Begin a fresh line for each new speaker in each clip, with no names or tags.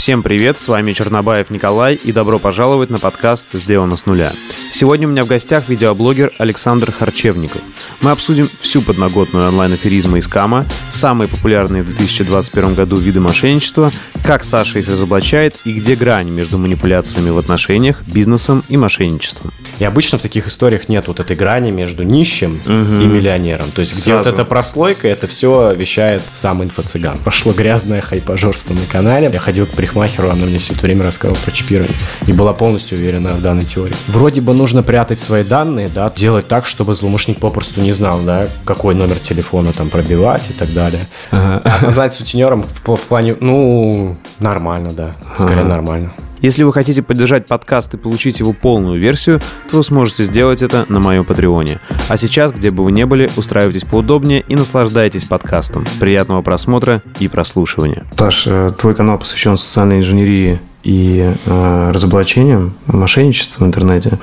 Всем привет, с вами Чернобаев Николай и добро пожаловать на подкаст «Сделано с нуля». Сегодня у меня в гостях видеоблогер Александр Харчевников. Мы обсудим всю подноготную онлайн-аферизма и скама, самые популярные в 2021 году виды мошенничества, как Саша их разоблачает и где грань между манипуляциями в отношениях, бизнесом и мошенничеством.
И обычно в таких историях нет вот этой грани между нищим угу. и миллионером. То есть Сразу. где вот эта прослойка, это все вещает сам инфо-цыган. Пошло грязное хайпажорство на канале. Я ходил к парикмахеру, она мне все это время рассказывала про чипирование. И была полностью уверена в данной теории. Вроде бы нужно прятать свои данные, да, делать так, чтобы злоумышленник попросту не знал, да, какой номер телефона там пробивать и так далее. Ага. А онлайн-сутенером в, в плане, ну, нормально, да, скорее ага. нормально.
Если вы хотите поддержать подкаст и получить его полную версию, то вы сможете сделать это на моем Патреоне. А сейчас, где бы вы ни были, устраивайтесь поудобнее и наслаждайтесь подкастом. Приятного просмотра и прослушивания.
Саш, твой канал посвящен социальной инженерии и э, разоблачением мошенничества в интернете.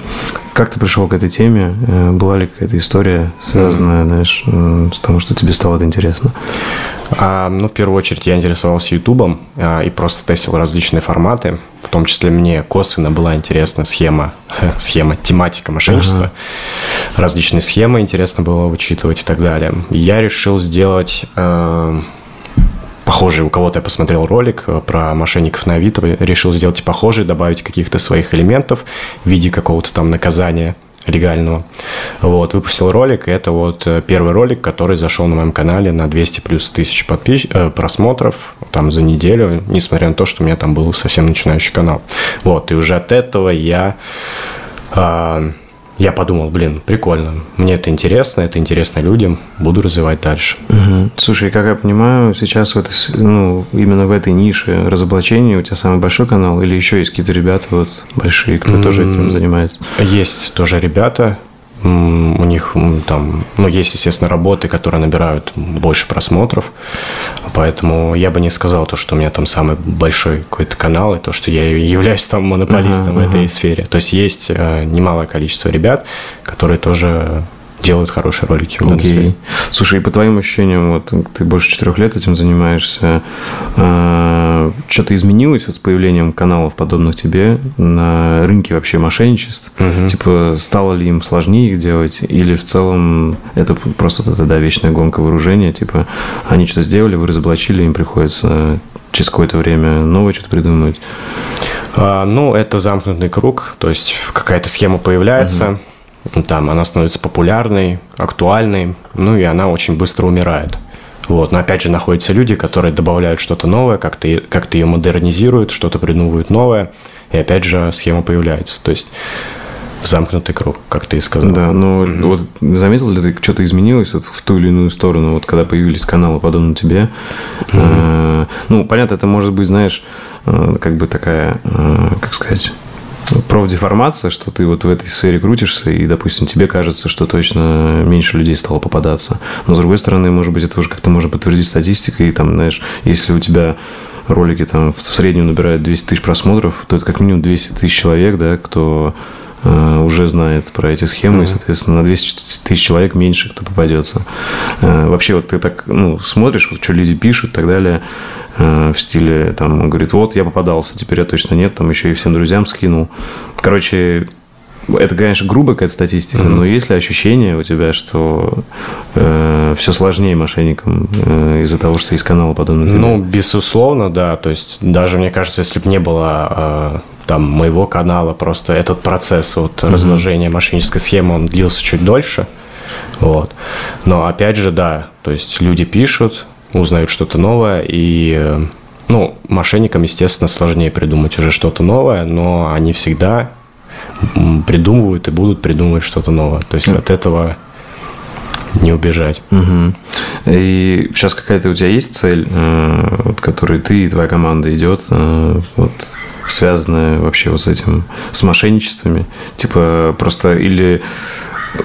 Как ты пришел к этой теме? Э, была ли какая-то история, связанная, знаешь, э, с тем, что тебе стало это интересно?
А, ну, в первую очередь, я интересовался Ютубом а, и просто тестил различные форматы. В том числе мне косвенно была интересна схема, схема, тематика мошенничества. Ага. Различные схемы интересно было вычитывать и так далее. И я решил сделать... Э, похожий, у кого-то я посмотрел ролик э, про мошенников на Авито, решил сделать похожий, добавить каких-то своих элементов в виде какого-то там наказания легального. Вот, выпустил ролик, это вот э, первый ролик, который зашел на моем канале на 200 плюс тысяч подпис... Э, просмотров там за неделю, несмотря на то, что у меня там был совсем начинающий канал. Вот, и уже от этого я э, я подумал, блин, прикольно, мне это интересно, это интересно людям, буду развивать дальше.
Угу. Слушай, как я понимаю, сейчас в этой, ну, именно в этой нише разоблачения у тебя самый большой канал или еще есть какие-то ребята вот большие, кто mm-hmm. тоже этим занимается?
Есть тоже ребята, у них там, ну, есть, естественно, работы, которые набирают больше просмотров, поэтому я бы не сказал то, что у меня там самый большой какой-то канал, и то, что я являюсь там монополистом uh-huh, в этой uh-huh. сфере. То есть есть э, немалое количество ребят, которые тоже делают хорошие ролики.
Окей. Okay. Слушай, и по твоим ощущениям, вот ты больше четырех лет этим занимаешься, э, что-то изменилось вот с появлением каналов, подобных тебе, на рынке вообще мошенничеств? Угу. Типа, стало ли им сложнее их делать? Или в целом это просто тогда вечная гонка вооружения? Типа, они что-то сделали, вы разоблачили, им приходится через какое-то время новое что-то придумывать?
А, ну, это замкнутый круг, то есть какая-то схема появляется, угу там она становится популярной, актуальной, ну и она очень быстро умирает. Вот. Но опять же находятся люди, которые добавляют что-то новое, как-то как ее модернизируют, что-то придумывают новое, и опять же схема появляется. То есть замкнутый круг, как ты и сказал.
Да, но mm-hmm. вот заметил ли ты, что-то изменилось вот в ту или иную сторону, вот когда появились каналы подобные тебе? Mm-hmm. Э, ну, понятно, это может быть, знаешь, э, как бы такая, э, как сказать профдеформация, что ты вот в этой сфере крутишься, и, допустим, тебе кажется, что точно меньше людей стало попадаться. Но, с другой стороны, может быть, это уже как-то можно подтвердить статистикой, и там, знаешь, если у тебя ролики там в среднем набирают 200 тысяч просмотров, то это как минимум 200 тысяч человек, да, кто уже знает про эти схемы, mm-hmm. и, соответственно, на 200 тысяч человек меньше кто попадется. Э, вообще, вот ты так ну, смотришь, вот, что люди пишут и так далее, Э, в стиле, там, он говорит, вот, я попадался, теперь я точно нет, там еще и всем друзьям скинул. Короче, это, конечно, грубая какая-то статистика, mm-hmm. но есть ли ощущение у тебя, что э, все сложнее мошенникам э, из-за того, что есть каналы подобные?
Ну, безусловно, да. То есть даже, мне кажется, если бы не было э, там моего канала, просто этот процесс вот mm-hmm. разложения мошеннической схемы, он длился чуть дольше. Вот. Но опять же, да, то есть люди пишут, узнают что-то новое, и э, ну, мошенникам, естественно, сложнее придумать уже что-то новое, но они всегда придумывают и будут придумывать что-то новое. То есть от этого не убежать.
Угу. И сейчас какая-то у тебя есть цель, э, вот, которой ты и твоя команда идет, э, вот, связанная вообще вот с этим, с мошенничествами? Типа просто или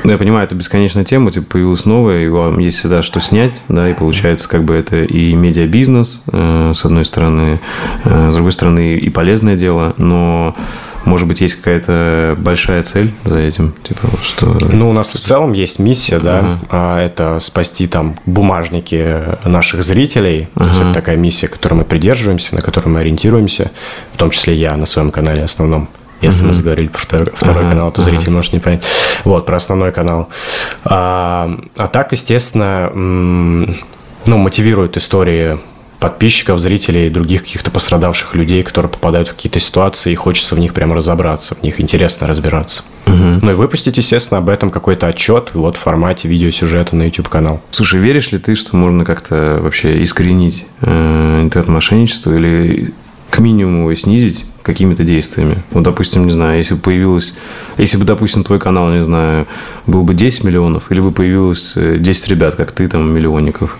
ну, я понимаю, это бесконечная тема, типа появилась новая, и вам есть всегда что снять, да, и получается как бы это и медиабизнес, э, с одной стороны, э, с другой стороны и полезное дело, но может быть, есть какая-то большая цель за этим? Типа, что...
Ну, у нас в целом есть миссия, да, ага. это спасти там бумажники наших зрителей. То есть это такая миссия, которой мы придерживаемся, на которую мы ориентируемся, в том числе я на своем канале основном. Если uh-huh. мы заговорили про второй, второй uh-huh. канал, то зритель uh-huh. может не понять. Вот, про основной канал. А, а так, естественно, ну, мотивирует истории подписчиков, зрителей и других каких-то пострадавших людей, которые попадают в какие-то ситуации, и хочется в них прямо разобраться, в них интересно разбираться. Угу. Ну и выпустить, естественно, об этом какой-то отчет вот в формате видеосюжета на YouTube-канал.
Слушай, веришь ли ты, что можно как-то вообще искоренить э, интернет-мошенничество или к минимуму его снизить какими-то действиями. Вот, допустим, не знаю, если бы появилось, если бы, допустим, твой канал, не знаю, был бы 10 миллионов, или бы появилось 10 э, ребят, как ты, там, миллионников,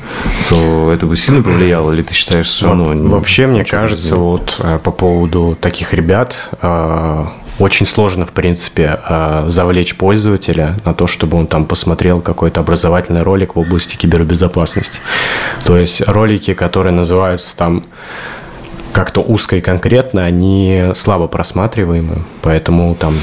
то это бы сильно повлияло, или ты считаешь все равно?
Вообще, мне кажется, вот э, по поводу таких ребят, э, очень сложно, в принципе, завлечь пользователя на то, чтобы он там посмотрел какой-то образовательный ролик в области кибербезопасности. То есть ролики, которые называются там как-то узко и конкретно, они слабо просматриваемы, поэтому там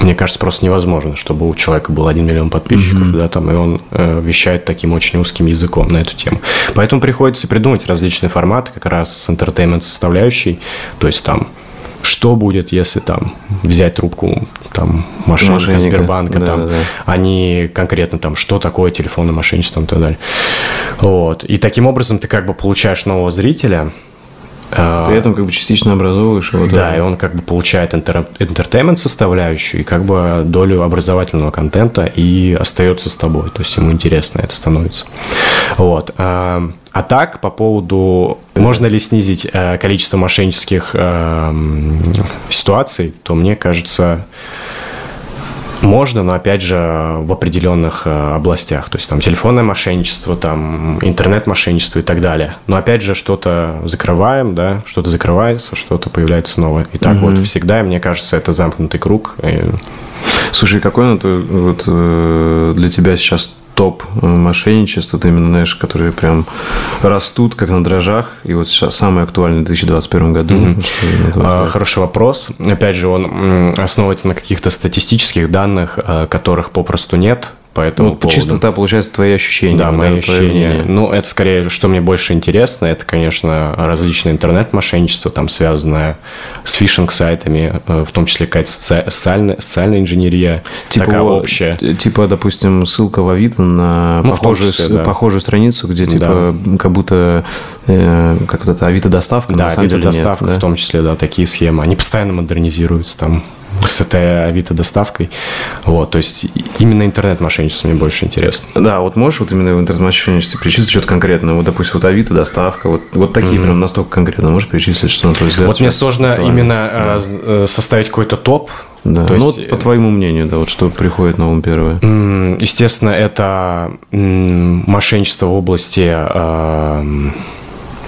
мне кажется, просто невозможно, чтобы у человека был 1 миллион подписчиков, mm-hmm. да, там, и он э, вещает таким очень узким языком на эту тему. Поэтому приходится придумать различные форматы, как раз с entertainment составляющей, то есть там что будет, если там взять трубку там мошенника, мошенника. Сбербанка, да, там, да, они конкретно там, что такое телефонное мошенничество и так далее. Вот. И таким образом ты как бы получаешь нового зрителя,
а, При этом как бы частично образовываешь его.
Да, да, и он как бы получает интер entertainment составляющую и как бы долю образовательного контента и остается с тобой. То есть ему интересно это становится. Вот. А, а так, по поводу, можно ли снизить э, количество мошеннических э, ситуаций, то мне кажется, можно, но опять же в определенных э, областях. То есть там телефонное мошенничество, там интернет-мошенничество и так далее. Но опять же что-то закрываем, да, что-то закрывается, что-то появляется новое. И так угу. вот всегда, и мне кажется, это замкнутый круг.
Слушай, какой ну, вот, э, для тебя сейчас топ э, мошенничеств, это именно, знаешь, которые прям растут как на дрожжах, и вот сейчас самый актуальный в 2021 году? Mm-hmm.
Хороший вопрос. Опять же, он основывается на каких-то статистических данных, э, которых попросту нет, по этому ну, поводу.
Чистота, получается, твои ощущения.
Да, мои ощущения. Ну, это скорее, что мне больше интересно, это, конечно, различные интернет-мошенничество, там, связанное с фишинг-сайтами, э, в том числе какая-то социальная, социальная инженерия,
типа, такая общая. Типа, допустим, ссылка в Авито на ну, похожую, числе, да. похожую страницу, где, типа, да. как будто, э, как вот это Авито-доставка,
Да, Авито-доставка, в том числе, да, такие схемы. Они постоянно модернизируются, там, с этой Авито доставкой. Вот, то есть именно интернет-мошенничество мне больше интересно.
Да, вот можешь вот именно в интернет-мошенничестве перечислить что-то конкретное? Вот, допустим, вот Авито доставка, вот, вот такие mm-hmm. прям настолько конкретно можешь перечислить, что на твой взгляд?
Вот мне сложно актуально. именно да. Э, составить какой-то топ,
да. То ну, есть, вот по твоему мнению, да, вот что приходит на ум первое?
Естественно, это мошенничество в области э,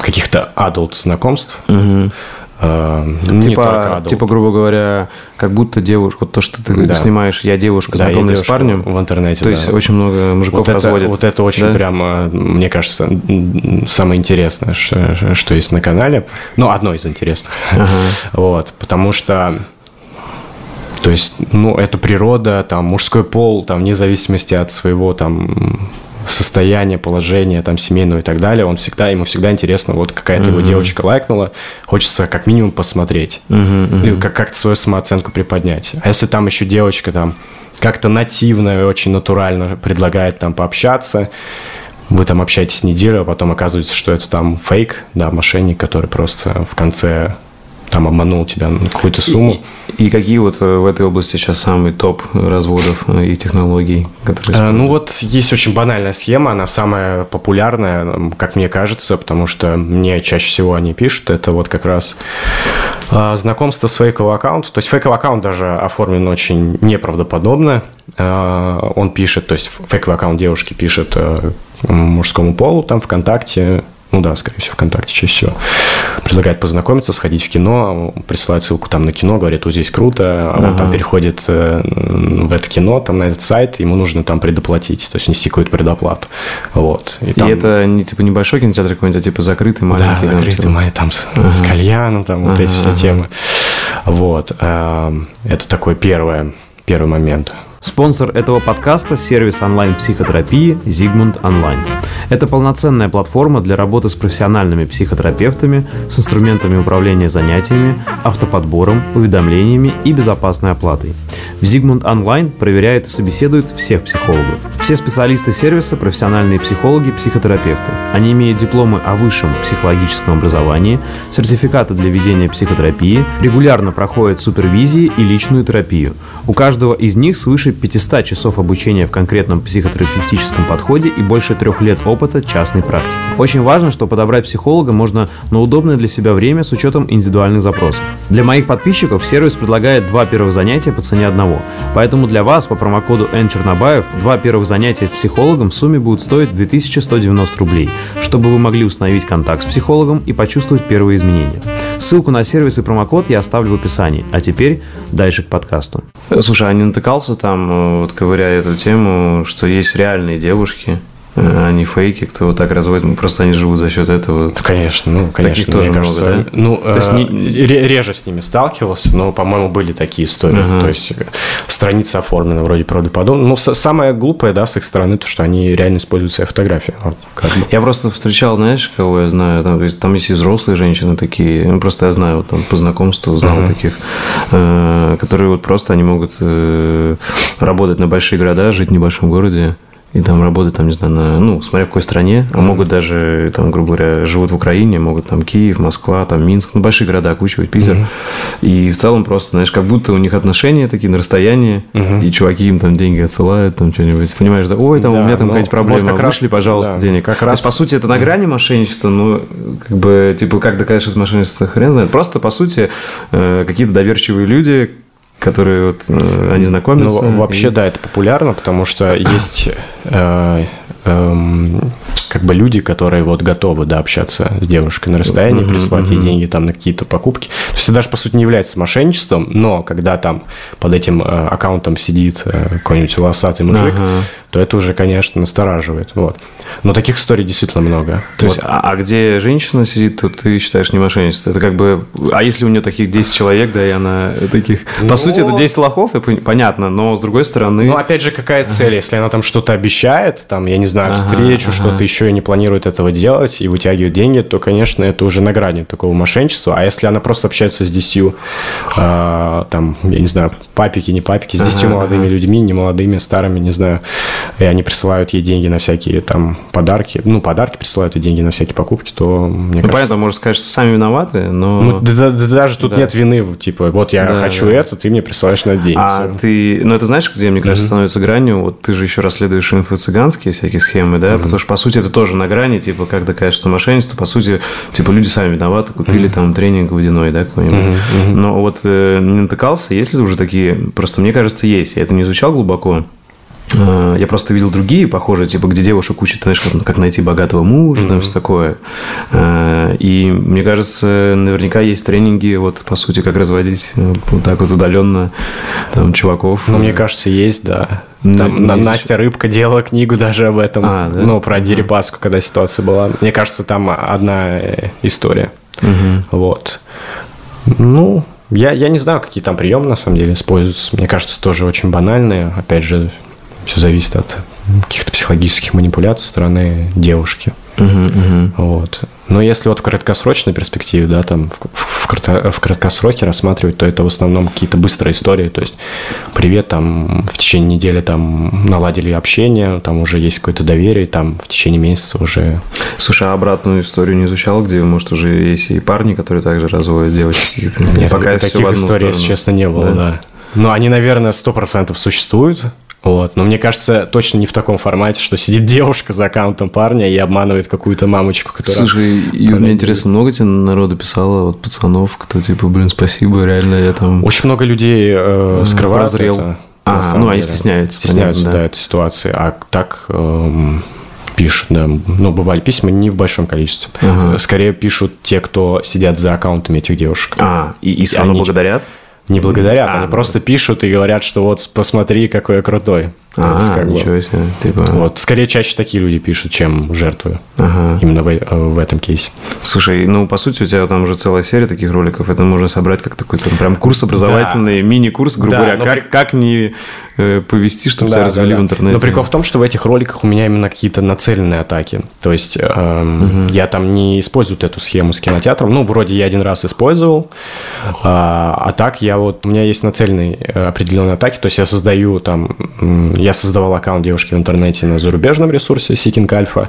каких-то adult знакомств. Угу.
Э, типа, типа, грубо говоря, как будто девушка, вот то, что ты да. снимаешь, я девушка, да, знакомлюсь с парнем.
В интернете,
То да. есть очень много мужиков
вот
разводят.
Это, вот это очень да? прям, мне кажется, самое интересное, что, что есть на канале. Ну, одно из интересных. Ага. Вот, потому что то есть, ну, это природа, там, мужской пол, там, вне зависимости от своего, там, состояние, положение там семейного и так далее, он всегда, ему всегда интересно, вот какая-то uh-huh. его девочка лайкнула, хочется как минимум посмотреть, uh-huh. Ну, как- как-то свою самооценку приподнять. А если там еще девочка там как-то нативно и очень натурально предлагает там пообщаться, вы там общаетесь неделю, а потом оказывается, что это там фейк, да, мошенник, который просто в конце там обманул тебя на какую-то сумму.
И, и какие вот э, в этой области сейчас самый топ разводов э, и технологий?
Которые... А, ну вот есть очень банальная схема, она самая популярная, как мне кажется, потому что мне чаще всего они пишут, это вот как раз а, знакомство с фейковым аккаунтом. То есть фейковый аккаунт даже оформлен очень неправдоподобно. А, он пишет, то есть фейковый аккаунт девушки пишет мужскому полу там ВКонтакте, ну да, скорее всего, ВКонтакте чаще всего, предлагает познакомиться, сходить в кино, присылает ссылку там на кино, говорит, вот здесь круто, а ага. он там переходит э, в это кино, там на этот сайт, ему нужно там предоплатить, то есть внести какую-то предоплату. Вот.
И, там... и это не типа небольшой кинотеатр какой-нибудь, а типа закрытый маленький?
Да, закрытый, там, типа... с, ага. с кальяном, там ага, вот эти все ага. темы. Вот. э, Это такой первое, первый момент.
Спонсор этого подкаста – сервис онлайн-психотерапии «Зигмунд Онлайн». Это полноценная платформа для работы с профессиональными психотерапевтами, с инструментами управления занятиями, автоподбором, уведомлениями и безопасной оплатой. В «Зигмунд Онлайн» проверяют и собеседуют всех психологов. Все специалисты сервиса – профессиональные психологи, психотерапевты. Они имеют дипломы о высшем психологическом образовании, сертификаты для ведения психотерапии, регулярно проходят супервизии и личную терапию. У каждого из них свыше 500 часов обучения в конкретном психотерапевтическом подходе и больше трех лет опыта частной практики. Очень важно, что подобрать психолога можно на удобное для себя время с учетом индивидуальных запросов. Для моих подписчиков сервис предлагает два первых занятия по цене одного. Поэтому для вас по промокоду N Чернобаев два первых занятия с психологом в сумме будут стоить 2190 рублей, чтобы вы могли установить контакт с психологом и почувствовать первые изменения. Ссылку на сервис и промокод я оставлю в описании. А теперь дальше к подкасту.
Слушай, а не натыкался там, вот ковыряя эту тему, что есть реальные девушки, а не фейки, кто вот так разводит, ну, просто они живут за счет этого.
Да, конечно, ну, конечно.
Таких тоже
мне
много,
кажется,
да?
Ну,
То есть
э,
не-
ре- реже с ними сталкивался, но, по-моему, были такие истории.
Ага.
То есть э, страница оформлена вроде правдоподобно. Ну, самое глупое, да, с их стороны, то, что они реально используют свои фотографии. Вот, как бы.
Я просто встречал, знаешь, кого я знаю, там, там есть и взрослые женщины такие, ну, просто я знаю, вот, там, по знакомству знал таких, э, которые вот просто, они могут э, работать на большие города, жить в небольшом городе, и там работать, там, не знаю, на, ну, смотря в какой стране, а могут даже, там, грубо говоря, живут в Украине, могут там Киев, Москва, там Минск, ну, большие города окучивать, Питер. И в целом просто, знаешь, как будто у них отношения такие на расстоянии, и чуваки им там деньги отсылают, там что-нибудь, понимаешь, да, ой, там у
Да,
меня там
ну,
какая-то
вот
проблема,
как раз,
вышли, пожалуйста,
да,
денег.
как
То есть,
раз-
по сути, это на грани мошенничества, но как бы, типа, как доказать, что это мошенничество, хрен знает. Просто, по сути, э, какие-то доверчивые люди, которые вот, э, они знакомятся.
Ну, вообще,
и-
да, это популярно, потому что есть э, эм, как бы люди, которые вот готовы, да, общаться с девушкой на расстоянии,
Мгм,
присылать ей
мгм.
деньги там на какие-то покупки. То есть это даже, по сути, не является мошенничеством, но когда там под этим э, аккаунтом сидит э, какой-нибудь волосатый мужик,
Ага.
То это уже, конечно, настораживает. Вот. Но таких историй действительно много.
То
Вот.
есть, а, а где женщина сидит, то ты считаешь не мошенничество. Это как бы... А если у нее таких 10 человек, да, и она таких... По
Ну-
сути, это 10 лохов, и пон- понятно, но с другой стороны...
Ну, опять же, какая цель? Если она там что-то обещает, там, я не знаю,
Ага,
встречу,
ага.
что-то еще и не планирует этого делать и вытягивает деньги, то, конечно, это уже на грани такого мошенничества. А если она просто общается с десятью, а, там, я не знаю, папики, не папики, с десятью
Ага,
молодыми
ага.
людьми, не молодыми, старыми, не знаю, и они присылают ей деньги на всякие там подарки, ну, подарки присылают и деньги на всякие покупки, то, мне
ну,
кажется...
понятно, можно сказать, что сами виноваты, но...
Ну, да- да- да даже тут
Да.
нет вины, типа, вот я
Да,
хочу
да.
это, ты мне присылаешь на деньги.
А
Всё.
ты, ну это знаешь, где, мне кажется, становится гранью? Вот ты же еще расследуешь инфо-цыганские всякие схемы, да? Потому что, по сути, это тоже на грани, типа, как доказать, что мошенничество, по сути, типа, люди сами виноваты, купили там тренинг водяной, да, какой-нибудь. Но вот э, не натыкался, есть ли уже такие, просто мне кажется, есть. Я это не изучал глубоко. Э, Я просто видел другие похожие, типа, где девушек учат, знаешь, как, как найти богатого мужа, там все такое. Э, И мне кажется, наверняка есть тренинги, вот, по сути, как разводить э, вот так вот удаленно там чуваков.
Ну, мне кажется, есть, да.
Ну,
Там на-
есть
Настя Рыбка делала книгу даже об этом.
А, да?
Ну, про Дерипаску, когда ситуация была. Мне кажется, там одна история.
Мгм.
Вот. Ну, я, я не знаю, какие там приемы на самом деле используются. Мне кажется, тоже очень банальные. Опять же, все зависит от каких-то психологических манипуляций со стороны девушки.
Мгм, мгм.
Вот. Но если вот в краткосрочной перспективе, да, там в, в, в краткосроке рассматривать, то это в основном какие-то быстрые истории. То есть, привет, там в течение недели там наладили общение, там уже есть какое-то доверие, там в течение месяца уже.
Слушай, а обратную историю не изучал, где, может, уже есть и парни, которые также разводят девочек каких-то?
Нет,
Пока
таких историй, если честно, не было,
Да?
да. Но они, наверное, сто процентов существуют. Вот. Но мне кажется, точно не в таком формате, что сидит девушка за аккаунтом парня и обманывает какую-то мамочку, которая...
Слушай, и
Правильно.
интересно, много тебе народу писало, вот пацанов, кто типа, блин, спасибо, реально я там...
Очень много людей э, скрывают
прозрел.
это,
А, ну, они
деле.
стесняются,
Стесняются,
понятно,
да,
да.
этой ситуации. А так эм, пишут, да. Ну, бывали письма не в большом количестве.
Ага.
Скорее пишут те, кто сидят за аккаунтами этих девушек.
А, и, и
И они-
благодарят?
Не благодарят,
А,
они
ну.
просто пишут и говорят, что вот посмотри, какой я крутой. То есть,
А,
как бы,
ничего себе. Типа,
Вот, скорее чаще такие люди пишут, чем жертвы.
ага.
Именно в, э, в этом кейсе.
Слушай, ну, по сути, у тебя там уже целая серия таких роликов. Это можно собрать как такой там прям курс образовательный, мини-курс, грубо
Да,
говоря.
но
как, как не э, повести, чтобы тебя
Да,
развели
да,
в
да.
интернете.
Но прикол в том, что в этих роликах у меня именно какие-то нацеленные атаки. То есть эм, я там не использую вот эту схему с кинотеатром. Ну, вроде я один раз использовал, а, а так я вот у меня есть нацеленные э, определенные атаки. То есть я создаю там, м, я создавал аккаунт девушки в интернете на зарубежном ресурсе Seeking Alpha,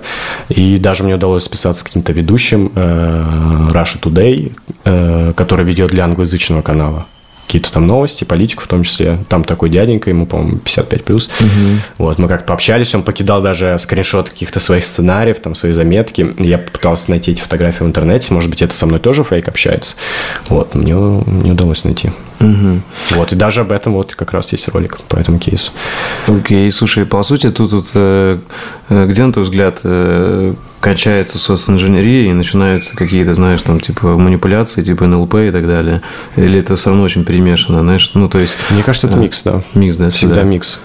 и даже мне удалось списаться с каким-то ведущим э, Russia Today, э, который ведет для англоязычного канала какие-то там новости, политику в том числе. Там такой дяденька, ему, по-моему, 55 плюс. Вот, мы как-то пообщались, он покидал даже скриншот каких-то своих сценариев, там, свои заметки. Я попытался найти эти фотографии в интернете. Может быть, это со мной тоже фейк общается. Вот, мне не удалось найти.
Мгм.
Вот, и даже об этом вот как раз есть ролик по этому кейсу.
Окей, слушай, по сути, тут, тут э, где, на твой взгляд, э, кончается социнженерия и начинаются какие-то, знаешь, там, типа, манипуляции, типа НЛП и так далее? Или это все равно очень перемешано, знаешь? Ну, то есть...
Мне кажется, это
э,
микс, да.
Микс, да,
Всегда
всегда.
микс.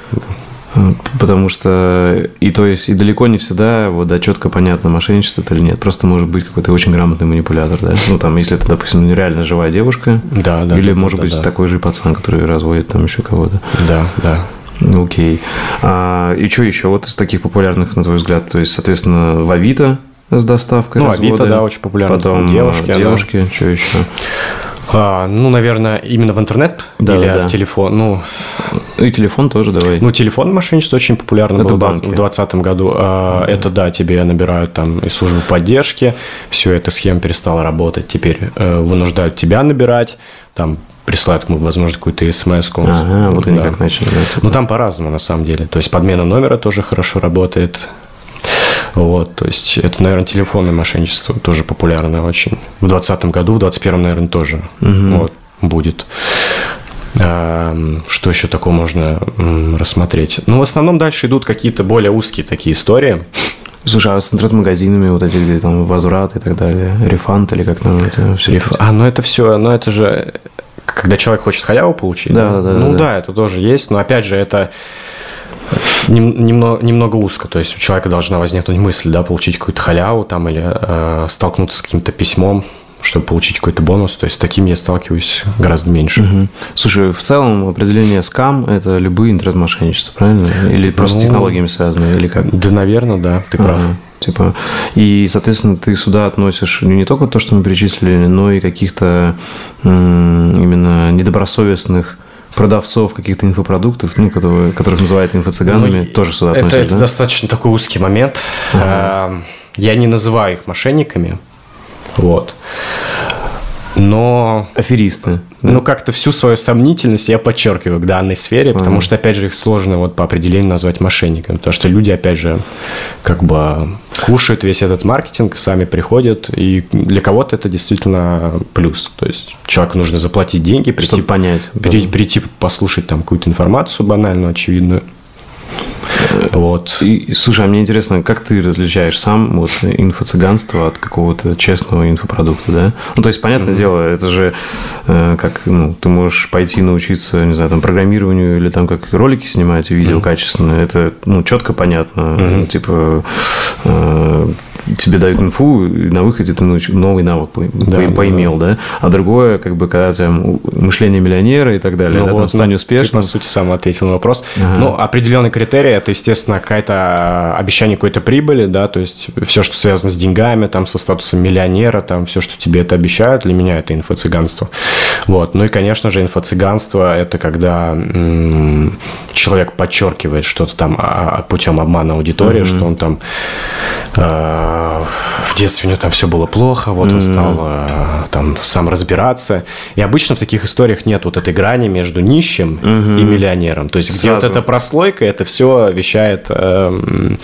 Потому что и то есть и далеко не всегда вот да четко понятно мошенничество это или нет. Просто может быть какой-то очень грамотный манипулятор, да. Ну там, если это, допустим, реально живая девушка,
Да, да.
или
да,
может
да,
быть
да.
такой же пацан, который разводит там еще кого-то.
Да, да.
Окей. А, и что еще вот из таких популярных, на твой взгляд? То есть, соответственно, в Авито с доставкой.
Ну,
разводы,
Авито, да, очень популярно.
Потом
Девушки,
а,
она-
девушки, что еще?
А, ну, наверное, именно в интернет
Да,
или
да, да.
в телефон. Ну,
И телефон тоже давай.
Ну, телефон мошенничество очень популярно
Это
было в
банки.
2020 году. А, Это, да, тебе набирают там из службы поддержки, все, эта схема перестала работать, теперь э, вынуждают тебя набирать, там присылают, возможно, какую-то смс
ага, вот они как начали. да, типа.
Ну, там по-разному, на самом деле. То есть, подмена номера тоже хорошо работает. Вот, то есть, это, наверное, телефонное мошенничество тоже популярное очень. В 2020 году, в 2021, наверное, тоже вот, будет. А, Что еще такого можно рассмотреть? Ну, в основном дальше идут какие-то более узкие такие истории.
Слушай, а с интернет-магазинами вот эти, где там возврат и так далее, рефанд или как там это все?
Реф- А, ну это все, ну это же, когда человек хочет халяву получить.
Да, да,
Ну
да.
да, это тоже есть, но опять же это нем- немного, немного узко. То есть у человека должна возникнуть мысль, да, получить какую-то халяву там или э, столкнуться с каким-то письмом, чтобы получить какой-то бонус. То есть с таким я сталкиваюсь гораздо меньше.
Мгм. Слушай, в целом определение скам – это любые интернет-мошенничества, правильно? Или просто с
Ну,
технологиями связаны, или как?
Да, наверное, да, ты прав.
Ага, Типа, и, соответственно, ты сюда относишь не только то, что мы перечислили, но и каких-то именно недобросовестных продавцов каких-то инфопродуктов, ну, которые, которых называют инфо-цыганами,
Ну,
тоже сюда
это,
относишь,
это
да?
достаточно такой узкий момент. А, Я не называю их мошенниками. Вот. Но
Аферисты.
Ну, как-то всю свою сомнительность я подчеркиваю к данной сфере, потому что, опять же, их сложно вот по определению назвать мошенниками. Потому что люди, опять же, как бы кушают весь этот маркетинг, сами приходят, и для кого-то это действительно плюс. То есть человеку нужно заплатить деньги, прийти,
Чтобы понять.
пере- прийти послушать там какую-то информацию банальную, очевидную. Вот.
И, слушай, а мне интересно, как ты различаешь сам вот инфо-цыганство от какого-то честного инфопродукта, да? Ну, то есть, понятное дело, это же э, как, ну, ты можешь пойти научиться, не знаю, там, программированию или там, как ролики снимать, видео качественно, это, ну, четко понятно, Ну, типа, э, тебе дают инфу, и на выходе ты новый навык
Да,
по-
да,
поимел, да. А другое, как бы, когда там мышление миллионера и так далее,
Ну
да, там,
вот,
стань
ну,
успешным.
Ты, по сути, сам ответил на вопрос.
Ага.
Ну, определенный критерий – это, естественно, какая-то а, обещание какой-то прибыли, да, то есть все, что связано с деньгами, там, со статусом миллионера, там, все, что тебе это обещают, для меня это инфо-цыганство. Вот. Ну и, конечно же, инфо-цыганство – это когда м, человек подчеркивает что-то там а, а, путем обмана аудитории, что он там э, в детстве у него там все было плохо, вот он стал э, там сам разбираться. И обычно в таких историях нет вот этой грани между нищим и миллионером. То есть где вот
Сразу.
эта прослойка, это все вещает эм,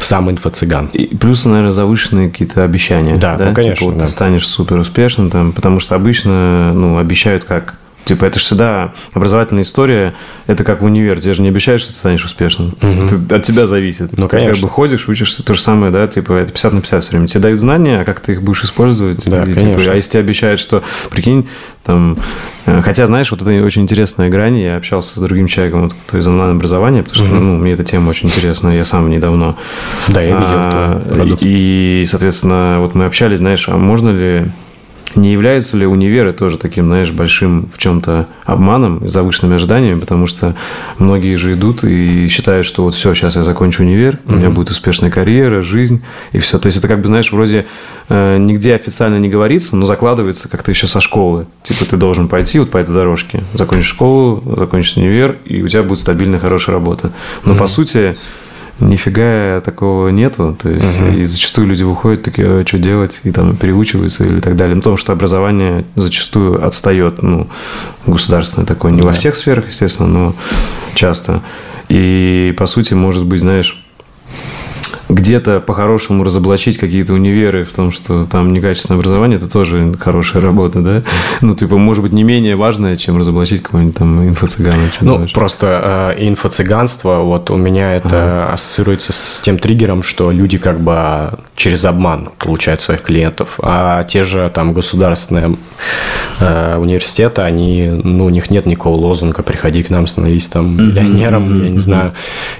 сам инфо-цыган.
И плюс, наверное, завышенные какие-то обещания.
Да, ну, конечно,
Типа, вот
да.
ты станешь супер успешным, там, потому что обычно ну, обещают как Типа, это же всегда образовательная история, это как в универ, тебе же не обещаешь, что ты станешь успешным. Ты- от тебя зависит.
Ну,
ты как
конечно.
бы ходишь, учишься, то же самое, да, типа, это 50 на 50 все время. Тебе дают знания, а как ты их будешь использовать?
Да,
И, типа,
конечно.
а если тебе обещают, что, прикинь, там, э, хотя, знаешь, вот это очень интересная грань, я общался с другим человеком, вот, кто из онлайн-образования, потому что, ну, мне эта тема очень интересна, я сам недавно
Да, я видел
а,
продукт.
И, соответственно, вот мы общались, знаешь, а можно ли, не являются ли универы тоже таким, знаешь, большим в чем-то обманом, завышенными ожиданиями, потому что многие же идут и считают, что вот все, сейчас я закончу универ, у меня будет успешная карьера, жизнь и все. То есть это как бы, знаешь, вроде э, нигде официально не говорится, но закладывается как-то еще со школы. Типа ты должен пойти вот по этой дорожке, закончишь школу, закончишь универ, и у тебя будет стабильная, хорошая работа. Но по сути нифига такого нету. То есть, и зачастую люди выходят такие, «А, что делать, и там переучиваются или так далее. Ну, Потому что образование зачастую отстает, ну, государственное такое. Не во
Да.
всех сферах, естественно, но часто. И, по сути, может быть, знаешь, где-то по-хорошему разоблачить какие-то универы в том, что там некачественное образование, это тоже хорошая работа, да? Ну, типа, может быть, не менее важная, чем разоблачить какого-нибудь там инфо-цыгана.
Ну,
думаешь?
просто э, инфо-цыганство, вот у меня это ассоциируется с тем триггером, что люди как бы через обман получают своих клиентов, а те же там государственные э, университеты, они, ну, у них нет никакого лозунга «приходи к нам, становись там миллионером», я не знаю,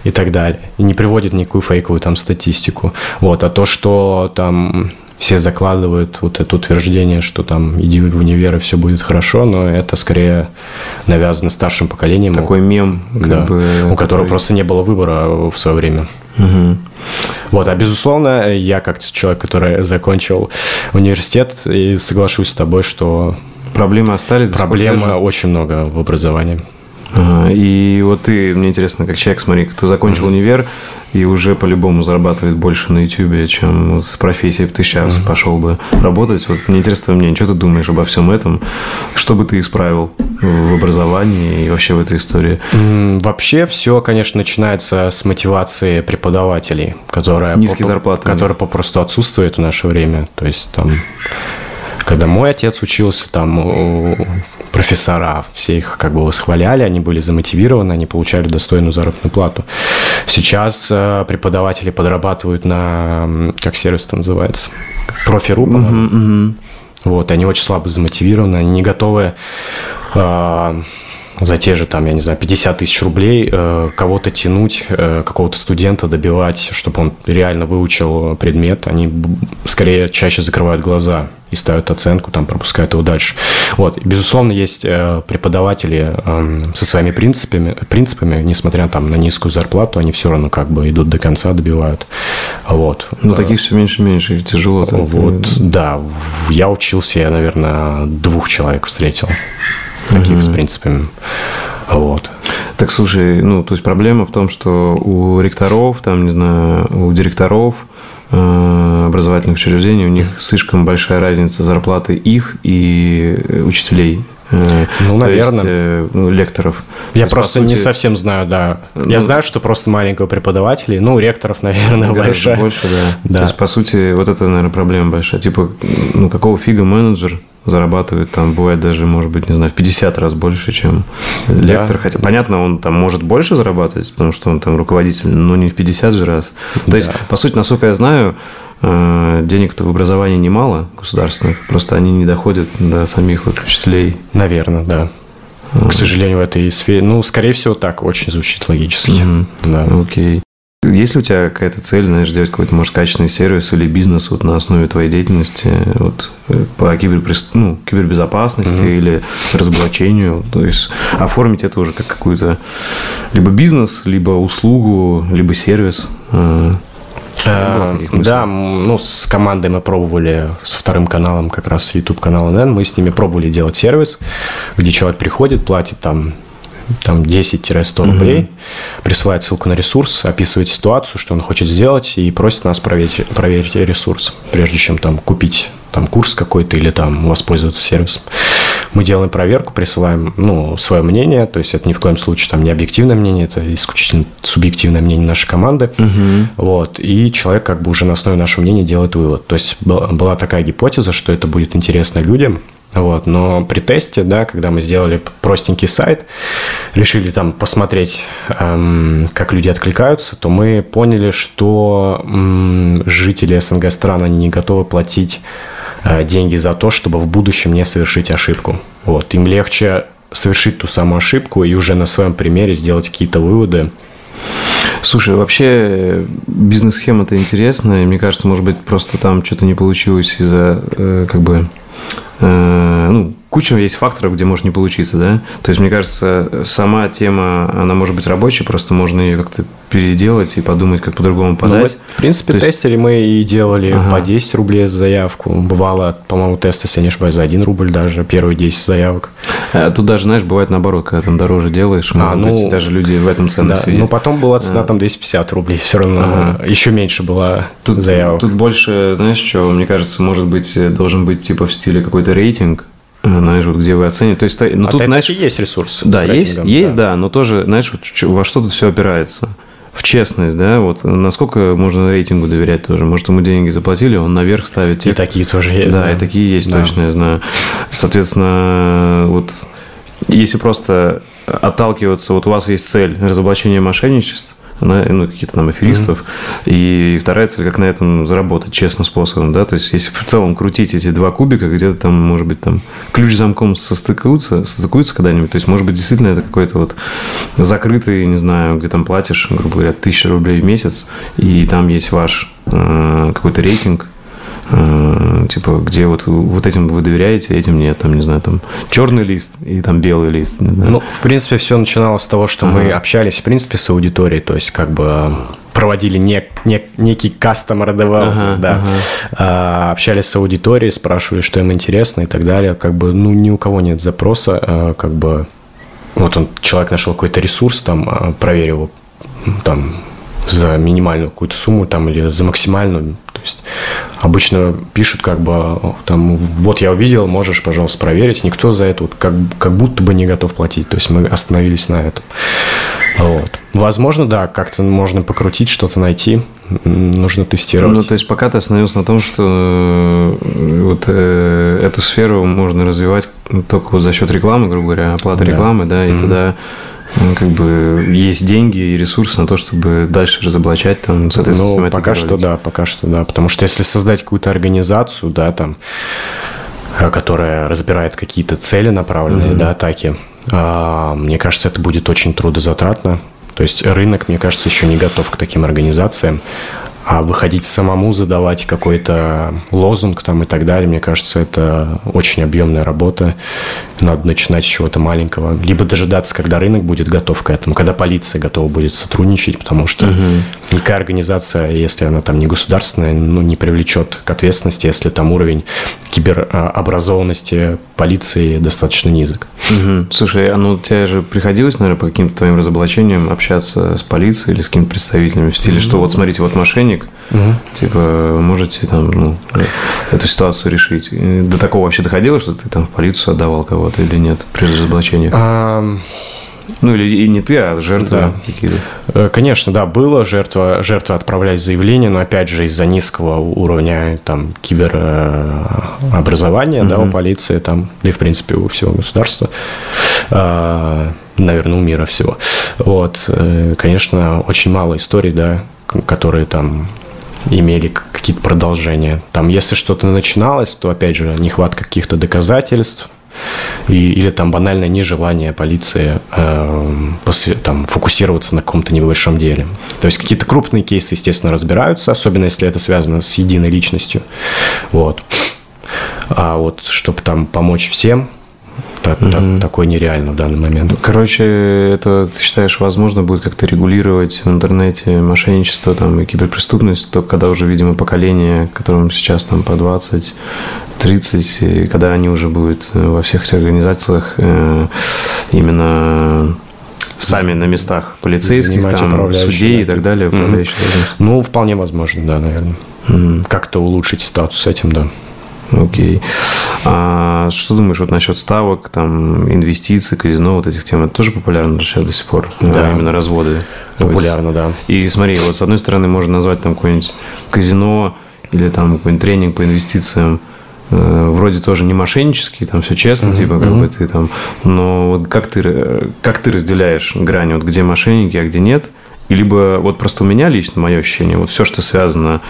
и так далее. И не приводит никакую фейковую там статистику. Вот, а то, что там все закладывают вот это утверждение, что там иди в универ и все будет хорошо, но это скорее навязано старшим поколением.
Такой мем,
Да,
бы,
у которого
который-
просто не было выбора в свое время.
Мгм.
Вот, а безусловно, я как человек, который закончил университет, и соглашусь с тобой, что
Проблемы остались? до сих пор
проблем
те же?
очень много в образовании.
Ага, И вот ты, мне интересно, как человек, смотри, ты закончил универ и уже по-любому зарабатывает больше на Ютубе, чем с профессией ты сейчас пошел бы работать. Вот мне интересно мнение, что ты думаешь обо всем этом? Что бы ты исправил в образовании и вообще в этой истории?
М, Вообще все, конечно, начинается с мотивации преподавателей, которая,
Низкие
попро-
зарплаты.
которая попросту отсутствует в наше время. То есть там, когда мой отец учился, там профессора, все их как бы восхваляли, они были замотивированы, они получали достойную заработную плату. Сейчас э, преподаватели подрабатывают на, как сервис это называется, профи.ру, по-моему. Вот, они очень слабо замотивированы, они не готовы а, за те же, там, я не знаю, 50 тысяч рублей э, кого-то тянуть, э, какого-то студента добивать, чтобы он реально выучил предмет. Они скорее чаще закрывают глаза и ставят оценку, там, пропускают его дальше. Вот. И, безусловно, есть э, преподаватели эм, со своими принципами, принципами, несмотря там, на низкую зарплату, они все равно как бы идут до конца, добивают. Вот.
Ну,
Э,
таких все меньше и меньше, и тяжело. так.
вот, да, в- я учился, я, наверное, двух человек встретил, таких с принципами. Вот.
Так, слушай, ну, то есть проблема в том, что у ректоров, там, не знаю, у директоров э, образовательных учреждений, у них слишком большая разница зарплаты их и э, учителей. Э,
Ну,
то есть,
наверное.
э, ну, лекторов. То
Я
есть,
просто не
сути,
совсем знаю, да.
Ну,
я знаю, что просто маленького преподавателей, ну, ректоров, наверное, большая.
больше, да.
Да.
То есть, по сути, вот это, наверное, проблема большая. Типа, ну, какого фига менеджер зарабатывает там, бывает даже, может быть, не знаю, в 50 раз больше, чем лектор. Хотя, понятно, он там может больше зарабатывать, потому что он там руководитель, но не в 50 же раз. То есть, по сути, насколько я знаю, денег-то в образовании немало государственных, просто они не доходят до самих вот учителей.
Наверное, да. К сожалению, в этой сфере, ну, скорее всего, так очень звучит логически.
Мгм.
Да.
Окей. Есть ли у тебя какая-то цель, знаешь, сделать какой-то, может, качественный сервис или бизнес вот на основе твоей деятельности вот, э, по киберпрес... ну, кибербезопасности или разоблачению? То есть оформить это уже как какую-то либо бизнес, либо услугу, либо сервис? Э?
Да, ну, с командой мы пробовали, со вторым каналом, как раз YouTube канал НН, мы с ними пробовали делать сервис, где человек приходит, платит там там 10-100 рублей, присылает ссылку на ресурс, описывает ситуацию, что он хочет сделать, и просит нас проверить, проверить ресурс, прежде чем там купить там курс какой-то или там воспользоваться сервисом. Мы делаем проверку, присылаем ну, свое мнение, то есть это ни в коем случае там не объективное мнение, это исключительно субъективное мнение нашей команды. Вот, и человек как бы уже на основе нашего мнения делает вывод. То есть была такая гипотеза, что это будет интересно людям, Вот, но при тесте, да, когда мы сделали простенький сайт, решили там посмотреть, эм, как люди откликаются, то мы поняли, что эм, жители СНГ стран, они не готовы платить э, деньги за то, чтобы в будущем не совершить ошибку. Вот, им легче совершить ту самую ошибку и уже на своем примере сделать какие-то выводы,
Слушай, вообще бизнес-схема-то интересная. Мне кажется, может быть, просто там что-то не получилось из-за э, как бы ну, куча есть факторов, где может не получиться, да? То есть, мне кажется, сама тема, она может быть рабочей, просто можно ее как-то переделать и подумать, как по-другому ну, подать.
Ну, в принципе, То тестеры есть... мы и делали ага. по 10 рублей за заявку. Бывало, по-моему, тесты, если я не ошибаюсь, за 1 рубль даже, первые 10 заявок.
А тут даже, знаешь, бывает наоборот, когда там дороже делаешь, а, ну, быть, даже люди в этом ценность да,
видят. Ну, потом была цена а. там 250 рублей, все равно ага. еще меньше была
тут,
заявок.
Тут больше, знаешь, что, мне кажется, может быть, должен быть типа в стиле какой-то рейтинг, знаешь, вот где вы оцените. То есть, ну,
а
тут, знаешь,
есть ресурс.
Да, есть, есть, да. но тоже, знаешь, во что тут все опирается в честность, да, вот насколько можно рейтингу доверять тоже. Может, ему деньги заплатили, он наверх ставит
тех. И такие тоже есть.
Да, да. и такие есть, да. точно, я знаю. Соответственно, вот если просто отталкиваться, вот у вас есть цель разоблачения мошенничества, ну, какие-то там аферистов. Mm-hmm. И вторая цель, как на этом заработать честным способом, да, то есть если в целом крутить эти два кубика, где-то там, может быть, там ключ замком состыкуются, состыкуются когда-нибудь, то есть, может быть, действительно это какой-то вот закрытый, не знаю, где там платишь, грубо говоря, тысяча рублей в месяц, и там есть ваш э, какой-то рейтинг, типа, где вот вот этим вы доверяете, этим нет, там, не знаю, там, черный лист и там белый лист.
Ну, в принципе, все начиналось с того, что ага. мы общались, в принципе, с аудиторией, то есть, как бы проводили не, не, некий customer development, ага, да, ага. А, общались с аудиторией, спрашивали, что им интересно и так далее, как бы, ну, ни у кого нет запроса, а, как бы, вот он, человек нашел какой-то ресурс, там, а, проверил там, за минимальную какую-то сумму там или за максимальную. То есть обычно пишут как бы там вот я увидел, можешь, пожалуйста, проверить. Никто за это вот как, как будто бы не готов платить. То есть мы остановились на этом. Вот. Возможно, да, как-то можно покрутить, что-то найти. Нужно тестировать.
Ну, то есть пока ты остановился на том, что э, вот э, эту сферу можно развивать только вот за счет рекламы, грубо говоря, оплаты да. рекламы, да, и mm-hmm. тогда ну, как бы есть деньги и ресурсы на то, чтобы дальше разоблачать там,
соответственно, ну, пока что да, пока что да, потому что если создать какую-то организацию, да, там, э, которая разбирает какие-то цели направленные, mm-hmm. да, атаки, а, мне кажется, это будет очень трудозатратно. То есть рынок, мне кажется, еще не готов к таким организациям. А выходить самому, задавать какой-то лозунг там и так далее, мне кажется, это очень объемная работа. Надо начинать с чего-то маленького. Либо дожидаться, когда рынок будет готов к этому, когда полиция готова будет сотрудничать, потому что угу. никакая организация, если она там не государственная, ну, не привлечет к ответственности, если там уровень киберобразованности полиции достаточно низок.
Угу. Слушай, а ну тебе же приходилось, наверное, по каким-то твоим разоблачениям общаться с полицией или с какими-то представителями в стиле, угу. что вот смотрите, вот мошенник, угу. типа, можете там, ну, эту ситуацию решить. До такого вообще доходило, что ты там в полицию отдавал кого-то или нет при разоблачениях? А... Ну, или и не ты, а жертвы да. какие-то.
Э, конечно, да, было. Жертва, жертва отправлять заявление, но опять же из-за низкого уровня там, киберобразования угу. да, у полиции, там, да и в принципе у всего государства, а, наверное, у мира всего. Вот, э, конечно, очень мало историй, да, которые там имели какие-то продолжения. Там, если что-то начиналось, то, опять же, нехватка каких-то доказательств, и, или там банальное нежелание полиции э, там, фокусироваться на каком-то небольшом деле. То есть какие-то крупные кейсы, естественно, разбираются, особенно если это связано с единой личностью. Вот. А вот чтобы там помочь всем, так, угу. так, такое нереально в данный момент.
Короче, это ты считаешь, возможно будет как-то регулировать в интернете мошенничество там, и киберпреступность, только когда уже, видимо, поколение, которым сейчас там по 20, 30, и когда они уже будут во всех этих организациях э, именно сами на местах полицейских, там, судей да. и так далее.
Угу. Ну, вполне возможно, да, наверное. Угу. Как-то улучшить статус с этим, да.
Окей. А что думаешь вот насчет ставок, там, инвестиций, казино, вот этих тем? Это тоже популярно сейчас до сих пор? Да. А, именно разводы.
Популярно, да.
И смотри, вот с одной стороны можно назвать там какое-нибудь казино или там какой-нибудь тренинг по инвестициям э, вроде тоже не мошеннический, там все честно, uh-huh, типа, как uh-huh. бы ты там, но вот как ты, как ты разделяешь грань, вот где мошенники, а где нет, и либо вот просто у меня лично мое ощущение, вот все, что связано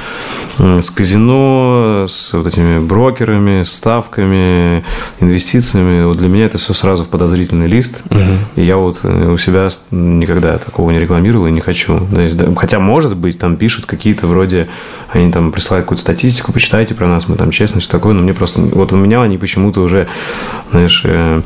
с казино, с вот этими брокерами, ставками, инвестициями, вот для меня это все сразу в подозрительный лист. Угу. И я вот э, у себя никогда такого не рекламировал и не хочу. Хотя, может быть, там пишут какие-то вроде, они там присылают какую-то статистику, почитайте про нас, мы там честно, все такое, но мне просто, вот у меня они почему-то уже, знаешь, э,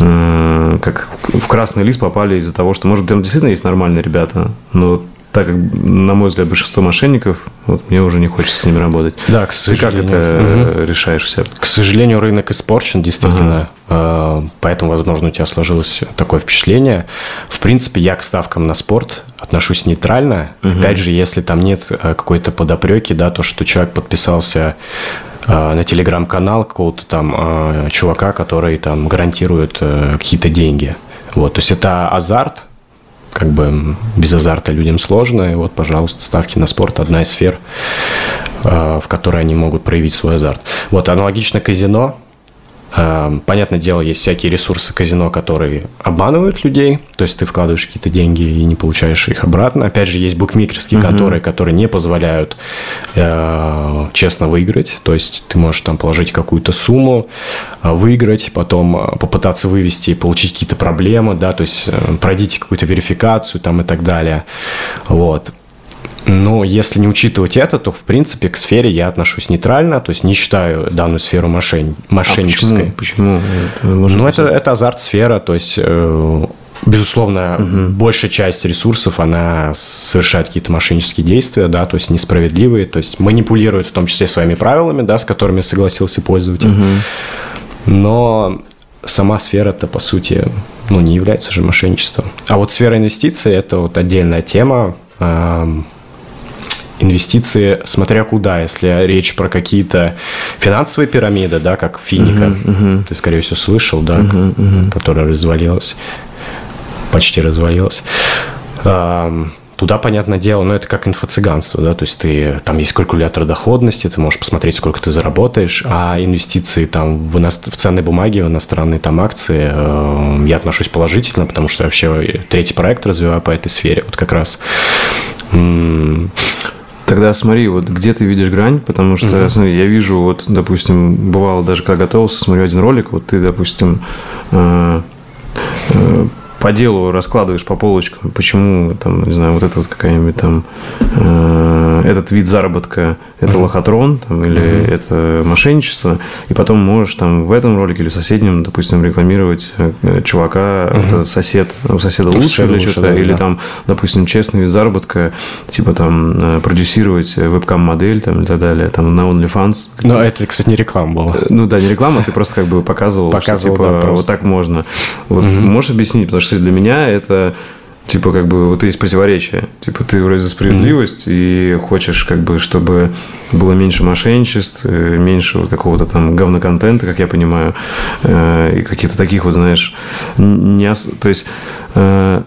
э, как в красный лист попали из-за того, что, может быть, там действительно есть нормальные ребята, но так как, на мой взгляд, большинство мошенников, вот мне уже не хочется с ними работать.
Да, к сожалению.
Ты как это угу. решаешь все?
К сожалению, рынок испорчен, действительно. Ага. Поэтому, возможно, у тебя сложилось такое впечатление. В принципе, я к ставкам на спорт отношусь нейтрально. Угу. Опять же, если там нет э, какой-то подопреки, да, то, что человек подписался э, на телеграм-канал какого-то там э, чувака, который там гарантирует какие-то деньги. Вот, то есть это азарт, как бы без азарта людям сложно. И вот, пожалуйста, ставки на спорт – одна из сфер, э, в которой они могут проявить свой азарт. Вот аналогично казино – понятное дело, есть всякие ресурсы казино, которые обманывают людей. То есть ты вкладываешь какие-то деньги и не получаешь их обратно. Опять же, есть букмекерские угу. конторы, которые не позволяют э, честно выиграть. То есть ты можешь там положить какую-то сумму, э, выиграть, потом э, попытаться вывести и получить какие-то проблемы, да, то есть э, пройдите какую-то верификацию там и так далее. Вот. Но если не учитывать это, то, в принципе, к сфере я отношусь нейтрально, то есть не считаю данную сферу мошен... мошеннической.
А почему?
почему? Ну, это, это азарт-сфера, то есть э, Безусловно, угу. большая часть ресурсов, она совершает какие-то мошеннические действия, да, то есть несправедливые, то есть манипулирует в том числе своими правилами, да, с которыми согласился пользователь. Угу. Но сама сфера-то, по сути, ну, не является же мошенничеством. А вот сфера инвестиций – это вот отдельная тема инвестиции, смотря куда, если речь про какие-то финансовые пирамиды, да, как Финика, uh-huh, uh-huh. ты, скорее всего, слышал, да, uh-huh, uh-huh. которая развалилась, почти развалилась. Туда, понятное дело, но это как инфо-цыганство, да, то есть ты, там есть калькулятор доходности, ты можешь посмотреть, сколько ты заработаешь, а инвестиции там в, ино... в ценные бумаги, в иностранные там акции, э, я отношусь положительно, потому что я вообще третий проект развиваю по этой сфере, вот как раз.
Тогда смотри, вот где ты видишь грань, потому что, угу. смотри, я вижу, вот, допустим, бывало даже, когда готовился, смотрю один ролик, вот ты, допустим, э, э, по делу раскладываешь по полочкам, почему там, не знаю, вот это вот какая-нибудь там э, этот вид заработка это uh-huh. лохотрон там, или uh-huh. это мошенничество, и потом можешь там в этом ролике или в соседнем, допустим, рекламировать э, чувака, uh-huh. это сосед, у соседа лучше, лучше или что-то, да, или да. там, допустим, честный вид заработка, типа там э, продюсировать вебкам-модель там и так далее, там на OnlyFans.
Но это, кстати, не реклама была.
Ну да, не реклама, ты просто как бы показывал, показывал что типа да, вот так можно. Вот. Можешь объяснить, потому что что для меня это типа как бы вот есть противоречие. Типа ты вроде за справедливость mm-hmm. и хочешь как бы, чтобы было меньше мошенничеств, э, меньше вот какого-то там говноконтента, как я понимаю, э, и каких-то таких вот, знаешь, не ос... то есть э,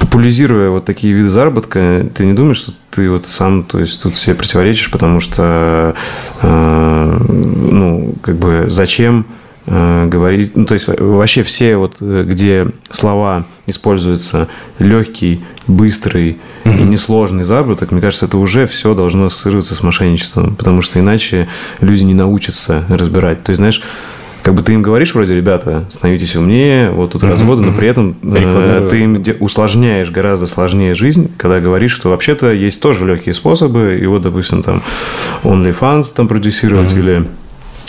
популяризируя вот такие виды заработка, ты не думаешь, что ты вот сам, то есть тут себе противоречишь, потому что, ну, как бы зачем Э, говорить, ну, то есть вообще все вот, э, где слова используются легкий, быстрый mm-hmm. и несложный заработок, мне кажется, это уже все должно ассоциироваться с мошенничеством, потому что иначе люди не научатся разбирать. То есть, знаешь, как бы ты им говоришь вроде, ребята, становитесь умнее, вот тут разводы, но при этом э, ты им усложняешь гораздо сложнее жизнь, когда говоришь, что вообще-то есть тоже легкие способы, и вот, допустим, там OnlyFans там продюсировать или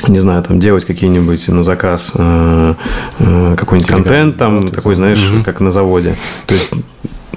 не знаю, там делать какие-нибудь на заказ э, э, какой-нибудь контент, там такой, знаешь, угу. как на заводе. То есть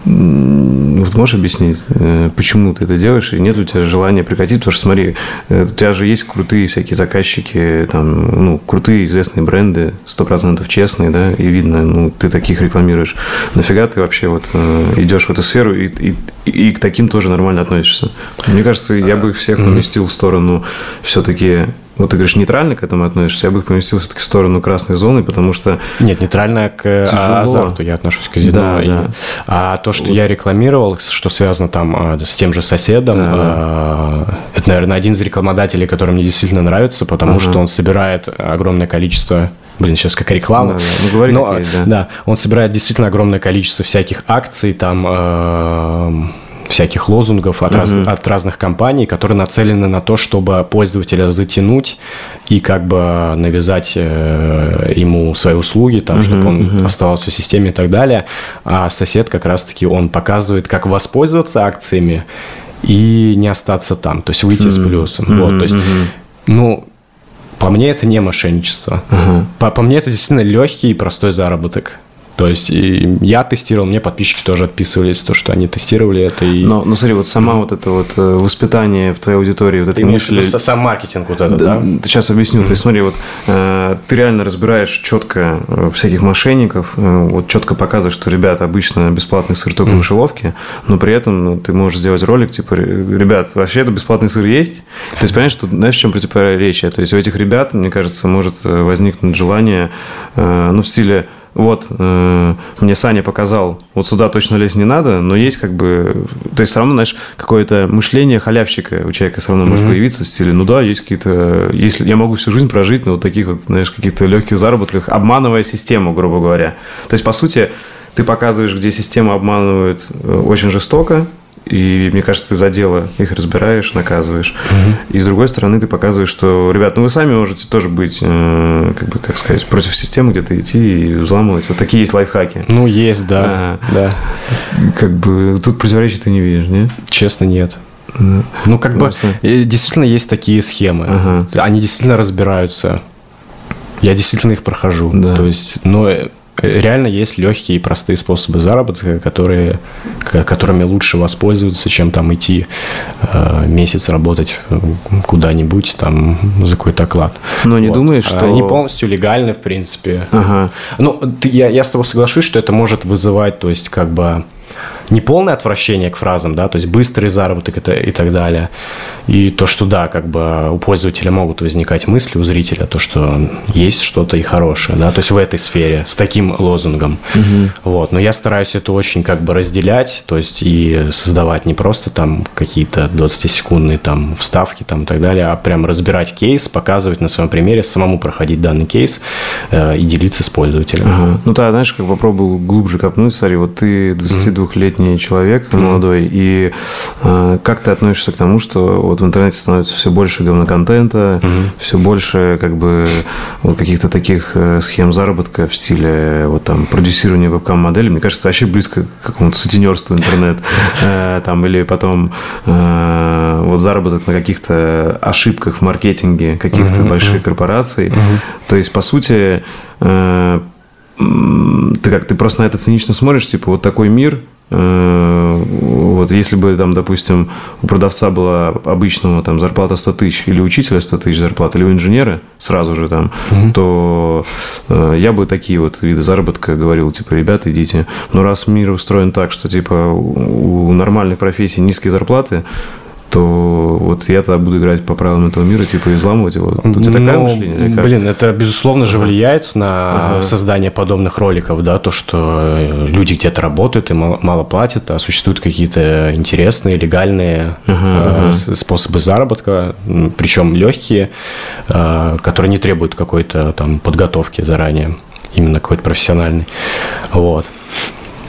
вот можешь объяснить, э, почему ты это делаешь, и нет ли у тебя желания прекратить? Потому что, смотри, у тебя же есть крутые всякие заказчики, там, ну, крутые известные бренды, сто процентов честные, да, и видно, ну, ты таких рекламируешь. Нафига ты вообще вот идешь в эту сферу и, и, и к таким тоже нормально относишься? Мне кажется, я бы их всех поместил в сторону все-таки вот ты говоришь, нейтрально к этому относишься, я бы поместил все-таки в сторону красной зоны, потому что...
Нет, нейтрально к э, Тяжело. азарту я отношусь к казино. Да, и, да. А то, что вот. я рекламировал, что связано там а, с тем же соседом, да. А, это, наверное, один из рекламодателей, который мне действительно нравится, потому ага. что он собирает огромное количество Блин, сейчас как реклама. Да, да. Ну, говори, Но, какие, да. да, он собирает действительно огромное количество всяких акций, там э, всяких лозунгов от, uh-huh. раз, от разных компаний, которые нацелены на то, чтобы пользователя затянуть и как бы навязать э, ему свои услуги, там, uh-huh, чтобы он uh-huh. оставался в системе и так далее. А сосед как раз-таки он показывает, как воспользоваться акциями и не остаться там, то есть выйти uh-huh. с плюсом. Uh-huh, вот, то есть, uh-huh. ну, по мне это не мошенничество. Uh-huh. По, по мне это действительно легкий и простой заработок. То есть и я тестировал, мне подписчики тоже отписывались, то, что они тестировали это. И...
Но, но смотри, вот сама вот это вот э, воспитание в твоей аудитории, вот этой мысли...
Сам маркетинг вот этот, да?
да? Сейчас объясню. Mm-hmm. То есть смотри, вот э, ты реально разбираешь четко э, всяких мошенников, э, вот четко показываешь, что, ребята, обычно бесплатный сыр только mm-hmm. в мышеловке, но при этом ну, ты можешь сделать ролик, типа, ребят, вообще это бесплатный сыр есть? То есть, понимаешь, что, знаешь, в чем противоречие? То есть, у этих ребят, мне кажется, может возникнуть желание, э, ну, в стиле вот, э, мне Саня показал, вот сюда точно лезть не надо, но есть как бы, то есть все равно, знаешь, какое-то мышление халявщика у человека все равно mm-hmm. может появиться в стиле, ну да, есть какие-то, если я могу всю жизнь прожить на вот таких вот, знаешь, каких-то легких заработках, обманывая систему, грубо говоря. То есть, по сути, ты показываешь, где система обманывает э, очень жестоко, и мне кажется, ты за дело их разбираешь, наказываешь. Угу. И с другой стороны, ты показываешь, что, ребят, ну вы сами можете тоже быть, э, как бы, как сказать, против системы где-то идти и взламывать. Вот такие есть лайфхаки.
Ну, есть, да. А, да.
Как бы тут противоречий ты не видишь, нет?
Честно, нет. Ну, как Просто... бы, э, действительно есть такие схемы. Ага. Они действительно разбираются. Я действительно их прохожу. Да. То есть, но реально есть легкие и простые способы заработка, которые, которыми лучше воспользоваться, чем там идти э, месяц работать куда-нибудь там за какой-то оклад.
Но не вот. думаешь, что...
Они полностью легальны, в принципе. Ага. Ну, я, я с тобой соглашусь, что это может вызывать, то есть, как бы не полное отвращение к фразам, да, то есть быстрый заработок это, и так далее. И то, что да, как бы у пользователя могут возникать мысли, у зрителя, то, что есть что-то и хорошее, да, то есть в этой сфере, с таким лозунгом. Угу. Вот. Но я стараюсь это очень как бы разделять, то есть и создавать не просто там какие-то 20-секундные там вставки там и так далее, а прям разбирать кейс, показывать на своем примере, самому проходить данный кейс э, и делиться с пользователем.
Ага. Ну, да, знаешь, как попробую глубже копнуть, смотри, вот ты 22-летний летний человек, mm-hmm. молодой, и э, как ты относишься к тому, что вот в интернете становится все больше говноконтента, mm-hmm. все больше как бы вот каких-то таких э, схем заработка в стиле вот там продюсирования вебкам-модели, мне кажется, вообще близко к какому-то сутенерству интернет, э, там, или потом э, вот заработок на каких-то ошибках в маркетинге каких-то mm-hmm. больших корпораций. Mm-hmm. То есть, по сути, э, ты как ты просто на это цинично смотришь, типа вот такой мир, вот если бы, там, допустим, у продавца была обычного там, зарплата 100 тысяч, или учителя 100 тысяч зарплата, или у инженера сразу же там, угу. то э, я бы такие вот виды заработка говорил, типа, ребята, идите. Но раз мир устроен так, что, типа, у нормальной профессии низкие зарплаты, то вот я тогда буду играть по правилам этого мира, типа изламывать его. Тут у тебя такое ну, мышление?
Блин, это безусловно же влияет на ага. создание подобных роликов, да, то, что э, люди где-то работают и мало, мало платят, а существуют какие-то интересные, легальные ага, э, ага. способы заработка, причем легкие, э, которые не требуют какой-то там подготовки заранее, именно какой-то профессиональный. Вот.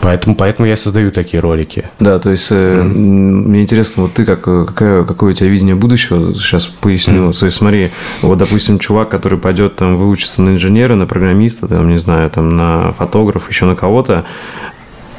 Поэтому, поэтому я создаю такие ролики.
Да, то есть mm-hmm. мне интересно, вот ты как, какая, какое у тебя видение будущего? Сейчас поясню. Mm-hmm. То есть смотри, вот, допустим, чувак, который пойдет там выучиться на инженера, на программиста, там, не знаю, там, на фотограф, еще на кого-то,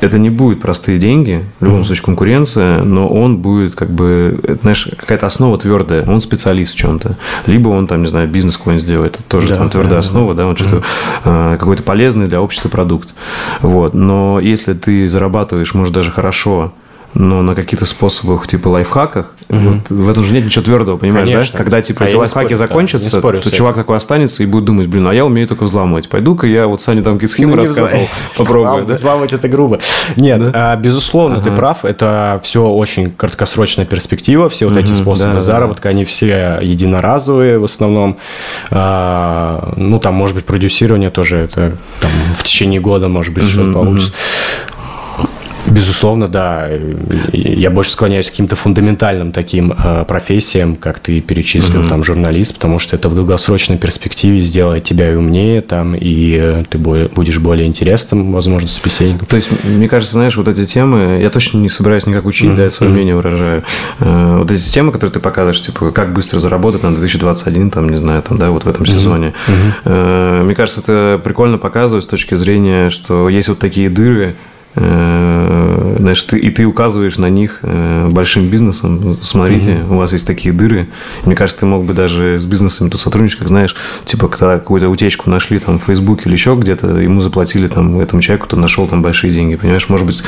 это не будет простые деньги, в любом mm-hmm. случае конкуренция, но он будет как бы, знаешь, какая-то основа твердая, он специалист в чем-то. Либо он там, не знаю, бизнес какой-нибудь сделает, это тоже да, там твердая да, основа, да, он mm-hmm. что-то э, какой-то полезный для общества продукт. Вот. Но если ты зарабатываешь, может, даже хорошо, но на каких-то способах, типа лайфхаках, угу. вот в этом же нет ничего твердого, понимаешь, Конечно. да? Когда, типа, а эти лайфхаки спорю, закончатся, да, спорю, то чувак такой останется и будет думать, блин, а я умею только взламывать. Пойду-ка я вот Сане там какие схемы ну, рассказывал, попробую,
да? Взламывать это грубо. Нет, да? а, безусловно, ага. ты прав, это все очень краткосрочная перспектива, все вот угу, эти способы да, заработка, да. они все единоразовые в основном. А, ну, там, может быть, продюсирование тоже, это там в течение года, может быть, угу, что-то получится. Угу. Безусловно, да. Я больше склоняюсь к каким-то фундаментальным таким э, профессиям, как ты перечислил, mm-hmm. там, журналист, потому что это в долгосрочной перспективе сделает тебя и умнее, там, и э, ты будешь более интересным, возможно, собеседником.
То есть, мне кажется, знаешь, вот эти темы, я точно не собираюсь никак учить, mm-hmm. да, я свое мнение выражаю. Э, вот эти темы, которые ты показываешь, типа, как быстро заработать на 2021, там, не знаю, там, да, вот в этом сезоне. Mm-hmm. Мне кажется, это прикольно показывать с точки зрения, что есть вот такие дыры, значит, ты, и ты указываешь на них э, большим бизнесом. Смотрите, угу. у вас есть такие дыры. Мне кажется, ты мог бы даже с бизнесами то сотрудничать, как знаешь, типа, когда какую-то утечку нашли там в Фейсбуке или еще где-то, ему заплатили там этому человеку, кто нашел там большие деньги, понимаешь? Может быть,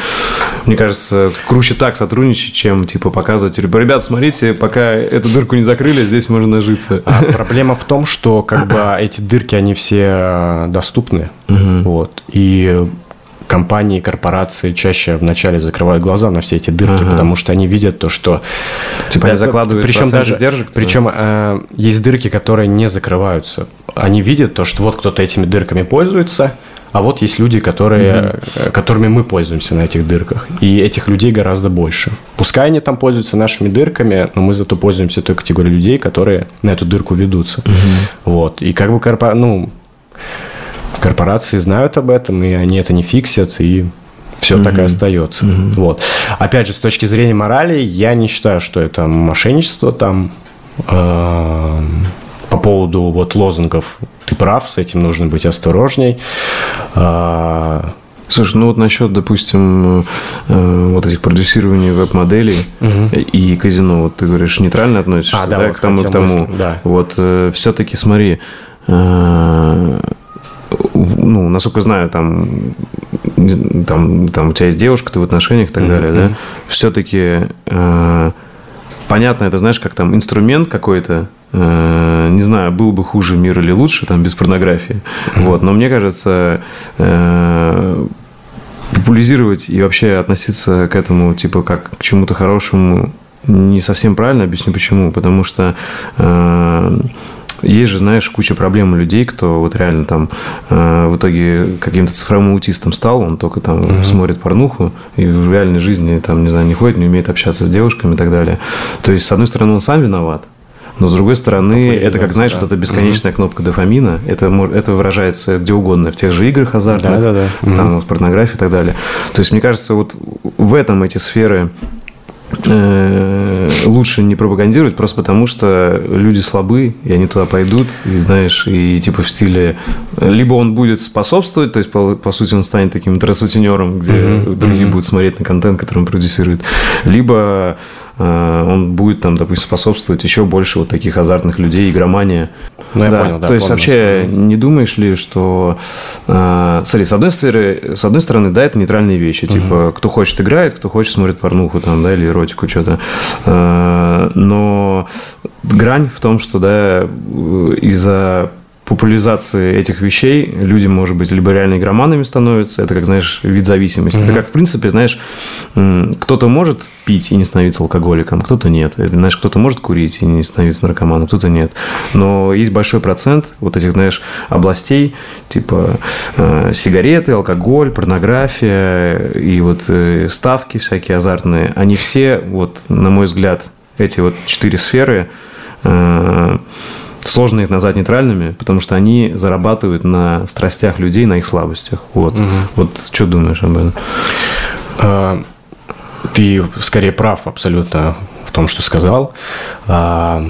мне кажется, круче так сотрудничать, чем типа показывать, типа, ребят, смотрите, пока эту дырку не закрыли, здесь можно нажиться.
А проблема в том, что как бы эти дырки, они все доступны. Угу. Вот. И компании, корпорации чаще вначале закрывают глаза на все эти дырки, ага. потому что они видят то, что...
Типа они закладывают
причем даже сдержек? Причем э, есть дырки, которые не закрываются. Они видят то, что вот кто-то этими дырками пользуется, а вот есть люди, которые, угу. которыми мы пользуемся на этих дырках. И этих людей гораздо больше. Пускай они там пользуются нашими дырками, но мы зато пользуемся той категорией людей, которые на эту дырку ведутся. Угу. Вот. И как бы корпора... ну, корпорации знают об этом, и они это не фиксят, и все mm-hmm. так и остается. Mm-hmm. Вот. Опять же, с точки зрения морали, я не считаю, что это мошенничество там. Э, по поводу вот лозунгов, ты прав, с этим нужно быть осторожней. Э,
Слушай, ну вот насчет, допустим, э, вот этих продюсирований веб-моделей угу. и казино, вот ты говоришь, нейтрально относишься
а, да,
да,
вот
к тому, к тому. Мысль, да. Вот э, все-таки смотри, э, ну, насколько знаю, там, там, там у тебя есть девушка, ты в отношениях и так mm-hmm. далее, да, все-таки э, понятно, это знаешь, как там инструмент какой-то, э, не знаю, был бы хуже мир или лучше, там, без порнографии, mm-hmm. вот, но мне кажется, э, популяризировать и вообще относиться к этому, типа, как к чему-то хорошему не совсем правильно, объясню почему, потому что э, есть же, знаешь, куча проблем у людей, кто вот реально там э, в итоге каким-то цифровым аутистом стал, он только там mm-hmm. смотрит порнуху и в реальной жизни там, не знаю, не ходит, не умеет общаться с девушками и так далее. То есть, с одной стороны, он сам виноват, но с другой стороны, это как, знаешь, да. вот эта бесконечная угу. кнопка дофамина, это, это выражается где угодно, в тех же играх азартных, да, да, да. там, угу. в порнографии и так далее. То есть, мне кажется, вот в этом эти сферы лучше не пропагандировать, просто потому что люди слабы, и они туда пойдут, и знаешь, и типа в стиле либо он будет способствовать, то есть по, по сути он станет таким интернет-сутенером, где mm-hmm. другие mm-hmm. будут смотреть на контент, который он продюсирует, либо Э, он будет там, допустим, способствовать еще больше вот таких азартных людей, игромания.
Ну, я да. понял, да.
То есть, вообще, не думаешь ли, что... Э, смотри, с одной, стороны, с одной стороны, да, это нейтральные вещи. Угу. Типа, кто хочет играет, кто хочет смотрит порнуху там, да, или эротику, что-то. Э, но грань в том, что, да, из-за популяризации этих вещей люди, может быть, либо реально игроманами становятся, это как, знаешь, вид зависимости. Mm-hmm. Это как, в принципе, знаешь, кто-то может пить и не становиться алкоголиком, кто-то нет. Это, знаешь, кто-то может курить и не становиться наркоманом, кто-то нет. Но есть большой процент вот этих, знаешь, областей, типа э, сигареты, алкоголь, порнография и вот э, ставки всякие азартные, они все, вот, на мой взгляд, эти вот четыре сферы э, сложно их назвать нейтральными, потому что они зарабатывают на страстях людей, на их слабостях. Вот, угу. вот что думаешь об этом?
А, ты скорее прав абсолютно в том, что сказал. А,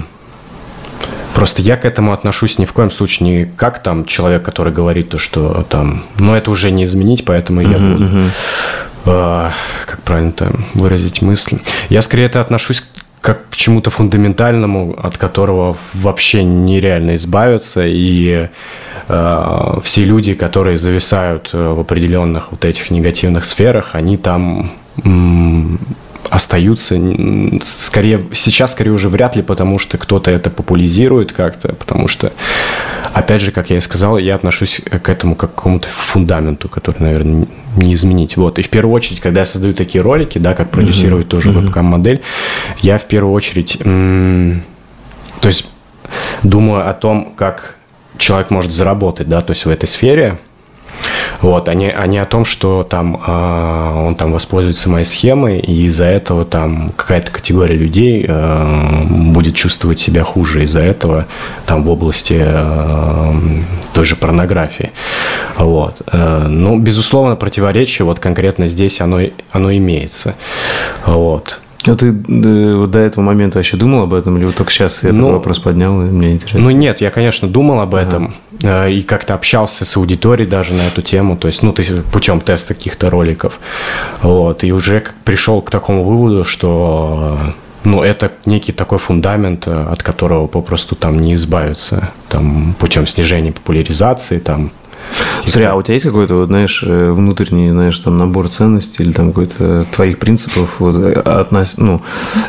просто я к этому отношусь ни в коем случае не как там человек, который говорит то, что там, ну это уже не изменить, поэтому я буду. Uh-huh. как правильно-то выразить мысль? Я скорее это отношусь как к чему-то фундаментальному, от которого вообще нереально избавиться. И э, все люди, которые зависают э, в определенных вот этих негативных сферах, они там остаются. Скорее, сейчас скорее уже вряд ли, потому что кто-то это популяризирует как-то, потому что, опять же, как я и сказал, я отношусь к этому как к какому-то фундаменту, который, наверное, не изменить. Вот. И в первую очередь, когда я создаю такие ролики, да, как продюсировать mm-hmm. тоже mm-hmm. вебкам-модель, я в первую очередь, м- то есть думаю о том, как человек может заработать, да, то есть в этой сфере, вот, они, они о том, что там э, он там воспользуется моей схемой, и из-за этого там какая-то категория людей э, будет чувствовать себя хуже из-за этого там в области э, той же порнографии. Вот. Э, ну, безусловно, противоречие вот конкретно здесь оно, оно имеется. Вот.
А ты вот до этого момента вообще думал об этом, или вот только сейчас я ну, этот вопрос поднял, и мне интересно?
Ну нет, я, конечно, думал об ага. этом, э, и как-то общался с аудиторией даже на эту тему, то есть, ну, ты путем теста каких-то роликов, вот, и уже пришел к такому выводу, что ну, это некий такой фундамент, э, от которого попросту там не избавиться, там, путем снижения популяризации, там,
Смотри, а у тебя есть какой-то, знаешь, э, внутренний, знаешь, там набор ценностей или там какой-то твоих принципов, вот, э, относ... ну,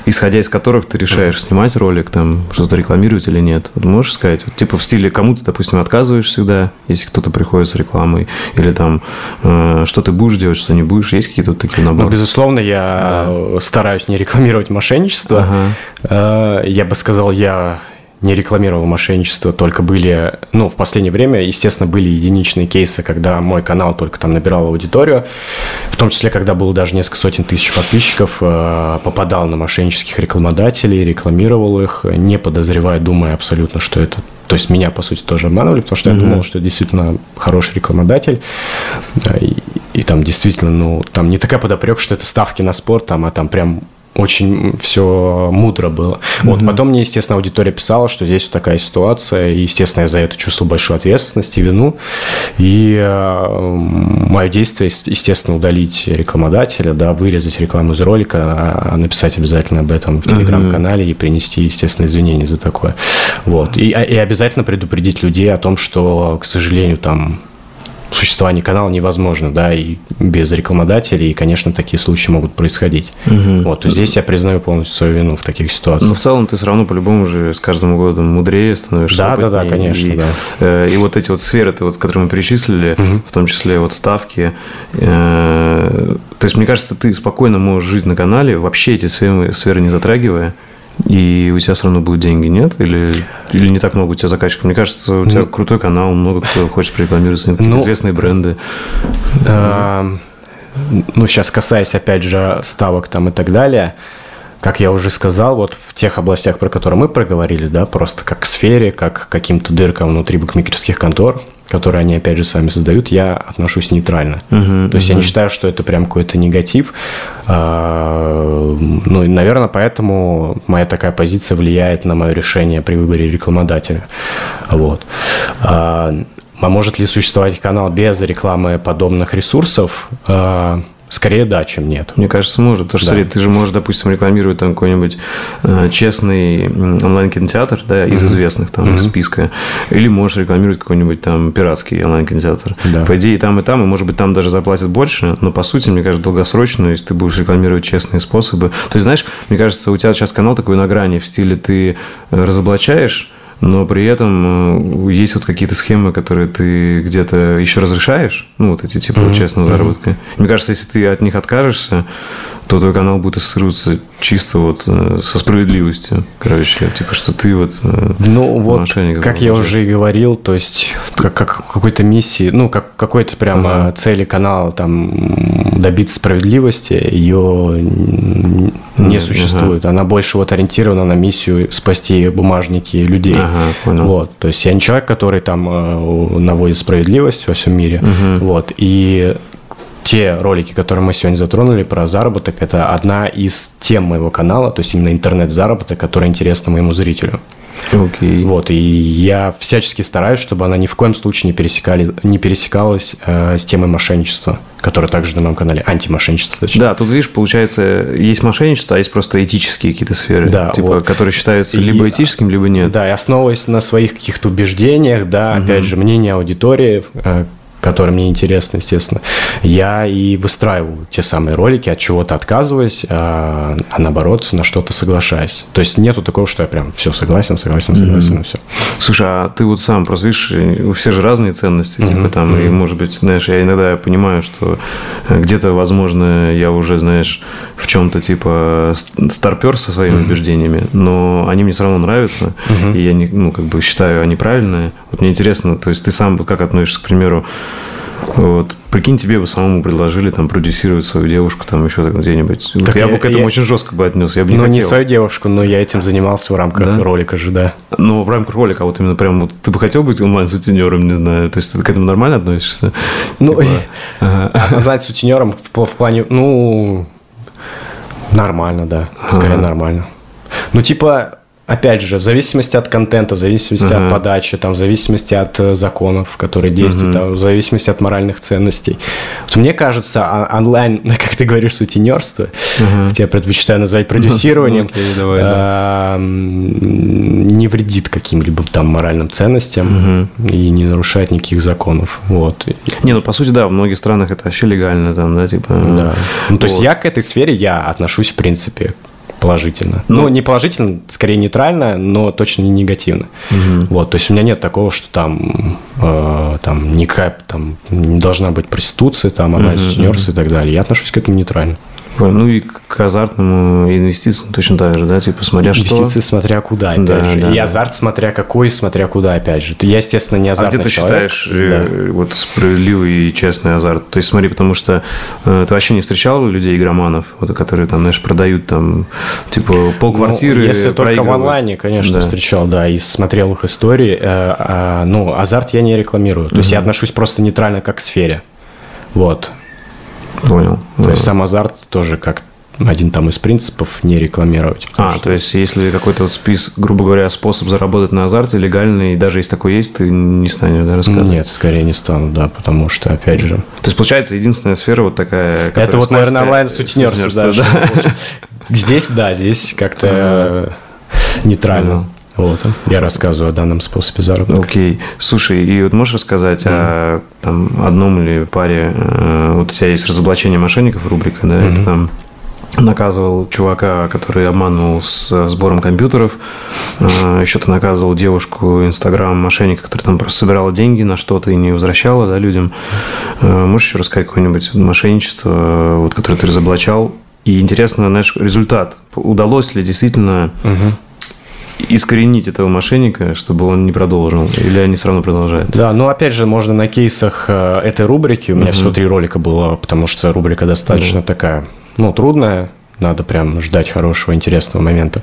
исходя из которых ты решаешь снимать ролик, там, что-то рекламировать или нет? Вот можешь сказать? Вот, типа в стиле кому ты, допустим, отказываешь всегда, если кто-то приходит с рекламой, или там, э, что ты будешь делать, что не будешь, есть какие-то вот такие наборы?
Ну, безусловно, я да. стараюсь не рекламировать мошенничество. Ага. Э, я бы сказал, я не рекламировал мошенничество, только были, ну, в последнее время, естественно, были единичные кейсы, когда мой канал только там набирал аудиторию, в том числе, когда было даже несколько сотен тысяч подписчиков, э, попадал на мошеннических рекламодателей, рекламировал их, не подозревая, думая абсолютно, что это то есть меня, по сути, тоже обманывали, потому что mm-hmm. я думал, что это действительно хороший рекламодатель. И, и там действительно, ну, там не такая подопрек, что это ставки на спорт, там, а там прям очень все мудро было. Mm-hmm. Вот, потом мне, естественно, аудитория писала, что здесь вот такая ситуация, и, естественно, я за это чувствовал большую ответственность и вину, и э, мое действие, естественно, удалить рекламодателя, да, вырезать рекламу из ролика, а, а написать обязательно об этом в телеграм-канале mm-hmm. и принести, естественно, извинения за такое. Вот, и, и обязательно предупредить людей о том, что, к сожалению, там существование канала невозможно, да, и без рекламодателей, и, конечно, такие случаи могут происходить. Угу. Вот, здесь я признаю полностью свою вину в таких ситуациях.
Но в целом ты все равно по-любому же с каждым годом мудрее становишься.
Да, да, да, конечно,
и,
да.
Э, и вот эти вот сферы, ты вот, которые мы перечислили, угу. в том числе вот ставки, э, то есть, мне кажется, ты спокойно можешь жить на канале, вообще эти сферы, сферы не затрагивая, и у тебя все равно будут деньги, нет? Или, или не так много у тебя заказчиков? Мне кажется, у тебя ну, крутой канал, много кто хочет рекламироваться, какие-то ну, известные бренды.
Э, ну, сейчас касаясь, опять же, ставок там и так далее, как я уже сказал, вот в тех областях, про которые мы проговорили, да, просто как к сфере, как к каким-то дыркам внутри букмекерских контор, которые они, опять же, сами создают, я отношусь нейтрально. Uh-huh, То есть uh-huh. я не считаю, что это прям какой-то негатив. А, ну, и, наверное, поэтому моя такая позиция влияет на мое решение при выборе рекламодателя. Вот. А, а может ли существовать канал без рекламы подобных ресурсов? Скорее да, чем нет.
Мне кажется, может. Потому что, да. смотри, ты же можешь, допустим, рекламировать там какой-нибудь э, честный онлайн-кинотеатр, да, из mm-hmm. известных там mm-hmm. списка. Или можешь рекламировать какой-нибудь там пиратский онлайн-кинотеатр. Да. По идее, и там, и там, и, может быть, там даже заплатят больше, но, по сути, мне кажется, долгосрочно, если ты будешь рекламировать честные способы. То есть, знаешь, мне кажется, у тебя сейчас канал такой на грани в стиле ты э, разоблачаешь но при этом э, есть вот какие-то схемы, которые ты где-то еще разрешаешь, ну, вот эти типа mm-hmm. честного заработка. Мне кажется, если ты от них откажешься, то твой канал будет ассоциироваться чисто вот э, со справедливостью, короче, типа, что ты вот
э, Ну, вот, как я уже и говорил, то есть, как, как какой-то миссии, ну, как какой-то прямо ага. цели канала там добиться справедливости, ее не существует. Ага. Она больше вот ориентирована на миссию спасти бумажники людей. Ага, понял. Вот, то есть я не человек, который там э, наводит справедливость во всем мире, угу. вот, и те ролики, которые мы сегодня затронули про заработок, это одна из тем моего канала, то есть именно интернет-заработок, который интересна моему зрителю.
Okay.
Вот, и я всячески стараюсь, чтобы она ни в коем случае не, пересекали, не пересекалась э, с темой мошенничества, которая также на моем канале, антимошенничество.
Точнее. Да, тут, видишь, получается, есть мошенничество, а есть просто этические какие-то сферы, да, типа, вот. которые считаются и, либо этическим, либо нет.
Да, и основываясь на своих каких-то убеждениях, да, угу. опять же, мнение аудитории, э, которые мне интересны, естественно, я и выстраиваю те самые ролики, от чего-то отказываясь, а, а наоборот, на что-то соглашаясь. То есть нету такого, что я прям все согласен, согласен, согласен, mm-hmm. и все.
Слушай, а ты вот сам просто видишь, у всех же разные ценности, mm-hmm. типа там, mm-hmm. и может быть, знаешь, я иногда понимаю, что где-то, возможно, я уже, знаешь, в чем-то типа старпер со своими mm-hmm. убеждениями, но они мне все равно нравятся, mm-hmm. и я не, ну, как бы считаю, они правильные. Вот мне интересно, то есть ты сам как относишься, к примеру, вот. Прикинь, тебе бы самому предложили там продюсировать свою девушку там еще где-нибудь. Вот я, я бы к этому я... очень жестко бы отнес. Я бы не
ну,
хотел.
не свою девушку, но я этим занимался в рамках да? ролика же, да.
Ну, в рамках ролика, вот именно прям вот ты бы хотел быть онлайн-сутенером, не знаю. То есть ты к этому нормально относишься?
Ну, типа... ага. онлайн-сутенером в, в плане, ну, нормально, да. Скорее ага. нормально. Ну, типа, Опять же, в зависимости от контента, в зависимости uh-huh. от подачи, там, в зависимости от э, законов, которые действуют, uh-huh. там, в зависимости от моральных ценностей. Вот мне кажется, а, онлайн, как ты говоришь, сутенерство, uh-huh. хотя я предпочитаю назвать продюсированием, okay, давай, да. не вредит каким-либо там моральным ценностям uh-huh. и не нарушает никаких законов. Вот.
Не, ну по сути, да, в многих странах это вообще легально, там, да, типа.
Да. Ну, то вот. есть я к этой сфере я отношусь в принципе положительно. Ну, ну, не положительно, скорее нейтрально, но точно не негативно. Угу. Вот, то есть у меня нет такого, что там, э, там никакая там не должна быть проституция, там она угу, угу. и так далее. Я отношусь к этому нейтрально.
Ну и к азартному инвестициям точно так же, да? Типа смотря
Инвестиции что. Инвестиции смотря куда, опять да, же. Да, и да. азарт смотря какой, смотря куда, опять же. Я, естественно, не азартный
А где ты человек. считаешь э, да. вот справедливый и честный азарт? То есть смотри, потому что э, ты вообще не встречал людей игроманов, вот, которые там, знаешь, продают там типа полквартиры. Ну,
если только в онлайне, конечно, да. встречал, да, и смотрел их истории. Э, э, ну, азарт я не рекламирую. То угу. есть я отношусь просто нейтрально как к сфере. Вот.
Понял.
То есть сам азарт тоже как один там из принципов не рекламировать.
А, что... то есть если какой-то спис, грубо говоря, способ заработать на азарте легальный, и даже если такой есть, ты не станешь да, рассказывать?
Нет, скорее не стану, да, потому что, опять же...
То есть, получается, единственная сфера вот такая...
Это вот, наверное, онлайн-сутенерство, да. да. Здесь, да, здесь как-то нейтрально. Вот, я рассказываю о данном способе заработка.
Окей. Слушай, и вот можешь рассказать mm. о там, одном или паре, э, вот у тебя есть разоблачение мошенников рубрика, да, mm-hmm. это там наказывал чувака, который обманывал с сбором компьютеров. Э, Еще ты наказывал девушку инстаграм мошенника, которая там просто собирала деньги на что-то и не возвращала да, людям. Э, можешь еще рассказать какое-нибудь мошенничество, вот, которое ты разоблачал? И интересно, знаешь, результат. Удалось ли действительно угу искоренить этого мошенника, чтобы он не продолжил? Или они все равно продолжают?
Да, ну опять же, можно на кейсах э, этой рубрики. У меня угу. всего три ролика было, потому что рубрика достаточно угу. такая, ну, трудная надо прям ждать хорошего, интересного момента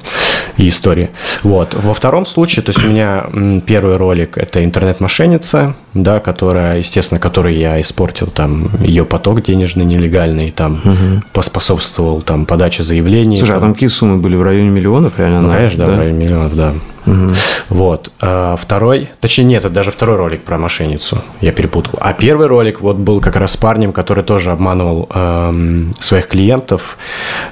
и истории. Вот. Во втором случае, то есть у меня первый ролик – это интернет-мошенница, да, которая, естественно, которой я испортил там ее поток денежный, нелегальный, там угу. поспособствовал там подаче заявлений.
Слушай, а там. а там какие суммы были в районе миллионов, реально?
Ну, конечно, да, да, в районе миллионов, да. Угу. Вот. А второй, точнее, нет, это даже второй ролик про мошенницу, я перепутал. А первый ролик вот был как раз с парнем, который тоже обманывал эм, своих клиентов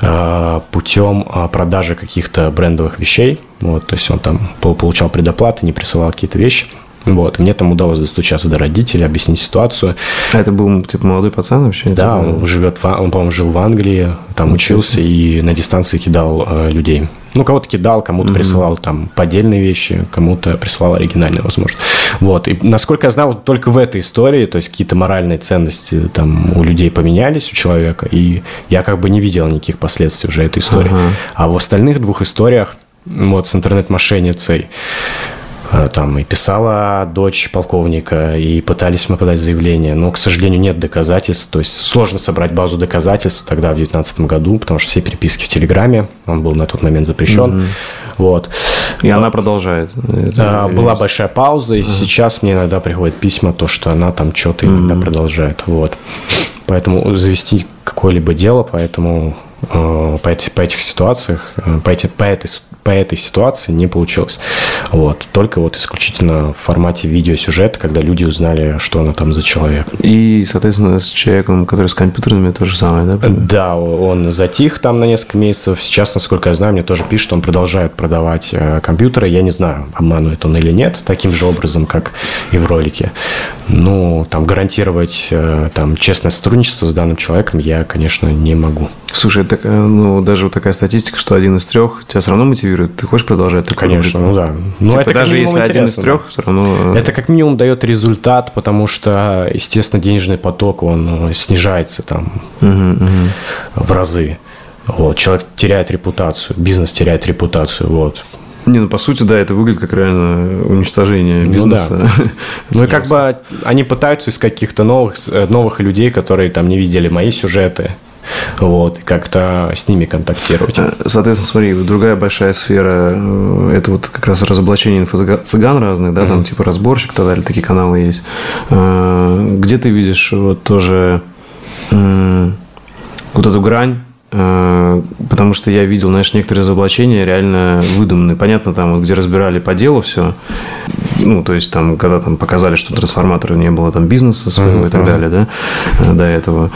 э, путем э, продажи каких-то брендовых вещей. Вот, то есть он там получал предоплаты, не присылал какие-то вещи. Вот, мне там удалось достучаться до родителей, объяснить ситуацию.
А это был, типа, молодой пацан вообще?
Да, он живет, в, он, по-моему, жил в Англии, там учился и на дистанции кидал э, людей. Ну, кого-то кидал, кому-то mm-hmm. присылал там поддельные вещи, кому-то присылал оригинальные, возможно. Вот. И насколько я знаю, вот только в этой истории, то есть какие-то моральные ценности там у людей поменялись, у человека, и я как бы не видел никаких последствий уже этой истории. Uh-huh. А в остальных двух историях, вот с интернет-мошенницей, там и писала дочь полковника, и пытались мы подать заявление, но, к сожалению, нет доказательств, то есть сложно собрать базу доказательств тогда, в 2019 году, потому что все переписки в Телеграме, он был на тот момент запрещен, mm вот.
И она продолжает?
А, была большая пауза, и mm сейчас мне иногда приходят письма, то, что она там что-то иногда mm продолжает, вот. Поэтому завести какое-либо дело, поэтому э, по, эти, по этих ситуациях, э, по, эти, по, этой, по этой ситуации не получилось. Вот. Только вот исключительно в формате видеосюжета, когда люди узнали, что она там за человек.
И, соответственно, с человеком, который с компьютерами, то же самое, да?
Да, он затих там на несколько месяцев. Сейчас, насколько я знаю, мне тоже пишут, он продолжает продавать э, компьютеры. Я не знаю, обманывает он или нет, таким же образом, как и в ролике. Ну, там гарантировать там честное сотрудничество с данным человеком я, конечно, не могу.
Слушай, так, ну, даже вот такая статистика, что один из трех тебя все равно мотивирует. Ты хочешь продолжать? Ты
Конечно, ну да. Но
типа,
это
даже если один из трех,
да.
все равно...
Это как минимум дает результат, потому что, естественно, денежный поток, он снижается там
угу, угу.
в разы. Вот. Человек теряет репутацию, бизнес теряет репутацию. Вот.
Не, ну по сути, да, это выглядит как реально уничтожение бизнеса.
Ну, да. ну и как бы они пытаются искать каких-то новых, новых людей, которые там не видели мои сюжеты. Вот, как-то с ними контактировать.
Соответственно, смотри, другая большая сфера – это вот как раз разоблачение инфо-цыган разных, да, mm-hmm. там типа разборщик и так далее, такие каналы есть. Где ты видишь вот тоже вот эту грань потому что я видел, знаешь, некоторые разоблачения реально выдуманные. Понятно, там, где разбирали по делу все, ну, то есть там, когда там показали, что трансформатора не было там бизнеса своего uh-huh. и так далее, да, до этого,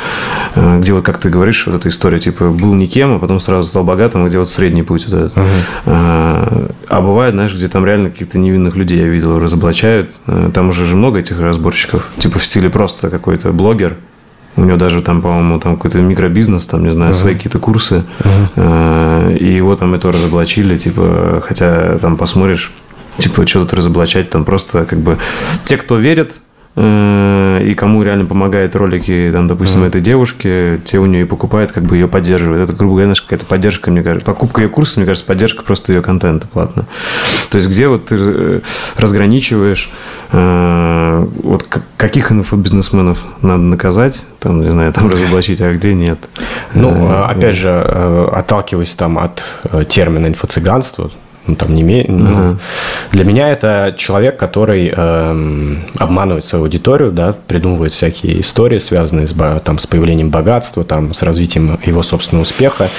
где вот, как ты говоришь, вот эта история, типа, был никем, а потом сразу стал богатым, где вот средний путь вот этот. Uh-huh. А бывает, знаешь, где там реально каких-то невинных людей, я видел, разоблачают, там уже же много этих разборщиков, типа в стиле просто какой-то блогер, у него даже там, по-моему, там какой-то микробизнес, там, не знаю, uh-huh. свои какие-то курсы. Uh-huh. И его там это разоблачили, типа, хотя там посмотришь, типа, что тут разоблачать, там просто как бы те, кто верит, и кому реально помогает ролики, там, допустим, mm. этой девушке, те у нее и покупают, как бы ее поддерживают. Это, грубо говоря, знаешь, какая-то поддержка, мне кажется. Покупка ее курса, мне кажется, поддержка просто ее контента платно. То есть, где вот ты разграничиваешь, вот каких инфобизнесменов надо наказать, там, не знаю, там разоблачить, а где нет.
Ну, опять же, отталкиваясь там от термина инфо-цыганство, ну, там не uh-huh. ну, для меня это человек, который э, обманывает свою аудиторию, да, придумывает всякие истории, связанные с, там, с появлением богатства, там, с развитием его собственного успеха,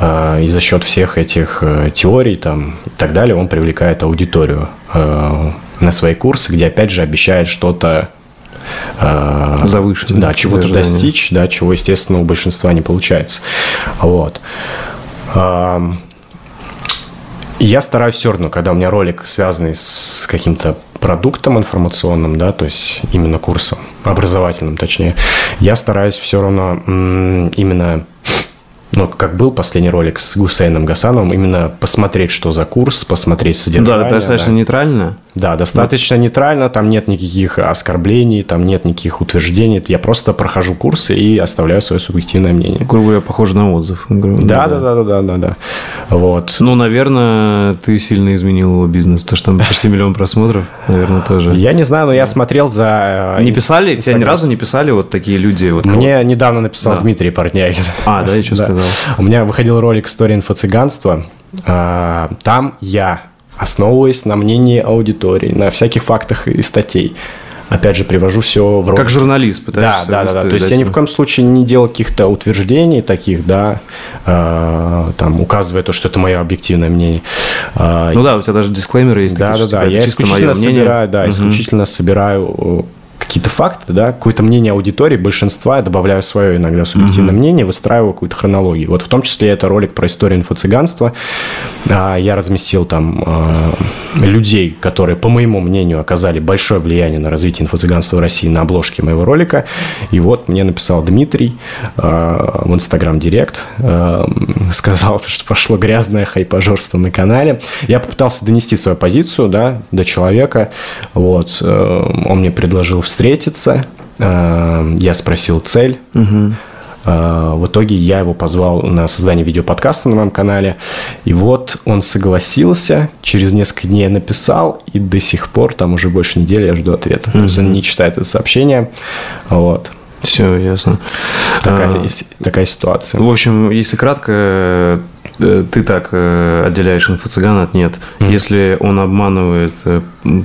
э, и за счет всех этих э, теорий там, и так далее он привлекает аудиторию э, на свои курсы, где опять же обещает что-то
э, завышенное,
да, чего-то достичь, да, чего естественно у большинства не получается, вот. Я стараюсь все равно, когда у меня ролик связанный с каким-то продуктом информационным, да, то есть именно курсом, образовательным точнее, я стараюсь все равно именно ну, как был последний ролик с Гусейном Гасановым, именно посмотреть, что за курс, посмотреть содержание.
Да, достаточно
да.
нейтрально.
Да, достаточно да. нейтрально, там нет никаких оскорблений, там нет никаких утверждений. Я просто прохожу курсы и оставляю свое субъективное мнение.
Грубо говоря, похоже на отзыв.
Да, да, да, да, да, да, да. Вот.
Ну, наверное, ты сильно изменил его бизнес, потому что там почти миллион просмотров, наверное, тоже.
Я не знаю, но я смотрел за...
Не писали? Тебя ни разу не писали вот такие люди? Вот
Мне недавно написал да. Дмитрий Портнягин.
А, да, я что да. сказал?
У меня выходил ролик «История инфо-цыганства». Там я основываясь на мнении аудитории, на всяких фактах и статей. Опять же, привожу все в ролик.
Как журналист пытаешься.
Да, да, да. да. То есть я ни в коем случае не делал каких-то утверждений таких, да, э, там, указывая то, что это мое объективное мнение.
Э, ну да, у тебя даже дисклеймеры есть.
Да,
такие,
да, да. Я исключительно собираю, да, угу. исключительно собираю какие-то факты, да, какое-то мнение аудитории, большинства, я добавляю свое иногда субъективное uh-huh. мнение, выстраиваю какую-то хронологию. Вот в том числе это ролик про историю инфо-цыганства. А, я разместил там а, людей, которые, по моему мнению, оказали большое влияние на развитие инфо-цыганства в России на обложке моего ролика. И вот мне написал Дмитрий а, в Инстаграм Директ, сказал, что пошло грязное хайпажорство на канале. Я попытался донести свою позицию, да, до человека. Вот, э, он мне предложил встретиться. Э, я спросил цель. Угу. В итоге я его позвал на создание видеоподкаста на моем канале. И вот он согласился, через несколько дней написал, и до сих пор, там уже больше недели, я жду ответа. Mm-hmm. То есть он не читает это сообщение. Вот.
Все, ясно.
Такая, а, такая ситуация.
В общем, если кратко, ты так э, отделяешь инфо-цыган от нет. Mm-hmm. Если он обманывает, э,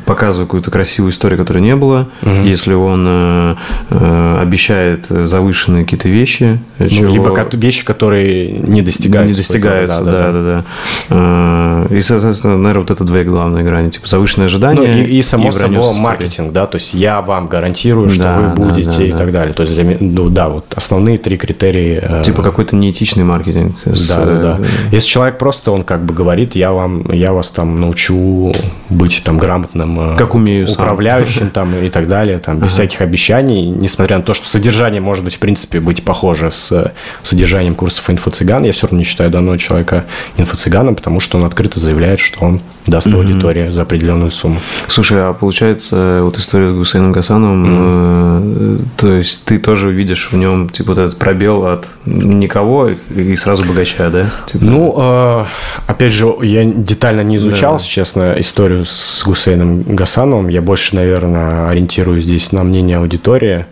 показывает какую-то красивую историю, которой не было, mm-hmm. если он э, э, обещает завышенные какие-то вещи,
ну, чего... либо вещи, которые не достигаются.
Не достигаются, да, да, да. да, да. И, соответственно, наверное, вот это две главные грани, типа завышенное ожидание.
Ну, и, и само и собой маркетинг, да, то есть я вам гарантирую, что да, вы будете да, да, и да. так далее. То есть, для, ну, да, вот основные три критерия.
Типа какой-то неэтичный маркетинг.
Да, да, да. Если человек просто, он как бы говорит, я вам, я вас там научу быть там грамотным,
э, как умею
управляющим сам. там и так далее, там без ага. всяких обещаний, несмотря на то, что содержание может быть в принципе быть похоже с содержанием курсов инфо-цыган, я все равно не считаю данного человека инфо-цыганом, потому что он открыто заявляет, что он даст угу. аудитории за определенную сумму.
Слушай, а получается, вот история с Гусейном Гасановым, угу. э, то есть ты тоже видишь в нем типа вот этот пробел от никого и сразу богача, да? Типа...
Ну, э, опять же, я детально не изучал, да. честно, историю с Гусейном Гасановым. Я больше, наверное, ориентируюсь здесь на мнение аудитории.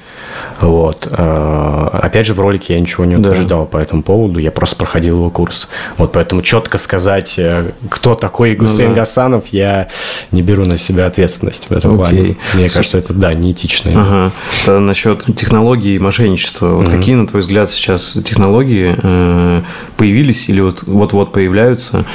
Вот. Э, опять же, в ролике я ничего не утверждал да. по этому поводу, я просто проходил его курс. Вот поэтому четко сказать, э, кто такой Гусейн ну, да. Гасанов, я не беру на себя ответственность в этом Окей. плане. Мне С... кажется, это, да, неэтично.
Ага. Это насчет технологий и мошенничества. Вот mm какие, на твой взгляд, сейчас технологии э, появились или вот вот-вот появляются,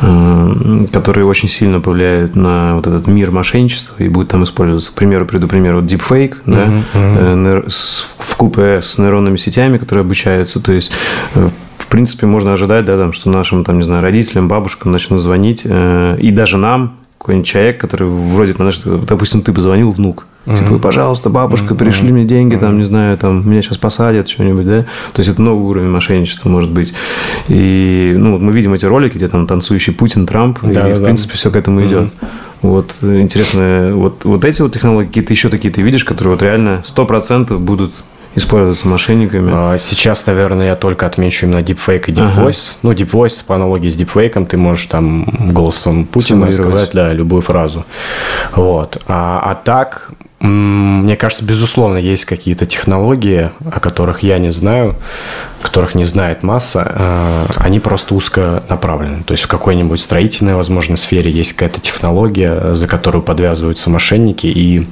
э, которые очень сильно повлияют на вот этот мир мошенничества и будут там использоваться? К примеру, приду пример, вот deepfake, mm-hmm. да, mm-hmm. В купе с нейронными сетями, которые обучаются, то есть э, в принципе, можно ожидать, да, там, что нашим, там, не знаю, родителям, бабушкам начнут звонить, э, и даже нам, какой-нибудь человек, который вроде, знаешь, допустим, ты позвонил внук, mm-hmm. типа, пожалуйста, бабушка, mm-hmm. мне деньги, там, не знаю, там, меня сейчас посадят, что-нибудь, да, то есть это новый уровень мошенничества может быть. И, ну, мы видим эти ролики, где там танцующий Путин, Трамп, да, и, да, в принципе, все к этому mm-hmm. идет. Вот, интересно, вот, вот эти вот технологии какие-то еще такие ты видишь, которые вот реально 100% будут использоваться мошенниками? А,
сейчас, наверное, я только отмечу именно deepfake и deep voice. Ага. Ну, deep voice по аналогии с deepfake ты можешь там голосом Путина сказать, да, любую фразу. Вот. А, а так, мне кажется, безусловно, есть какие-то технологии, о которых я не знаю, которых не знает масса, а, они просто узко направлены. То есть в какой-нибудь строительной, возможно, сфере есть какая-то технология, за которую подвязываются мошенники и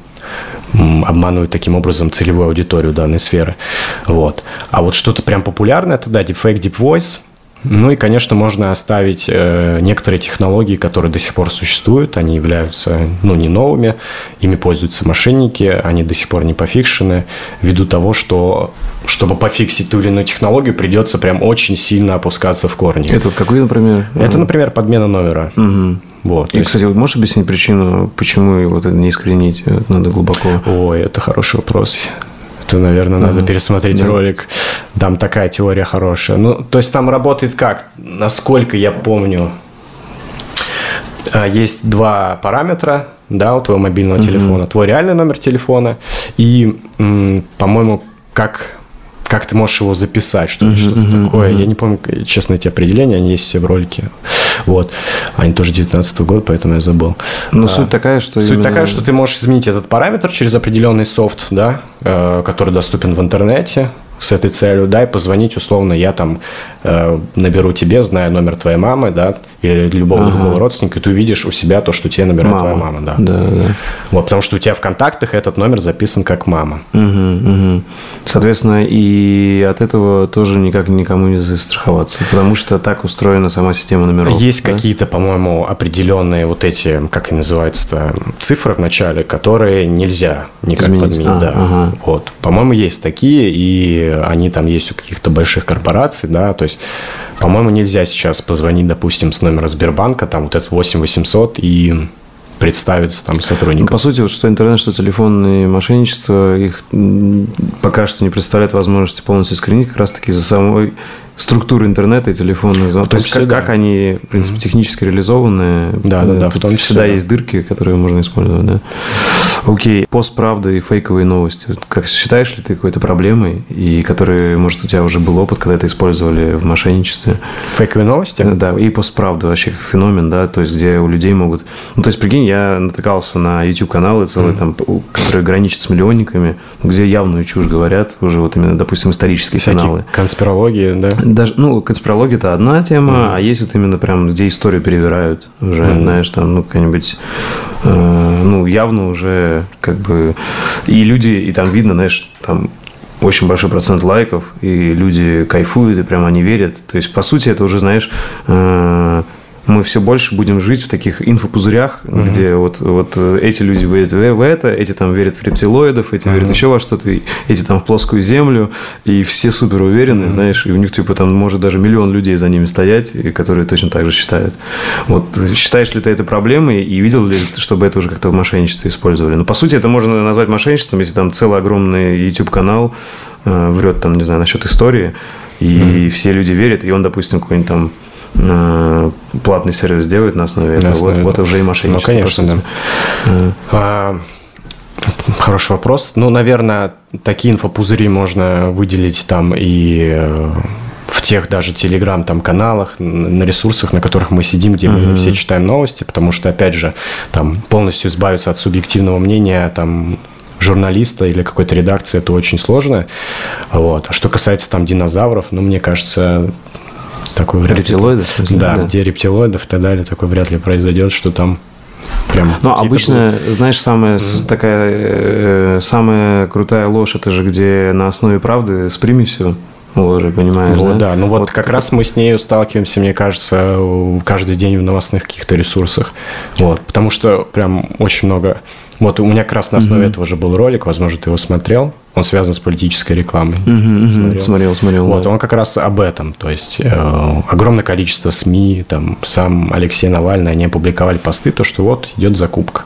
обманывают таким образом целевую аудиторию данной сферы. Вот. А вот что-то прям популярное, это да, deepfake, deep voice. Ну и, конечно, можно оставить э, некоторые технологии, которые до сих пор существуют. Они являются, ну, не новыми. Ими пользуются мошенники. Они до сих пор не пофикшены. Ввиду того, что чтобы пофиксить ту или иную технологию, придется прям очень сильно опускаться в корни.
Это какой, например?
Это, например, подмена номера.
Угу. Вот, и, есть... кстати, вот можешь объяснить причину, почему вот это не искоренить надо глубоко?
Ой, это хороший вопрос. Это, наверное, надо uh-huh. пересмотреть да. ролик. Там такая теория хорошая. Ну, то есть там работает как? Насколько я помню, а, есть два параметра, да, у твоего мобильного uh-huh. телефона. Твой реальный номер телефона и, по-моему, как как ты можешь его записать, что uh-huh, что-то uh-huh, такое. Я не помню, честно, эти определения, они есть все в ролике. Вот. Они тоже 19 год, поэтому я забыл.
Но а, суть такая, что...
Суть именно... такая, что ты можешь изменить этот параметр через определенный софт, да, э, который доступен в интернете с этой целью, да, и позвонить условно, я там э, наберу тебе, зная номер твоей мамы, да, или любого ага. другого родственника, и ты увидишь у себя то, что тебе набирает мама. твоя мама, да.
Да, да.
Вот, потому что у тебя в контактах этот номер записан как мама.
Угу, угу. Соответственно, и от этого тоже никак никому не застраховаться, потому что так устроена сама система номеров.
Есть да? какие-то, по-моему, определенные вот эти, как они называются, цифры в начале, которые нельзя никак Изменить. подменить. А, да. ага. Вот. По-моему, есть такие, и они там есть у каких-то больших корпораций, да, то есть по-моему, нельзя сейчас позвонить, допустим, с номера Сбербанка, там вот этот 8 800 и представиться там сотрудникам. Ну,
по сути, вот что интернет, что телефонные мошенничества, их пока что не представляет возможности полностью искоренить как раз-таки за самой структуры интернета и телефонных звонков. То есть, как, да. как они, в принципе, технически реализованы.
Да, да, да. Тут в том
числе, всегда да. есть дырки, которые можно использовать, да. Окей. Постправда и фейковые новости. Как считаешь ли ты какой-то проблемой, и которые, может, у тебя уже был опыт, когда это использовали в мошенничестве?
Фейковые новости?
Да, и постправда вообще как феномен, да, то есть, где у людей могут... Ну, то есть, прикинь, я натыкался на YouTube-каналы целые, mm. там, которые граничат с миллионниками, где явную чушь говорят, уже вот именно, допустим, исторические
Всякие
каналы.
конспирологии, да?
Даже, ну, конспирология это одна тема, mm-hmm. а есть вот именно прям, где историю перевирают уже, mm-hmm. знаешь, там, ну, какая-нибудь, э, ну, явно уже как бы, и люди, и там видно, знаешь, там очень большой процент лайков, и люди кайфуют, и прямо они верят. То есть, по сути, это уже, знаешь, э, мы все больше будем жить в таких инфопузырях, угу. где вот, вот эти люди верят в это, эти там верят в рептилоидов, эти угу. верят еще во что-то, эти там в плоскую землю, и все супер уверены, угу. знаешь, и у них типа там может даже миллион людей за ними стоять, которые точно так же считают. Вот считаешь ли ты это проблемой и видел ли, чтобы это уже как-то в мошенничестве использовали? Ну, по сути, это можно назвать мошенничеством, если там целый огромный YouTube-канал э, врет там, не знаю, насчет истории, и mm все люди верят, и он, допустим, какой-нибудь там Э, платный сервис делает на основе этого, вот, вот уже и мошенничество.
Ну, конечно, да. Э. А, хороший вопрос. Ну, наверное, такие инфопузыри можно выделить там и э, в тех даже телеграм там каналах, на ресурсах, на которых мы сидим, где мы mm-hmm. все читаем новости, потому что, опять же, там полностью избавиться от субъективного мнения там журналиста или какой-то редакции, это очень сложно. Вот. А что касается там динозавров, ну, мне кажется, такой вряд
рептилоидов?
Ли, да, да, где рептилоидов и так далее, такое вряд ли произойдет, что там прям...
Ну, обычно, будут... знаешь, самая mm-hmm. такая, э, самая крутая ложь, это же где на основе правды с примесью ложи, понимаешь,
вот, да? да? Ну вот, вот как раз мы с нею сталкиваемся, мне кажется, каждый день в новостных каких-то ресурсах. Вот, потому что прям очень много... Вот у меня как раз на основе mm-hmm. этого же был ролик, возможно, ты его смотрел. Он связан с политической рекламой.
Угу. Смотрел, смотрел. смотрел
вот, да. он как раз об этом. То есть э, огромное количество СМИ, там сам Алексей Навальный, они опубликовали посты, то, что вот идет закупка.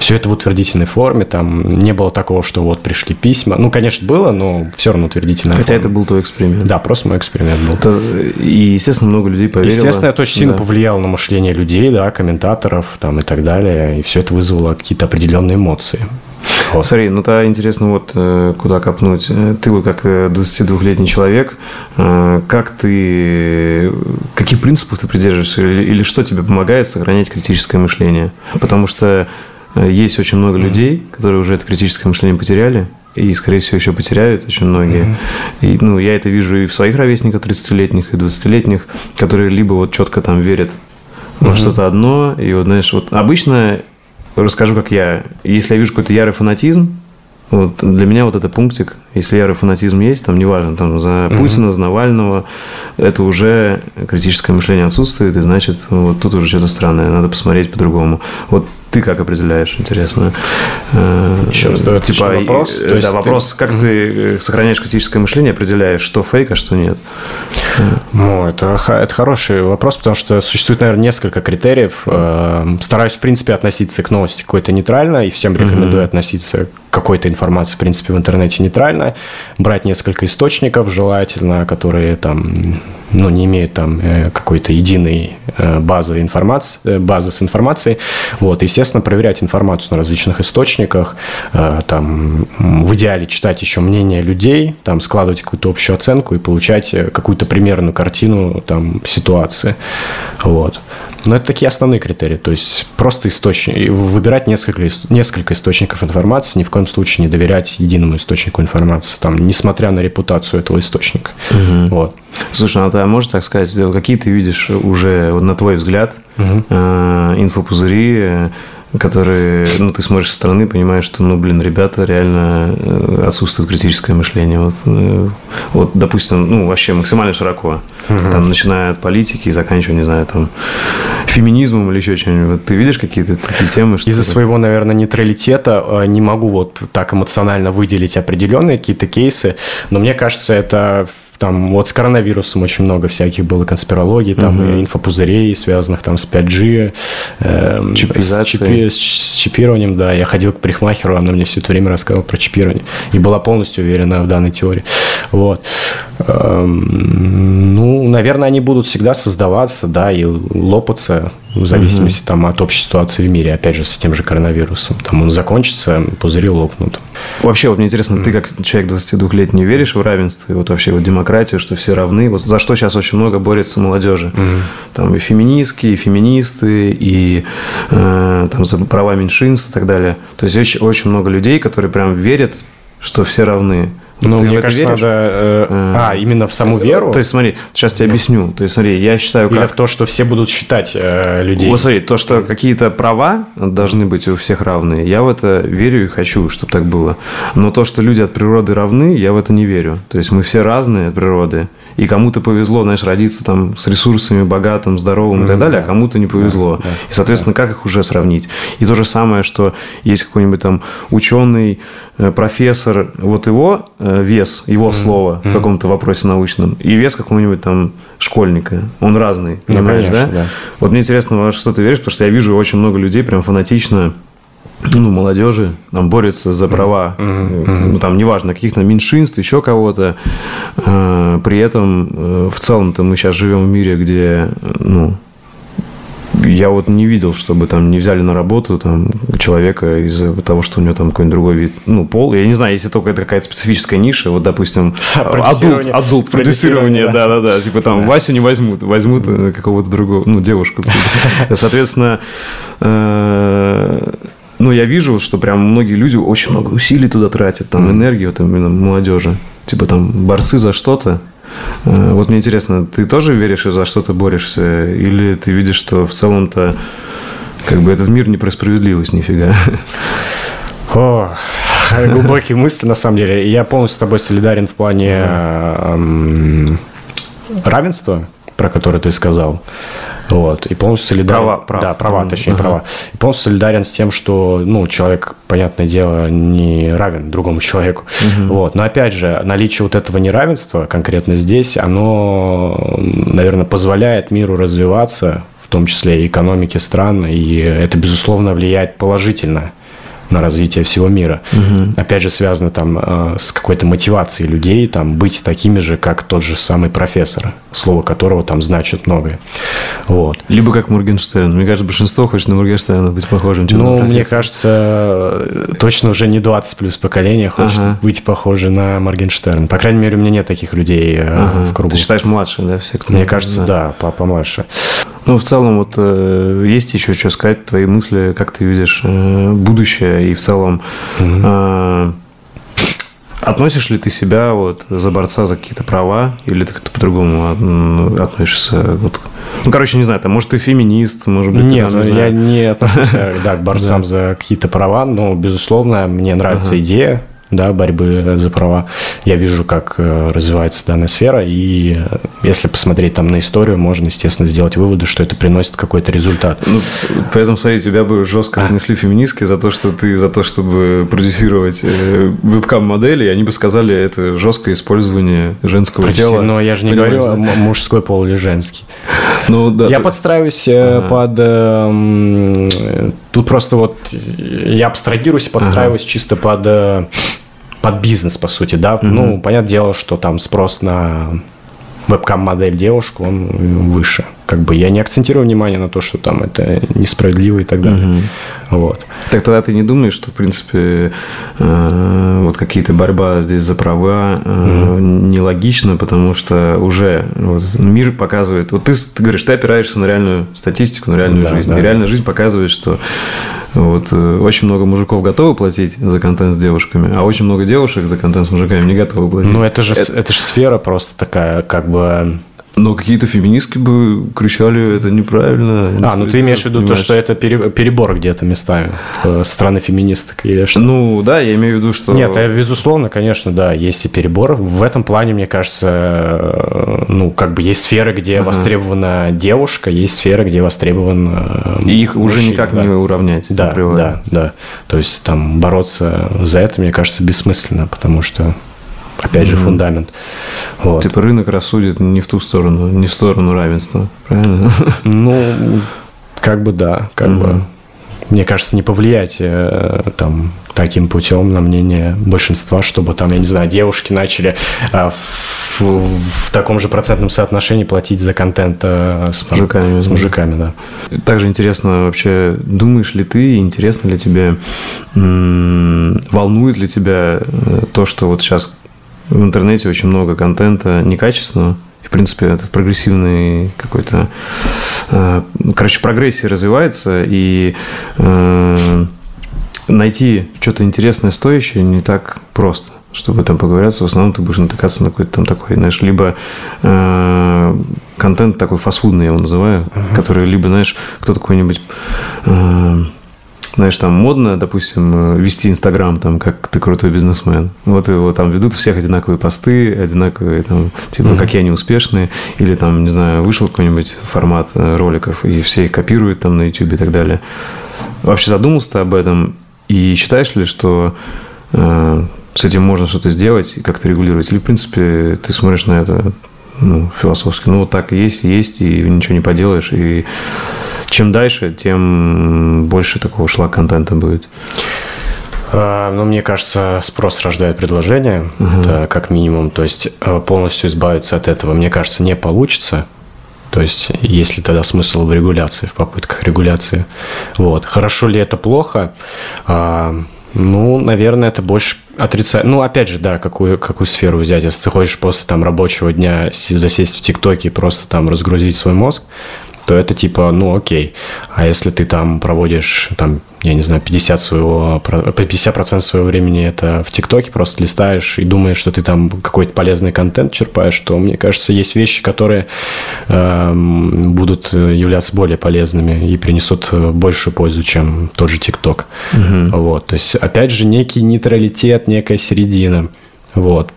Все это в утвердительной форме, там не было такого, что вот пришли письма. Ну, конечно, было, но все равно утвердительная
Хотя форма. это был твой эксперимент.
Да, просто мой эксперимент был.
Это, и, естественно, много людей поверило.
Естественно, это очень сильно да. повлияло на мышление людей, да, комментаторов там и так далее. И все это вызвало какие-то определенные эмоции.
Вот. Смотри, ну то интересно вот э, куда копнуть. Э, ты вот как 22-летний э, человек, как ты, каких принципов ты придерживаешься или, или что тебе помогает сохранять критическое мышление? Потому что есть очень много людей, которые уже это критическое мышление потеряли, и, скорее всего, еще потеряют очень многие. Mm-hmm. И, ну, я это вижу и в своих ровесниках 30-летних, и 20-летних, которые либо вот четко там верят во mm-hmm. что-то одно, и вот, знаешь, вот обычно расскажу, как я. Если я вижу какой-то ярый фанатизм, вот для меня вот это пунктик, если ярый фанатизм есть, там неважно, там за Путина, mm-hmm. за Навального, это уже критическое мышление отсутствует, и значит, вот тут уже что-то странное, надо посмотреть по-другому. Вот ты как определяешь, интересно?
Э, Еще раз, давай типа, вопрос.
То есть да, вопрос, ты... как ты сохраняешь критическое мышление, определяешь, что фейк, а что нет?
Ну, это, это хороший вопрос, потому что существует, наверное, несколько критериев. Mm-hmm. Стараюсь, в принципе, относиться к новости какой-то нейтрально, и всем рекомендую mm-hmm. относиться какой-то информации, в принципе, в интернете нейтрально. Брать несколько источников, желательно, которые там ну, не имеют там э, какой-то единой э, базы, информации, базы с информацией. Вот, естественно, проверять информацию на различных источниках, э, там, в идеале читать еще мнение людей, там, складывать какую-то общую оценку и получать э, какую-то примерную картину там, ситуации. Вот. Но это такие основные критерии. То есть просто источник, выбирать несколько, несколько источников информации, ни в коем случае не доверять единому источнику информации, там, несмотря на репутацию этого источника.
Угу. Вот. Слушай, ну ты можешь так сказать, какие ты видишь уже, на твой взгляд, угу. инфопузыри, которые, ну, ты смотришь со стороны, понимаешь, что, ну, блин, ребята реально э, отсутствует критическое мышление. Вот, э, вот допустим, ну, вообще максимально широко. Угу. Там, начиная от политики и заканчивая, не знаю, там, феминизмом или еще чем-нибудь. Вот ты видишь какие-то такие темы?
Что Из-за своего, наверное, нейтралитета э, не могу вот так эмоционально выделить определенные какие-то кейсы, но мне кажется, это там вот с коронавирусом очень много всяких было конспирологий, там угу. и инфопузырей, связанных там с 5G, э, с, чипи, с, с чипированием, да. Я ходил к парикмахеру, она мне все это время рассказывала про чипирование. И была полностью уверена в данной теории. Вот. Эм, ну, наверное, они будут всегда создаваться, да, и лопаться в зависимости угу. там, от общей ситуации в мире, опять же, с тем же коронавирусом. Там он закончится, пузыри лопнут.
Вообще, вот мне интересно, mm. ты как человек 22-летний веришь в равенство и вот вообще в демократию, что все равны? Вот за что сейчас очень много борется молодежи? Mm. Там и феминистки, и феминисты, и э, там за права меньшинств и так далее. То есть очень, очень много людей, которые прям верят, что все равны.
Ну,
Ты
мне кажется,
веришь?
надо... э,
А.
А, именно в саму веру?
То есть, смотри, сейчас тебе объясню. То есть, смотри, я считаю,
Или
как...
в то, что все будут считать э, людей?
Вот смотри, то, что какие-то права должны быть у всех равные, я в это верю и хочу, чтобы так было. Но то, что люди от природы равны, я в это не верю. То есть мы все разные от природы. И кому-то повезло, знаешь, родиться там с ресурсами, богатым, здоровым и так далее, а кому-то не повезло. И, соответственно, как их уже сравнить? И то же самое, что есть какой-нибудь там ученый, э, профессор, вот его э, вес, его слово в каком-то вопросе научном, и вес какого-нибудь там школьника. Он разный,
Ну,
понимаешь,
конечно,
да?
да.
Вот мне интересно, во что ты веришь, потому что я вижу очень много людей прям фанатично ну, молодежи там борются за права, ну, там, неважно, каких-то меньшинств, еще кого-то. Э, При этом, э, в целом-то мы сейчас живем в мире, где, ну, я вот не видел, чтобы там не взяли на работу там, человека из-за того, что у него там какой-нибудь другой вид, ну, пол. Я не знаю, если только это какая-то специфическая ниша, вот, допустим, адулт,
Продюсирование.
адулт продюсирование,
Продюсирование,
да-да-да, типа там Васю не возьмут, возьмут э, какого-то другого, ну, девушку. Соответственно, ну, я вижу, что прям многие люди очень много усилий туда тратят, там, энергию, вот именно молодежи. Типа там борцы за что-то. Э, Вот мне интересно, ты тоже веришь и за что-то борешься? Или ты видишь, что в целом-то как бы этот мир не про справедливость нифига?
О, глубокие мысли, на самом деле. Я полностью с тобой солидарен в плане э, м, равенства, про которое ты сказал. Вот. И полностью солидарен...
Права, прав.
Да, права,
Мгм.
точнее,
Ага.
права. И полностью солидарен с тем, что, ну, человек, понятное дело, не равен другому человеку. Вот. Но, опять же, наличие вот этого неравенства конкретно здесь, оно, наверное, позволяет миру развиваться, в том числе и экономике стран, и это, безусловно, влияет положительно на развитие всего мира. Опять же, связано там э, с какой-то мотивацией людей там быть такими же, как тот же самый профессор, слово которого там значит многое. Вот.
Либо как Моргенштерн. Мне кажется, большинство хочет на Моргенштерна быть похожим. чем на
Ну, мне
профессора.
кажется, точно уже не 20 плюс поколения хочет
Ага.
быть похожи на Моргенштерн. По крайней мере, у меня нет таких людей э,
Ага.
в кругу.
Ты считаешь младше, да, все, кто
Мне кажется, да, по- помладше.
Ну, в целом, вот э, есть еще что сказать, твои мысли, как ты видишь будущее и в целом э, относишь ли ты себя вот за борца за какие-то права или ты как-то по-другому относишься? Вот, ну, короче, не знаю, там, может, ты феминист, может быть, ты
Нет,
там,
ну,
не
я не отношусь э, да, к борцам за какие-то права, но, безусловно, мне нравится идея да, борьбы за права. Я вижу, как э, развивается данная сфера, и э, если посмотреть там на историю, можно, естественно, сделать выводы, что это приносит какой-то результат.
Ну, поэтому, смотри, тебя бы жестко отнесли феминистки за то, что ты за то, чтобы продюсировать э, вебкам-модели, и они бы сказали, это жесткое использование женского тела.
Но я же не
Понимаешь,
говорю,
да?
мужской пол или женский.
Ну, да,
я
ты-
подстраиваюсь э, под... э, Тут просто вот я абстрагируюсь и подстраиваюсь чисто под, под бизнес, по сути, да. Ну, понятное дело, что там спрос на вебкам-модель девушку, он выше. Как бы я не акцентирую внимание на то, что там это несправедливо и так далее. Вот.
Так тогда ты не думаешь, что, в принципе, э, вот какие-то борьба здесь за права э, нелогично, потому что уже вот мир показывает... Вот ты, ты говоришь, ты опираешься на реальную статистику, на реальную
Да,
жизнь.
да.
И реальная жизнь показывает, что вот э, очень много мужиков готовы платить за контент с девушками, а очень много девушек за контент с мужиками не готовы платить.
Ну, это же, с- это же сфера просто такая, как бы...
Но какие-то феминистки бы кричали, это неправильно.
А, ну ты имеешь в виду то, что это пере- перебор где-то местами э, со стороны феминисток или что?
Ну, да, я имею в виду, что...
Нет, э, безусловно, конечно, да, есть и перебор. В этом плане, мне кажется, э, ну, как бы есть сферы, где востребована девушка, есть сферы, где востребован
И их уже
мужчина,
никак
да.
не уравнять.
Да,
априори.
да, да. То есть там бороться за это, мне кажется, бессмысленно, потому что, опять же, фундамент. Вот.
Типа рынок рассудит не в ту сторону, не в сторону равенства. Правильно?
Ну, как бы да, как бы.
Мгм.
Мне кажется, не повлиять э, там таким путем на мнение большинства, чтобы там, я не знаю, девушки начали а, в, в таком же процентном соотношении платить за контент э, с,
мужиками,
С мужиками, да.
Также интересно вообще, думаешь ли ты, интересно ли тебе, волнует ли тебя э, то, что вот сейчас в интернете очень много контента некачественного, и, в принципе, это в прогрессивной какой-то, э, короче, прогрессии развивается, и э, найти что-то интересное, стоящее не так просто. чтобы там поговориться, в основном ты будешь натыкаться на какой-то там такой, знаешь, либо э, контент такой фастфудный, я его называю, uh-huh. который либо, знаешь, кто то какой-нибудь... Э, знаешь, там модно, допустим, э, вести Инстаграм, там, как ты крутой бизнесмен. Вот его там ведут всех одинаковые посты, одинаковые, там, типа, mm-hmm. какие они успешные. Или там, не знаю, вышел какой-нибудь формат э, роликов, и все их копируют там на YouTube и так далее. Вообще задумался ты об этом? И считаешь ли, что э, с этим можно что-то сделать и как-то регулировать? Или, в принципе, ты смотришь на это ну, философски, ну, вот так и есть, есть, и ничего не поделаешь, и чем дальше, тем больше такого шлак-контента будет.
А, ну, мне кажется, спрос рождает предложение, угу. это как минимум. То есть э, полностью избавиться от этого, мне кажется, не получится. То есть, есть ли тогда смысл в регуляции, в попытках регуляции? Вот. Хорошо ли это плохо? Ну, наверное, это больше отрицать. Ну, опять же, да, какую, какую сферу взять. Если ты хочешь после там рабочего дня засесть в ТикТоке и просто там разгрузить свой мозг, то это типа, ну окей. А если ты там проводишь, там, я не знаю, 50 своего, 50% своего времени это в ТикТоке просто листаешь и думаешь, что ты там какой-то полезный контент черпаешь, то, мне кажется, есть вещи, которые э, будут являться более полезными и принесут большую пользу, чем тот же ТикТок. Угу. Вот. То есть, опять же, некий нейтралитет, некая середина. Вот.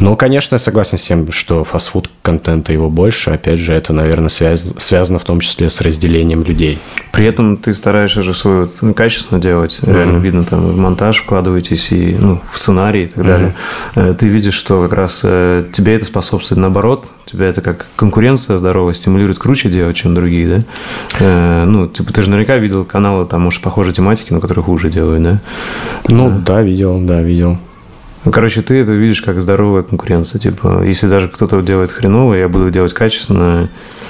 Ну, конечно, я согласен с тем, что фастфуд контента его больше. Опять же, это, наверное, связ... связано в том числе с разделением людей.
При этом ты стараешься же свое ну, качественно делать. Mm-hmm. Реально видно, там в монтаж вкладываетесь и ну, в сценарий и так далее. Mm-hmm. Ты видишь, что как раз э, тебе это способствует наоборот. Тебя это как конкуренция здоровая стимулирует круче делать, чем другие, да? Э, ну, типа, ты же наверняка видел каналы, там, может, похожие тематики, но которые хуже делают, да?
Ну, да, видел, да, видел.
Ну, короче, ты это видишь как здоровая конкуренция. Типа, если даже кто-то делает хреново, я буду делать качественно.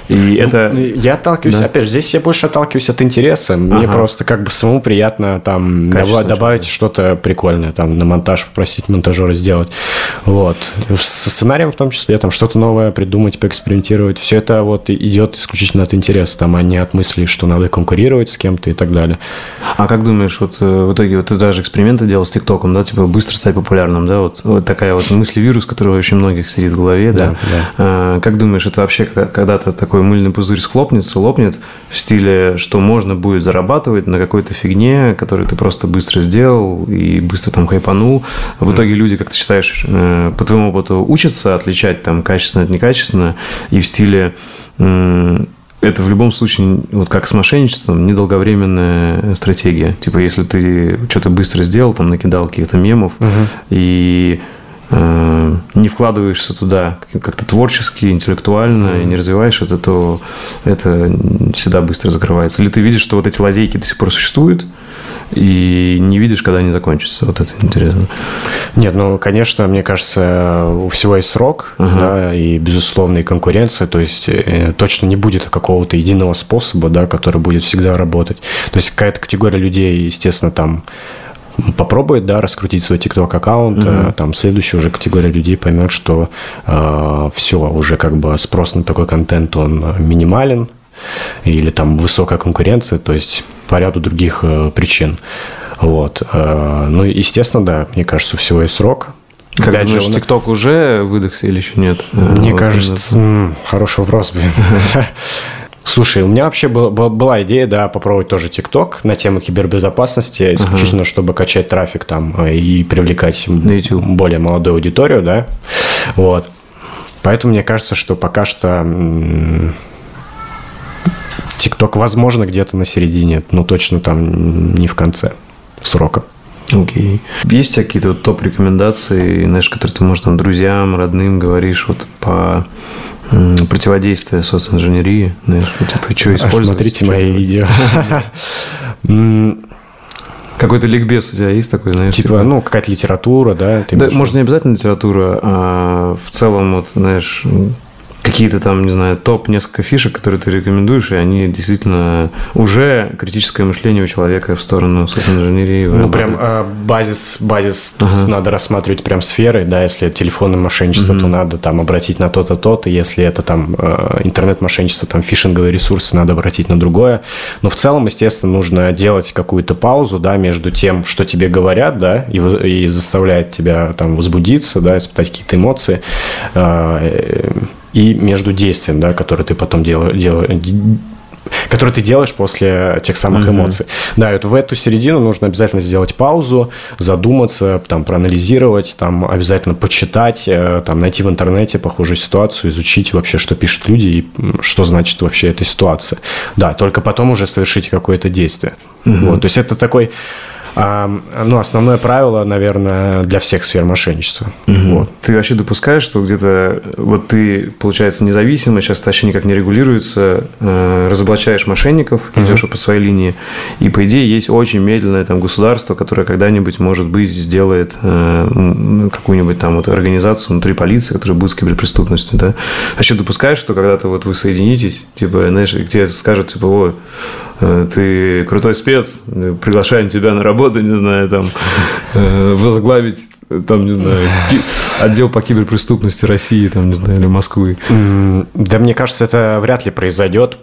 И ну, это...
Я отталкиваюсь, да. опять же, здесь я больше отталкиваюсь от интереса. Мне ага. просто как бы самому приятно там Качество добавить что-то прикольное, там на монтаж попросить монтажера сделать. Вот. С сценарием в том числе, там что-то новое придумать, поэкспериментировать. Все это вот идет исключительно от интереса, там, а не от мысли, что надо конкурировать с кем-то и так далее.
А как думаешь, вот э, в итоге вот ты даже эксперименты делал с ТикТоком, да, типа быстро стать популярным, да, вот, вот такая вот мысль-вирус, который очень многих сидит в голове, да. да, да. А, как думаешь, это вообще когда-то такой такой мыльный пузырь схлопнется, лопнет в стиле, что можно будет зарабатывать на какой-то фигне, которую ты просто быстро сделал и быстро там хайпанул. В итоге люди, как ты считаешь, э, по твоему опыту учатся отличать там качественно от некачественно и в стиле это в любом случае, вот как с мошенничеством, недолговременная стратегия. Типа, если ты что-то быстро сделал, там накидал каких-то мемов, uh-huh. и Э, не вкладываешься туда как-то творчески, интеллектуально, mm-hmm. и не развиваешь это, то это всегда быстро закрывается. Или ты видишь, что вот эти лазейки до сих пор существуют, и не видишь, когда они закончатся. Вот это интересно.
Нет, ну, конечно, мне кажется, у всего есть срок, uh-huh. да, и, безусловно, и конкуренция, то есть э, точно не будет какого-то единого способа, да, который будет всегда работать. То есть какая-то категория людей, естественно, там попробует, да, раскрутить свой TikTok аккаунт, mm-hmm. там следующая уже категория людей поймет, что э, все, уже как бы спрос на такой контент, он минимален, или там высокая конкуренция, то есть по ряду других э, причин. Вот. Э, ну, естественно, да, мне кажется, у всего есть срок.
Как Опять думаешь, же, ТикТок уже выдохся или еще нет?
Мне вот кажется, хороший вопрос, блин. Слушай, у меня вообще был, была идея, да, попробовать тоже ТикТок на тему кибербезопасности, исключительно, ага. чтобы качать трафик там э, и привлекать более молодую аудиторию, да. Вот. Поэтому мне кажется, что пока что ТикТок, возможно, где-то на середине, но точно там не в конце срока.
Окей. Okay. Есть какие-то вот топ-рекомендации, знаешь, которые ты, может, там, друзьям, родным говоришь вот по противодействие социнженерии, знаешь, типа, что использовать?
Смотрите мои видео.
Какой-то ликбез у тебя есть такой, знаешь?
Типа, типа... ну, какая-то литература, да?
да, может, не обязательно литература, а в целом, вот, знаешь, какие-то там, не знаю, топ несколько фишек, которые ты рекомендуешь, и они действительно уже критическое мышление у человека в сторону социоинженерии.
Ну, прям э, базис, базис ага. надо рассматривать прям сферы, да, если это телефонное мошенничество, угу. то надо там обратить на то-то, то-то, если это там э, интернет-мошенничество, там фишинговые ресурсы, надо обратить на другое. Но в целом, естественно, нужно делать какую-то паузу, да, между тем, что тебе говорят, да, и, и заставляет тебя там возбудиться, да, испытать какие-то эмоции, э, и между действием, да, которое ты потом делаешь, который ты делаешь после тех самых mm-hmm. эмоций. Да, вот в эту середину нужно обязательно сделать паузу, задуматься, там, проанализировать, там, обязательно почитать, э, там, найти в интернете похожую ситуацию, изучить вообще, что пишут люди и что значит вообще эта ситуация. Да, только потом уже совершить какое-то действие. Mm-hmm. Вот, то есть это такой ну, основное правило, наверное, для всех сфер мошенничества.
Угу. Вот. Ты вообще допускаешь, что где-то вот ты, получается, независимо, сейчас это вообще никак не регулируется, э, разоблачаешь мошенников, угу. идешь по своей линии, и, по идее, есть очень медленное там государство, которое когда-нибудь, может быть, сделает э, какую-нибудь там вот организацию внутри полиции, которая будет с киберпреступностью, да? Вообще допускаешь, что когда-то вот вы соединитесь, типа, знаешь, тебе скажут, типа, о, Э, ты крутой спец, приглашаем тебя на работу, не знаю, там, э, возглавить там, не знаю, отдел по киберпреступности России, там, не знаю, или Москвы.
Да, мне кажется, это вряд ли произойдет.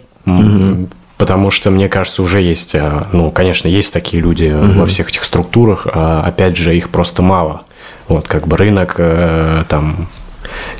Потому что, мне кажется, уже есть, э, ну, конечно, есть такие люди угу. во всех этих структурах, а опять же, их просто мало. Вот, как бы рынок там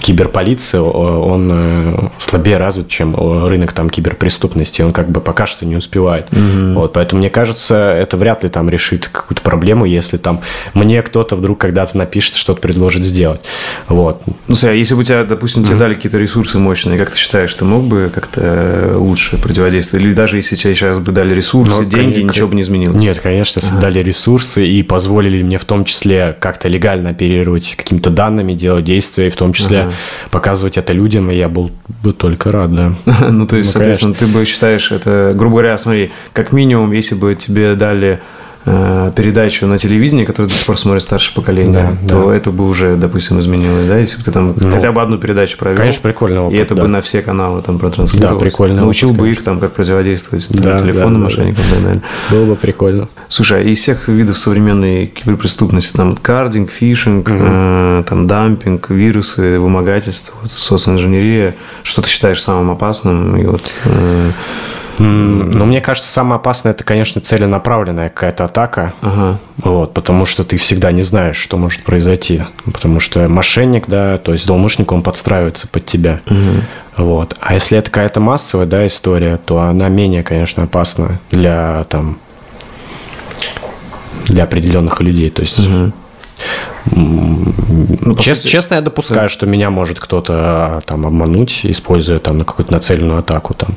киберполиции, он э, слабее развит, чем рынок там киберпреступности. Он как бы пока что не успевает. Угу. Вот, поэтому мне кажется, это вряд ли там решит какую-то проблему, если там мне кто-то вдруг когда-то напишет, что-то предложит сделать. Вот.
Ну, а если бы у тебя, допустим, тебе дали какие-то ресурсы мощные, как ты считаешь, ты мог бы как-то лучше противодействовать? Или даже если тебе сейчас бы дали ресурсы, ну, деньги, конечно, ничего бы не изменилось?
Нет, конечно, если ага. дали ресурсы и позволили мне в том числе как-то легально оперировать какими-то данными, делать действия, и в том числе показывать это людям, и я был бы только рад, да.
ну, то есть, ну, соответственно, ты бы считаешь это, грубо говоря, смотри, как минимум, если бы тебе дали Э, передачу на телевидении, которую до сих пор смотрит старшее поколение, да, то да. это бы уже, допустим, изменилось, да, если бы ты там ну, хотя бы одну передачу провел.
Конечно, прикольно.
Опыт, и это
да.
бы на все каналы там протранслировалось.
Да, прикольно.
Научил опыт, бы их там, как противодействовать да, телефонным да, мошенникам да, да. и так далее.
Было бы прикольно.
Слушай, а из всех видов современной киберпреступности, там кардинг, фишинг, угу. э, там дампинг, вирусы, вымогательство, вот, социнженерия, что ты считаешь самым опасным? И вот, э,
ну, мне кажется, самое опасное это, конечно, целенаправленная какая-то атака. Ага. Вот, потому что ты всегда не знаешь, что может произойти. Потому что мошенник, да, то есть злоумышленник, он подстраивается под тебя. Угу. Вот. А если это какая-то массовая, да, история, то она менее, конечно, опасна для там для определенных людей. То есть угу. Ну, Чест, сути... Честно, я допускаю, что меня может кто-то а, там обмануть, используя там на какую-то нацеленную атаку там.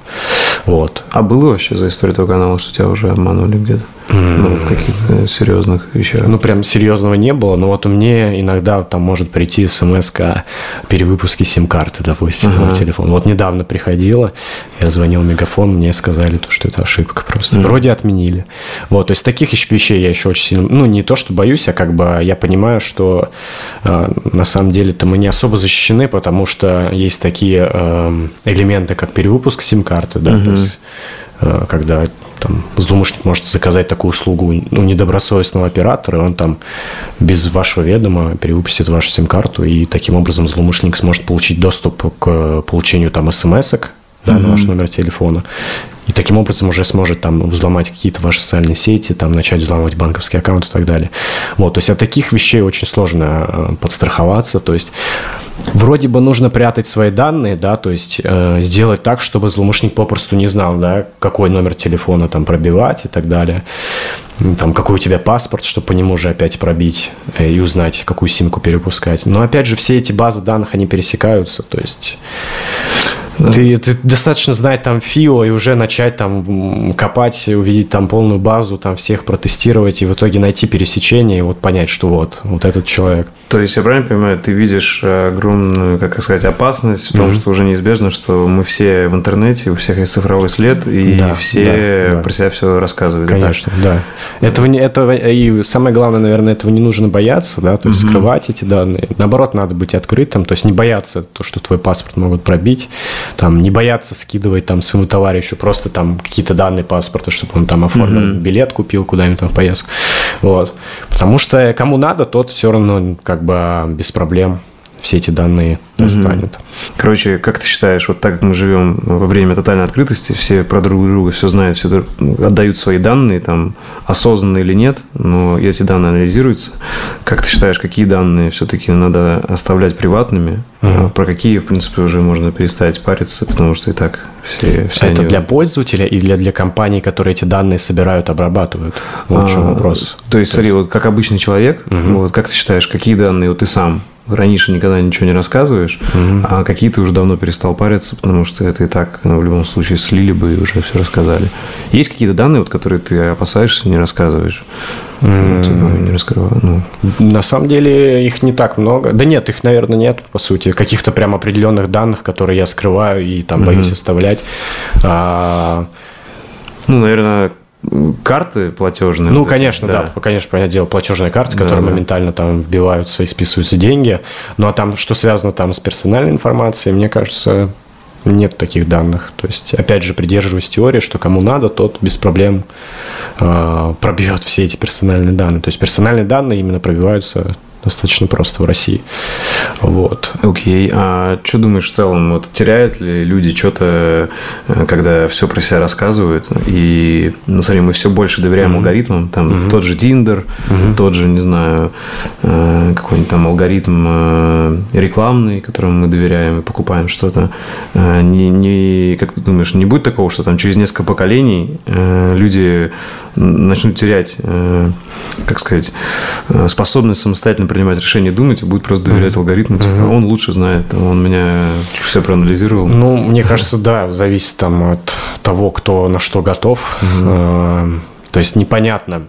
Вот.
А было вообще за историю твоего канала, что тебя уже обманули где-то? Ну, в каких-то серьезных вещах.
Ну, прям серьезного не было, но вот у меня иногда там может прийти смс о перевыпуске сим-карты, допустим, ага. на телефон. Вот недавно приходила, я звонил в Мегафон, мне сказали, то, что это ошибка просто. Ага. Вроде отменили. Вот, то есть таких еще вещей я еще очень сильно... Ну, не то, что боюсь, а как бы я понимаю, что э, на самом деле-то мы не особо защищены, потому что есть такие э, элементы, как перевыпуск сим-карты, да, ага. то есть когда там, злоумышленник может заказать такую услугу у недобросовестного оператора, и он там без вашего ведома перевыпустит вашу сим-карту, и таким образом злоумышленник сможет получить доступ к получению там смс-ок да, mm-hmm. на ваш номер телефона. И таким образом уже сможет там взломать какие-то ваши социальные сети, там начать взламывать банковский аккаунт и так далее. Вот, то есть от таких вещей очень сложно э, подстраховаться. То есть вроде бы нужно прятать свои данные, да, то есть э, сделать так, чтобы злоумышленник попросту не знал, да, какой номер телефона там пробивать и так далее. Там, какой у тебя паспорт, чтобы по нему уже опять пробить э, и узнать, какую симку перепускать. Но опять же, все эти базы данных, они пересекаются, то есть... Да. Ты, ты достаточно знать там ФИО и уже начать там копать, увидеть там полную базу, там всех протестировать и в итоге найти пересечение и вот понять, что вот, вот этот человек.
То есть, я правильно понимаю, ты видишь огромную, как сказать, опасность в том, mm-hmm. что уже неизбежно, что мы все в интернете, у всех есть цифровой след, и да, все да, да. про себя все рассказывают.
Конечно, да. да. Этого, этого, и самое главное, наверное, этого не нужно бояться, да, то есть mm-hmm. скрывать эти данные. Наоборот, надо быть открытым, то есть не бояться то, что твой паспорт могут пробить, там, не бояться скидывать там своему товарищу просто там какие-то данные паспорта, чтобы он там оформил mm-hmm. билет, купил куда-нибудь там в поездку. Вот. Потому что кому надо, тот все равно как бы без проблем все эти данные достанет.
Короче, как ты считаешь, вот так как мы живем во время тотальной открытости, все про друг друга все знают, все отдают свои данные, там, осознанно или нет, но эти данные анализируются. Как ты считаешь, какие данные все-таки надо оставлять приватными, а про какие, в принципе, уже можно перестать париться, потому что и так все, все
Это они... для пользователя или для, для компаний, которые эти данные собирают, обрабатывают? Вот а, вопрос.
То есть, смотри, вот как обычный человек, uh-huh. вот как ты считаешь, какие данные вот ты сам раньше никогда ничего не рассказываешь, угу. а какие ты уже давно перестал париться, потому что это и так ну, в любом случае слили бы и уже все рассказали. Есть какие-то данные, вот, которые ты опасаешься, не рассказываешь?
Mm. Типа, не раскрываю. Ну. На самом деле их не так много. Да нет, их, наверное, нет, по сути. Каких-то прям определенных данных, которые я скрываю и там mm-hmm. боюсь оставлять. А...
Ну, наверное, карты платежные.
Ну, вот конечно, эти, да. да. Конечно, понятное дело, платежные карты, да, которые да. моментально там вбиваются и списываются деньги. Ну, а там, что связано там с персональной информацией, мне кажется, нет таких данных. То есть, опять же, придерживаюсь теории, что кому надо, тот без проблем э, пробьет все эти персональные данные. То есть, персональные данные именно пробиваются достаточно просто в России. Вот.
Окей. Okay. А что думаешь в целом? Вот теряют ли люди что-то, э, когда все про себя рассказывают? И, ну, смотри, мы все больше доверяем mm-hmm. алгоритмам. Там mm-hmm. тот же Tinder, mm-hmm. тот же, не знаю, э, какой-нибудь там алгоритм э, рекламный, которому мы доверяем и покупаем что-то. Не, не, как ты думаешь, не будет такого, что там через несколько поколений люди начнут терять, как сказать, способность самостоятельно принимать решения, думать, и будет просто доверять mm-hmm. алгоритму. Типа, mm-hmm. он лучше знает, он меня все проанализировал.
Ну, мне кажется, да, зависит там от того, кто на что готов. Mm-hmm. То есть непонятно.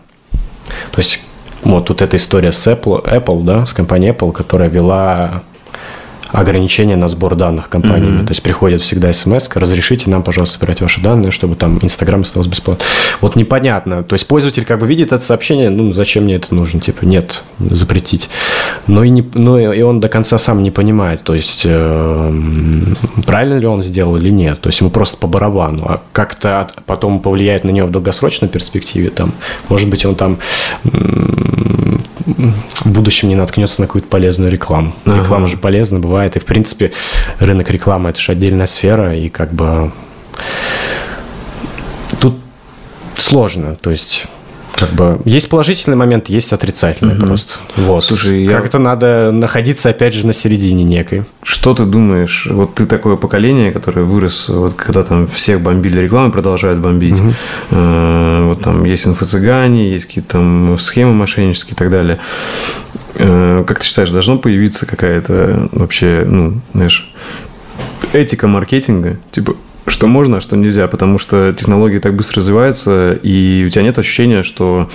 То есть вот тут эта история с Apple, Apple, да, с компанией Apple, которая вела ограничения на сбор данных компаниями. Mm-hmm. То есть приходит всегда смс, разрешите нам, пожалуйста, собирать ваши данные, чтобы там Инстаграм остался бесплатно. Вот непонятно. То есть пользователь как бы видит это сообщение, ну зачем мне это нужно? Типа нет, запретить. Но и, не, но и он до конца сам не понимает, то есть э, правильно ли он сделал или нет. То есть ему просто по барабану. А как-то потом повлияет на него в долгосрочной перспективе, там, может быть, он там в будущем не наткнется на какую-то полезную рекламу. Ага. Реклама же полезна бывает. И, в принципе, рынок рекламы – это же отдельная сфера. И как бы тут сложно. То есть как бы есть положительный момент, есть отрицательный угу. просто. Вот. Слушай, как-то я... надо находиться опять же на середине некой.
Что ты думаешь? Вот ты такое поколение, которое вырос, вот когда там всех бомбили рекламы, продолжают бомбить. Угу. Э, вот там есть инфо-цыгане, есть какие-то там схемы мошеннические и так далее. Э, как ты считаешь, должно появиться какая-то вообще, ну, знаешь, этика маркетинга? Типа, что можно, а что нельзя, потому что технологии так быстро развиваются, и у тебя нет ощущения, что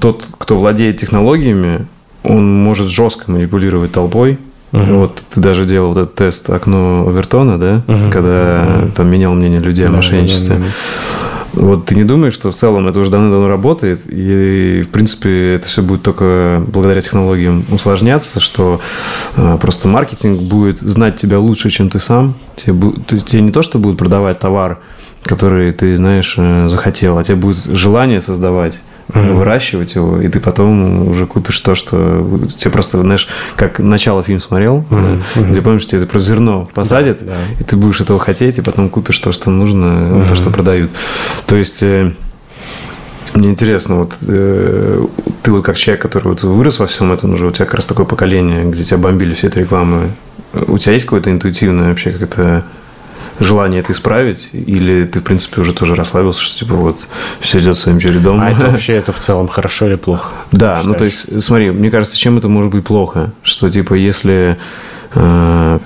тот, кто владеет технологиями, он может жестко манипулировать толпой. Угу. Вот ты даже делал вот этот тест окно Овертона, да, угу. когда угу. там менял мнение людей да, о мошенничестве. Да, да, да. Вот ты не думаешь, что в целом это уже давно-давно работает, и, в принципе, это все будет только благодаря технологиям усложняться, что э, просто маркетинг будет знать тебя лучше, чем ты сам. Тебе, тебе не то, что будут продавать товар, который ты, знаешь, э, захотел, а тебе будет желание создавать mm-hmm. выращивать его, и ты потом уже купишь то, что тебе просто, знаешь, как начало фильм смотрел, mm-hmm. где помнишь, тебе просто зерно посадят, да, да. и ты будешь этого хотеть, и потом купишь то, что нужно, mm-hmm. то, что продают. То есть э, мне интересно, вот э, ты вот как человек, который вот вырос во всем этом уже, у тебя как раз такое поколение, где тебя бомбили все эти рекламы. У тебя есть какое-то интуитивное вообще как-то желание это исправить? Или ты, в принципе, уже тоже расслабился, что типа вот все идет своим чередом?
А это вообще это в целом хорошо или плохо?
Да, ну то есть, смотри, мне кажется, чем это может быть плохо? Что типа если э,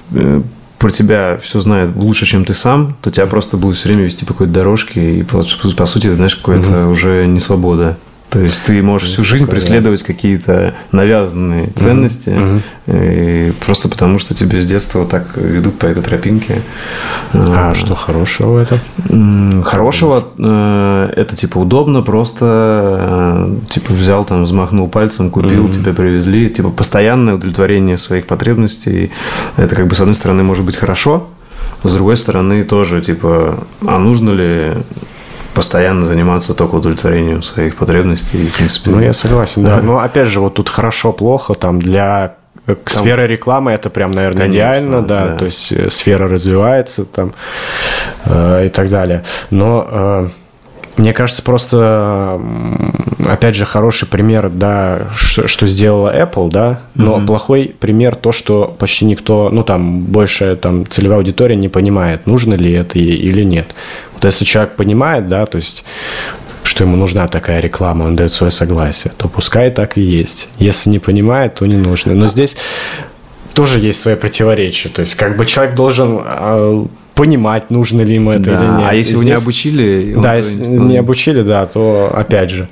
про тебя все знает лучше, чем ты сам, то тебя просто будут все время вести по какой-то дорожке, и по, по сути, ты знаешь, какая-то угу. уже не свобода. То есть ты можешь всю жизнь
такое,
преследовать какие-то навязанные ценности,
мгм.
и просто потому, что тебе с детства вот так ведут по этой тропинке.
А что хорошего в этом?
Хорошего э, это типа удобно, просто э, типа взял там, взмахнул пальцем, купил, тебе привезли, типа постоянное удовлетворение своих потребностей. Это как бы с одной стороны может быть хорошо, с другой стороны тоже типа, а нужно ли постоянно заниматься только удовлетворением своих потребностей, в принципе.
Ну, я согласен, да. Но опять же, вот тут хорошо-плохо, там для э, сферы рекламы это прям, наверное,
Конечно,
идеально, да,
да.
то есть э, сфера развивается там э, и так далее. Но э, мне кажется, просто, опять же, хороший пример, да, что сделала Apple, да, но плохой пример то, что почти никто, ну, там, большая там целевая аудитория не понимает, нужно ли это ей или нет. Вот если человек понимает, да, то есть что ему нужна такая реклама, он дает свое согласие, то пускай так и есть. Если не понимает, то не нужно. Но здесь тоже есть свои противоречия. То есть, как бы человек должен э, понимать, нужно ли ему это
Да,
или нет.
А если
И
его не
здесь-
обучили... он
Да, если
он-
не обучили, да, то опять же.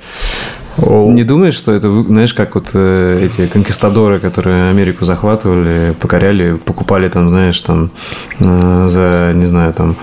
Не думаешь, что это, знаешь, как вот э, эти конкистадоры, которые Америку захватывали, покоряли, покупали там, знаешь, там э, за, не знаю, там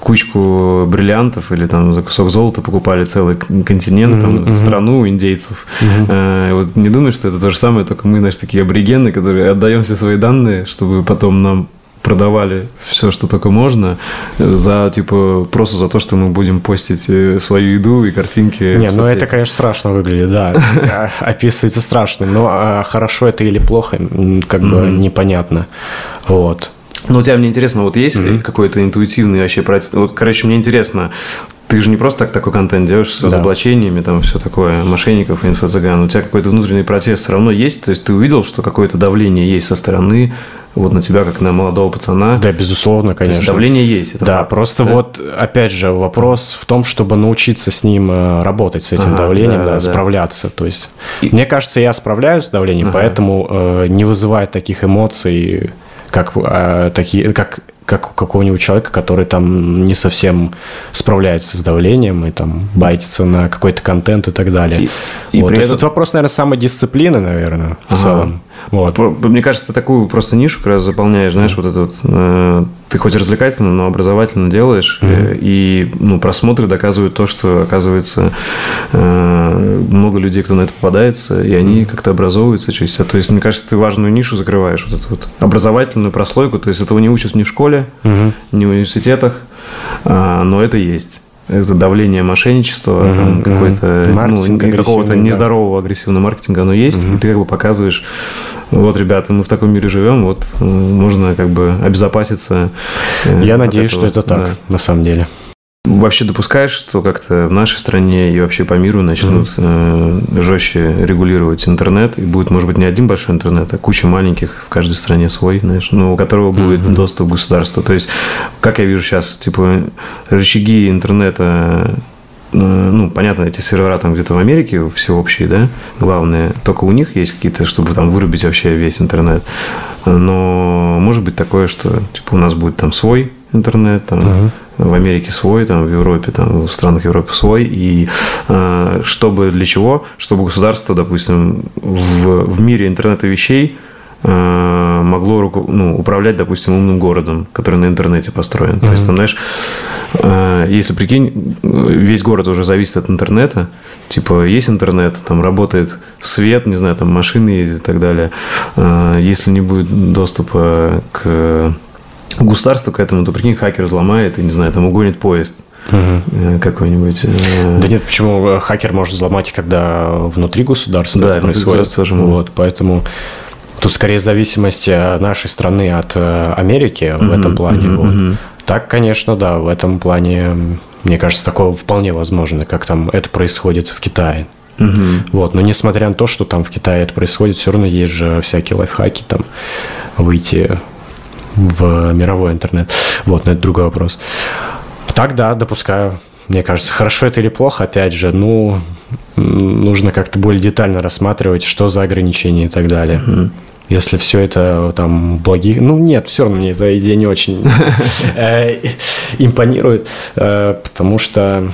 кучку бриллиантов или там за кусок золота покупали целый континент, там, страну индейцев. Э, вот не думаешь, что это то же самое, только мы, знаешь, такие аборигены, которые отдаем все свои данные, чтобы потом нам продавали все, что только можно, за типа просто за то, что мы будем постить э, свою еду и картинки.
Не, ну это, конечно, страшно выглядит, да. А, Описывается страшно. Но а, хорошо это или плохо, как бы непонятно. Вот.
Ну, у тебя мне интересно, вот есть какой-то интуитивный вообще против... Вот, короче, мне интересно, ты же не просто так такой контент делаешь с
Да.
разоблачениями, там все такое, мошенников инфо-цыган. У тебя какой-то внутренний протест все равно есть? То есть ты увидел, что какое-то давление есть со стороны вот на тебя, как на молодого пацана?
Да, безусловно,
То есть
конечно.
давление есть, это
Да,
факт,
просто
да?
вот, опять же, вопрос в том, чтобы научиться с ним э, работать, с этим
Ага,
давлением,
да,
да,
да.
справляться. То есть,
И-
мне кажется, я справляюсь с давлением,
Ага.
поэтому э, не вызывает таких эмоций, как, э, такие, как, как у какого-нибудь человека, который там не совсем справляется с давлением и там байтится на какой-то контент и так далее.
И- и
Вот,
при
есть
этом-
тут вопрос, наверное, самодисциплины, наверное, в
Ага.
целом. Вот.
Мне кажется, ты такую просто нишу как раз заполняешь, знаешь, вот это вот, э, ты хоть развлекательно, но образовательно делаешь, э, и ну, просмотры доказывают то, что, оказывается, э, много людей, кто на это попадается, и они как-то образовываются через себя. То есть, мне кажется, ты важную нишу закрываешь, вот эту вот образовательную прослойку, то есть этого не учат ни в школе, ни в университетах, а, но это есть. Это давление мошенничества,
Мгм,
там какой-то, ну,
Маркетинг
какого-то
да.
нездорового агрессивного маркетинга, оно есть, и ты как бы показываешь, вот, ребята, мы в таком мире живем, вот э, нужно как бы обезопаситься. э,
Я надеюсь,
этого.
что это так,
Да.
на самом деле.
Вообще допускаешь, что как-то в нашей стране и вообще по миру начнут э, жестче регулировать интернет, и будет, может быть, не один большой интернет, а куча маленьких, в каждой стране свой, знаешь, ну, у которого будет доступ к государству. То есть, как я вижу сейчас, типа, рычаги интернета э, ну, понятно, эти сервера там где-то в Америке всеобщие, да, главные, только у них есть какие-то, чтобы там вырубить вообще весь интернет. Но может быть такое, что типа у нас будет там свой интернет, там, в Америке свой, там, в Европе, там, в странах Европы свой, и э, чтобы для чего? Чтобы государство, допустим, в, в мире интернета вещей э, могло руку- ну, управлять, допустим, умным городом, который на интернете построен. То есть, там, знаешь, э, если прикинь, весь город уже зависит от интернета, типа, есть интернет, там работает свет, не знаю, там машины ездят и так далее. Э, Если не будет доступа к государству к этому, то, прикинь, хакер взломает и, не знаю, там угонит поезд э, какой-нибудь. э,
Да нет, почему э, хакер может взломать, когда внутри государства
Да,
это происходит?
государства тоже могут.
Вот, поэтому тут скорее зависимость нашей страны от Америки в этом плане.
мгм,
вот.
мгм.
Так, конечно, да, в этом плане, мне кажется, такое вполне возможно, как там это происходит в Китае.
Мгм.
Вот, но несмотря на то, что там в Китае это происходит, все равно есть же всякие лайфхаки, там, выйти в мировой интернет. Вот, но это другой вопрос. Так, да, допускаю. Мне кажется, хорошо это или плохо, опять же, ну, нужно как-то более детально рассматривать, что за ограничения и так далее. Если все это там благих... Ну, нет, все равно мне эта идея не очень э, импонирует, э, потому что...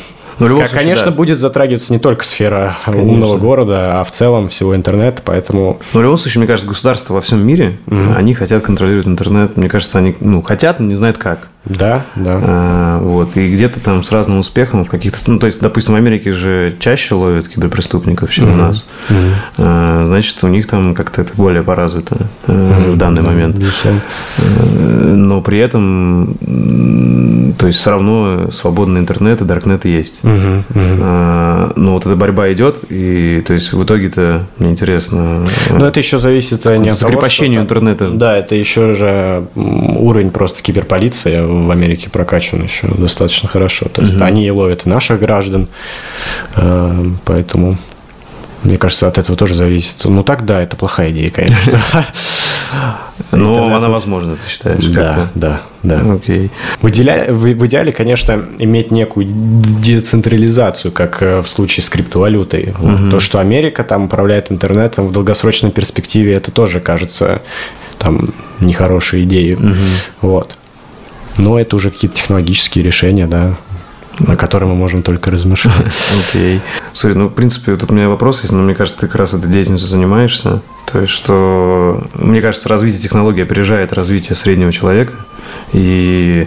Ну, случае, конечно, да. будет затрагиваться не только сфера конечно. умного города, а в целом всего интернета, поэтому...
Но в любом случае, мне кажется, государства во всем мире, mm-hmm. они хотят контролировать интернет. Мне кажется, они ну, хотят, но не знают как.
Да, да.
А, вот. И где-то там с разным успехом в каких-то... Ну, то есть, допустим, в Америке же чаще ловят киберпреступников, чем mm-hmm. у нас. Mm-hmm. А, значит, у них там как-то это более поразвито mm-hmm. в данный момент. Mm-hmm. Но при этом то есть все равно свободный интернет и даркнет есть. Uh-huh, uh-huh. А, но вот эта борьба идет, и то есть в итоге-то мне интересно.
Но это еще зависит
не от закрепощению того, интернета.
Да, это еще же уровень просто киберполиции в Америке прокачан еще достаточно хорошо. То есть uh-huh. они ловят и наших граждан, э, поэтому мне кажется, от этого тоже зависит. Ну так да, это плохая идея, конечно.
Но она возможна, ты считаешь?
Да, да, да.
Окей.
В идеале, конечно, иметь некую децентрализацию, как э, в случае с криптовалютой. Угу. То, что Америка там управляет интернетом в долгосрочной перспективе, это тоже кажется там нехорошей идеей. Угу. Вот. Но это уже какие-то технологические решения, да о котором мы можем только размышлять.
Окей. Okay. Смотри, ну, в принципе, тут у меня вопрос есть, но мне кажется, ты как раз этой деятельностью занимаешься. То есть, что, мне кажется, развитие технологий опережает развитие среднего человека. И,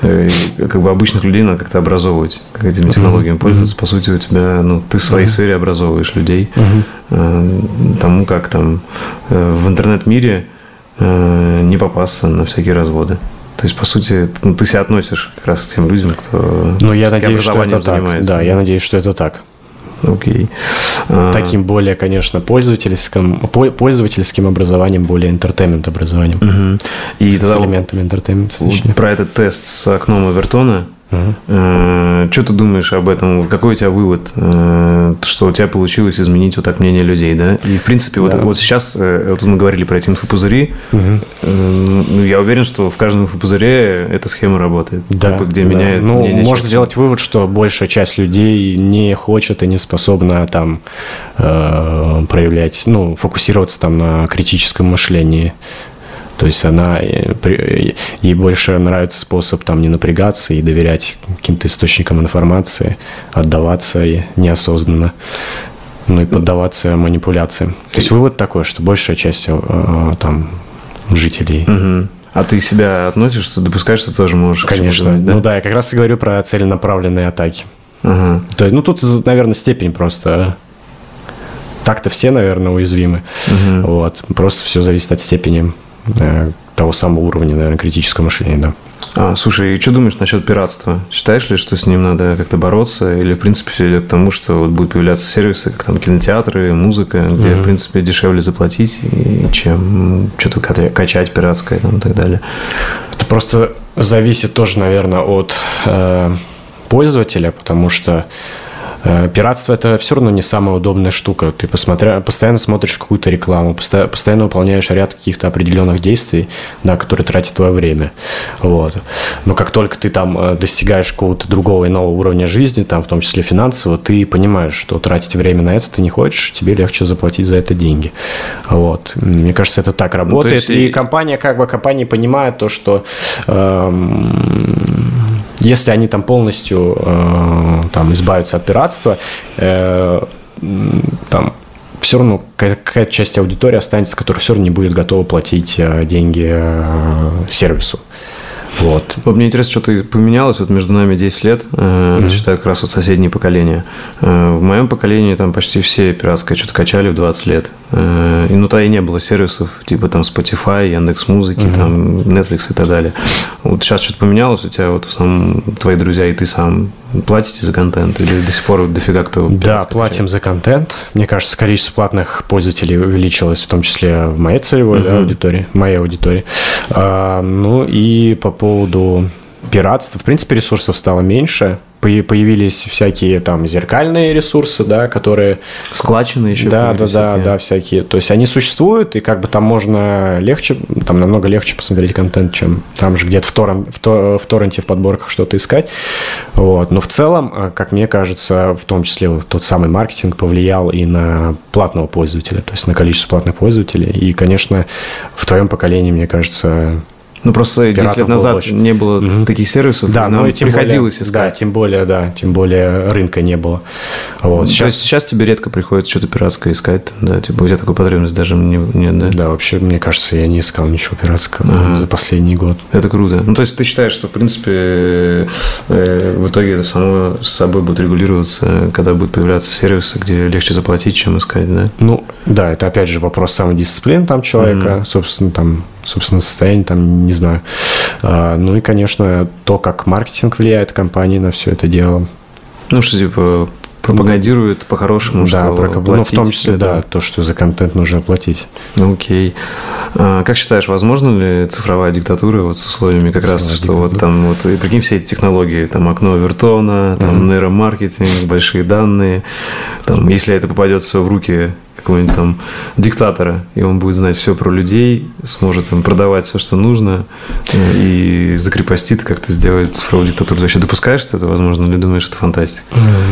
э, и как бы обычных людей надо как-то образовывать, как этими технологиями mm-hmm. пользоваться. По сути, у тебя, ну, ты в своей mm-hmm. сфере образовываешь людей. Mm-hmm. Тому, как там э, в интернет-мире не попасться на всякие разводы. То есть, по сути, ну, ты себя относишь как раз к тем людям, кто
ну, я надеюсь, что это занимается. Так. Да, я надеюсь, что это так.
Окей.
А. Таким более, конечно, пользовательским, пользовательским образованием, более entertainment образованием.
Угу.
И с элементами entertainment а.
Про этот тест с окном Овертона Угу. Что ты думаешь об этом? Какой у тебя вывод, э, что у тебя получилось изменить вот так мнение людей, да? И, в принципе, да. вот, вот сейчас, э, вот мы говорили про эти инфопузыри, uh-huh. я уверен, что в каждом инфопузыре эта схема работает.
Да,
типа, где
да.
меняет
Ну, можно сделать вывод, что большая часть людей не хочет и не способна там проявлять, ну, фокусироваться там на критическом мышлении. То есть она, э, ей больше нравится способ там не напрягаться и доверять каким-то источникам информации, отдаваться неосознанно, ну и поддаваться манипуляциям. То есть вывод такой, что большая часть э, э, там жителей
угу. А ты себя относишь, что допускаешь, что тоже можешь?
Конечно. да? Ну да, я как раз и говорю про целенаправленные атаки. Ага. То есть, ну тут, наверное, степень просто. Так-то все, наверное, уязвимы. Угу. Вот. Просто все зависит от степени Э, того самого уровня, наверное, критического мышления, да.
А, слушай, и что думаешь насчет пиратства? Считаешь ли, что с ним надо как-то бороться? Или, в принципе, все идет к тому, что вот будут появляться сервисы, как там кинотеатры, музыка, где, mm-hmm. в принципе, дешевле заплатить, чем что-то качать пиратское там, и так далее?
Это просто зависит тоже, наверное, от э, пользователя, потому что пиратство это все равно не самая удобная штука. Ты посмотря, постоянно смотришь какую-то рекламу, постоянно выполняешь ряд каких-то определенных действий, да, которые тратят твое время. Вот. Но как только ты там э, достигаешь какого-то другого иного уровня жизни, там, в том числе финансового, ты понимаешь, что тратить время на это ты не хочешь, тебе легче заплатить за это деньги. Вот. Мне кажется, это так работает. Ну, есть... И компания, как бы, компания понимает то, что эм, если они там полностью э, там, избавятся от пиратства, э, там все равно какая-то часть аудитории останется, которая все равно не будет готова платить э, деньги э, сервису. Вот.
Вот мне интересно, что-то поменялось вот между нами 10 лет, э, mm-hmm. считаю, как раз вот соседние поколения. Э, в моем поколении там почти все пиратское что-то качали в 20 лет. Э, и ну то и не было сервисов типа там Spotify, Яндекс Музыки, mm-hmm. там Netflix и так далее. Вот сейчас что-то поменялось у тебя, вот в основном твои друзья и ты сам платите за контент или до сих пор дофига кто
Да, платим за контент. Мне кажется, количество платных пользователей увеличилось, в том числе в моей целевой uh-huh. да, аудитории, моей аудитории. А, ну и по поводу пиратства, в принципе, ресурсов стало меньше появились всякие там зеркальные ресурсы, да, которые...
Складчины еще.
Да, да, да, да, всякие. То есть они существуют, и как бы там можно легче, там намного легче посмотреть контент, чем там же где-то в, торрен, в, то, в торренте, в подборках что-то искать. Вот. Но в целом, э, как мне кажется, в том числе вот тот самый маркетинг повлиял и на платного пользователя, то есть на количество платных пользователей. И, конечно, в твоем поколении, мне кажется,
Ну, просто 10 лет назад больше. не было угу. таких сервисов,
да, нам ну, тем приходилось более, искать. Да, тем более, да, тем более рынка не было.
Вот. Сейчас... То есть сейчас тебе редко приходится что-то пиратское искать, да, типа у тебя такой потребности даже не, нет, да?
Да, вообще, мне кажется, я не искал ничего пиратского ага. за последний год.
Это круто. Ну, то есть ты считаешь, что, в принципе, э, в итоге это само с собой будет регулироваться, когда будут появляться сервисы, где легче заплатить, чем искать, да?
Ну, да, это опять же вопрос самодисциплины там человека, mm-hmm. собственно, там собственно, состояние, там, не знаю. А, ну и, конечно, то, как маркетинг влияет компании на все это дело.
Ну, что, типа, пропагандирует по-хорошему,
да, что про, платить. Ну, в том числе, да, да, то, что за контент нужно платить.
Ну, окей. А, как считаешь, возможно ли цифровая диктатура вот с условиями как цифровая раз, что диктатура. вот там, вот, и прикинь, все эти технологии, там, окно Вертона, там, mm-hmm. нейромаркетинг, большие данные, там, если это попадет все в руки какого-нибудь там диктатора, и он будет знать все про людей, сможет им продавать все, что нужно, э, и закрепостит, как-то сделает цифровую диктатуру. Ты вообще допускаешь, что это возможно, или думаешь, это фантастика?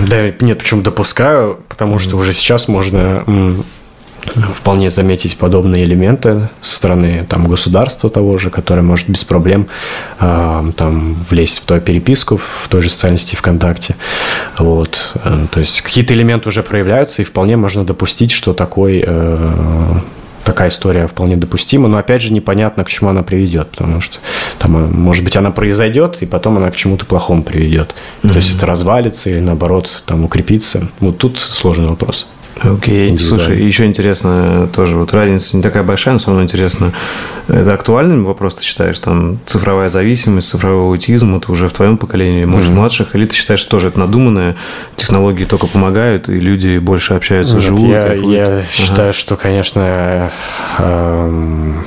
Да, нет, почему допускаю, потому что уже сейчас можно вполне заметить подобные элементы со стороны там, государства того же, которое может без проблем э, там, влезть в ту переписку в той же социальной сети ВКонтакте. Вот. Э, то есть какие-то элементы уже проявляются, и вполне можно допустить, что такой э, такая история вполне допустима, но опять же непонятно, к чему она приведет, потому что там, э, может быть, она произойдет, и потом она к чему-то плохому приведет. Mm-hmm. То есть это развалится или наоборот там укрепится. Вот тут сложный вопрос.
Окей. Okay. Слушай, еще интересно тоже, вот разница не такая большая, но все равно интересно. Это актуальный вопрос, ты считаешь, там, цифровая зависимость, цифровой аутизм, это уже в твоем поколении, может, mm-hmm. младших, или ты считаешь, что тоже это надуманное, технологии только помогают, и люди больше общаются Нет, живут?
Я, я ага. считаю, что, конечно, эм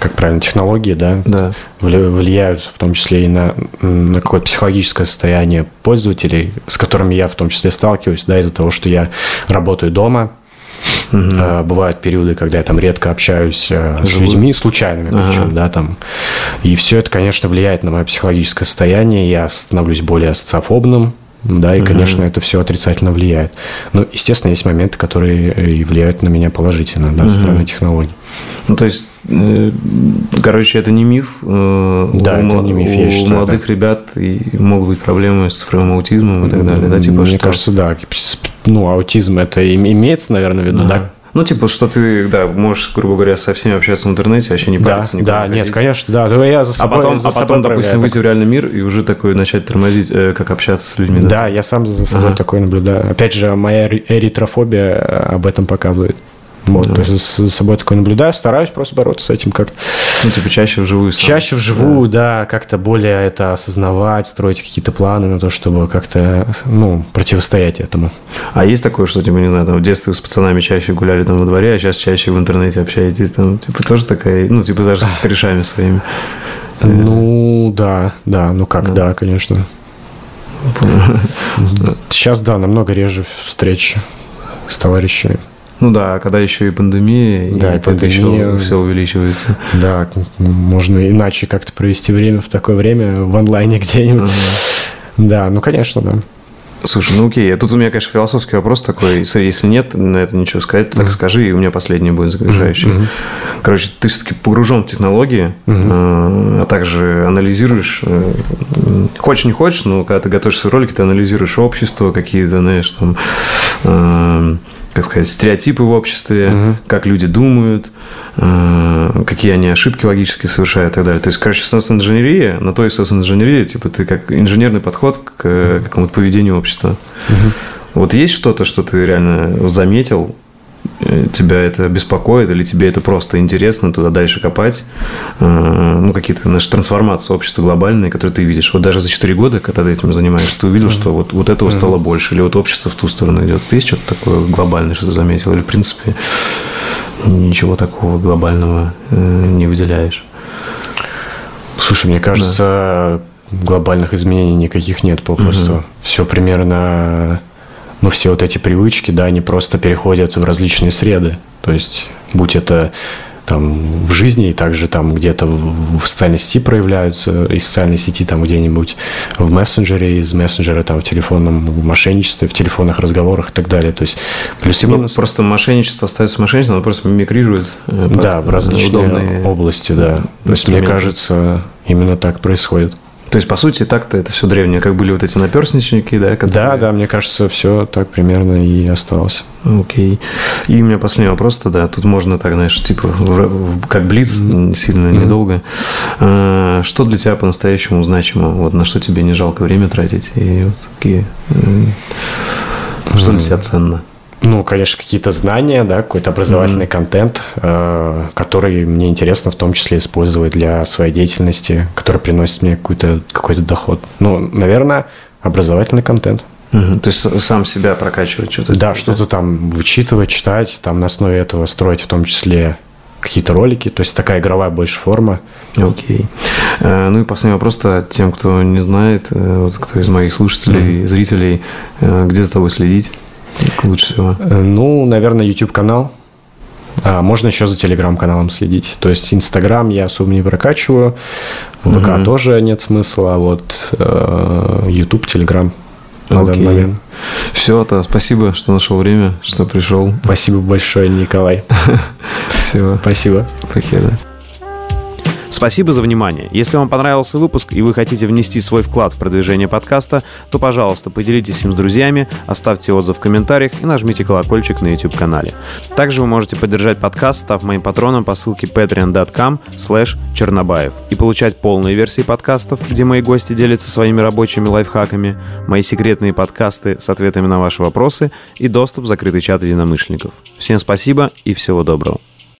как правильно, технологии, да, да. влияют в том числе и на, на какое-то психологическое состояние пользователей, с которыми я в том числе сталкиваюсь, да, из-за того, что я работаю дома, Угу. Бывают периоды, когда я там редко общаюсь э, с людьми, случайными причем, ага. да, там. И все это, конечно, влияет на мое психологическое состояние. Я становлюсь более социофобным, да, и, угу. конечно, это все отрицательно влияет. Но, естественно, есть моменты, которые э, и влияют на меня положительно, да, угу. со стороны технологий.
Ну, то есть, э, короче, это не миф. Э,
да, у, это не миф, я
У считаю, молодых да. ребят могут быть проблемы с цифровым аутизмом и так далее, да?
Типа, Мне что... кажется, да. Ну, аутизм это имеется, наверное, в виду, ага. да?
Ну, типа, что ты, да, можешь, грубо говоря, со всеми общаться в интернете, вообще не париться
да, Да, нет, конечно, да. Ну, я за
собой, а потом, за а потом допустим, выйти в реальный мир и уже такой начать тормозить, э, как общаться с людьми.
Да, да я сам за собой ага. такой наблюдаю. Опять же, моя эритрофобия об этом показывает. Вот, да. То есть за собой такое наблюдаю, стараюсь просто бороться с этим как-то.
Ну, типа чаще вживую
сам. Чаще вживую, да, да как-то более это осознавать, строить какие-то планы на то, чтобы как-то, ну, противостоять этому.
А есть такое, что, типа, не знаю, там, в детстве с пацанами чаще гуляли там во дворе, а сейчас чаще в интернете общаетесь, там, типа, тоже такая, ну, типа, даже с корешами своими.
Ну, да, да, ну как, да, да конечно. Сейчас, да, намного реже встречи с товарищами.
Ну да, когда еще и пандемия,
да,
и пандемия, еще все увеличивается.
Да, можно иначе как-то провести время в такое время в онлайне где-нибудь. Ага. Да, ну конечно, да.
Слушай, ну окей, а тут у меня, конечно, философский вопрос такой. Если нет на это ничего сказать, то так mm-hmm. скажи, и у меня последний будет завершающий. Mm-hmm. Короче, ты все-таки погружен в технологии, mm-hmm. а также анализируешь, э, хочешь не хочешь, но когда ты готовишь свои ролики, ты анализируешь общество, какие-то, знаешь, там э, как сказать, стереотипы в обществе, угу. как люди думают, э, какие они ошибки логически совершают и так далее. То есть, короче, сенс-инженерия, на то и сенс-инженерия, типа ты как инженерный подход к э, какому-то поведению общества. Угу. Вот есть что-то, что ты реально заметил, тебя это беспокоит, или тебе это просто интересно туда дальше копать, э, ну, какие-то наши трансформации общества глобальные, которые ты видишь. Вот даже за 4 года, когда ты этим занимаешься, ты увидел, что вот, вот этого стало больше, или вот общество в ту сторону идет. Ты есть что-то такое глобальное, что ты заметил, или, в принципе, ничего такого глобального э, не выделяешь?
Слушай, мне кажется, да. глобальных изменений никаких нет попросту. Угу. Все примерно ну, все вот эти привычки, да, они просто переходят в различные среды. То есть, будь это там в жизни, и также там где-то в, в социальной сети проявляются, из социальной сети там где-нибудь в мессенджере, из мессенджера там в телефонном мошенничестве, в телефонных разговорах и так далее. То есть
плюс-минус. Просто мошенничество остается мошенничеством, оно просто мимикрирует.
Э, да, в различные области, да. То есть, мне кажется, именно так происходит.
То есть, по сути, так-то это все древнее, как были вот эти наперстничники, да?
Которые... Да, да, мне кажется, все так примерно и осталось.
Окей. И у меня последний вопрос тогда. Тут можно так, знаешь, типа, как блиц, mm-hmm. сильно mm-hmm. недолго. А, что для тебя по-настоящему значимо? Вот на что тебе не жалко время тратить? И вот такие... Что для тебя ценно?
Ну, конечно, какие-то знания, да, какой-то образовательный mm-hmm. контент, э, который мне интересно в том числе использовать для своей деятельности, который приносит мне какой-то какой-то доход. Ну, наверное, образовательный контент.
Угу. То есть сам себя прокачивать что-то?
Да, что-то там вычитывать, читать, там на основе этого строить в том числе какие-то ролики. То есть такая игровая больше форма.
Окей. Э, ну и последний вопрос тем, кто не знает, э, вот кто из моих слушателей, mm зрителей, э, где за тобой следить? Лучше всего.
Э, ну, наверное, YouTube-канал. А, можно еще за телеграм-каналом следить. То есть Инстаграм я особо не прокачиваю, ВК угу. тоже нет смысла, а вот э, YouTube, Телеграм
на данный момент. Все, то спасибо, что нашел время, что пришел.
Спасибо большое, Николай.
Все.
Спасибо.
Покеда.
Спасибо за внимание. Если вам понравился выпуск и вы хотите внести свой вклад в продвижение подкаста, то, пожалуйста, поделитесь им с друзьями, оставьте отзыв в комментариях и нажмите колокольчик на YouTube-канале. Также вы можете поддержать подкаст, став моим патроном по ссылке patreon.com чернобаев и получать полные версии подкастов, где мои гости делятся своими рабочими лайфхаками, мои секретные подкасты с ответами на ваши вопросы и доступ в закрытый чат единомышленников. Всем спасибо и всего доброго.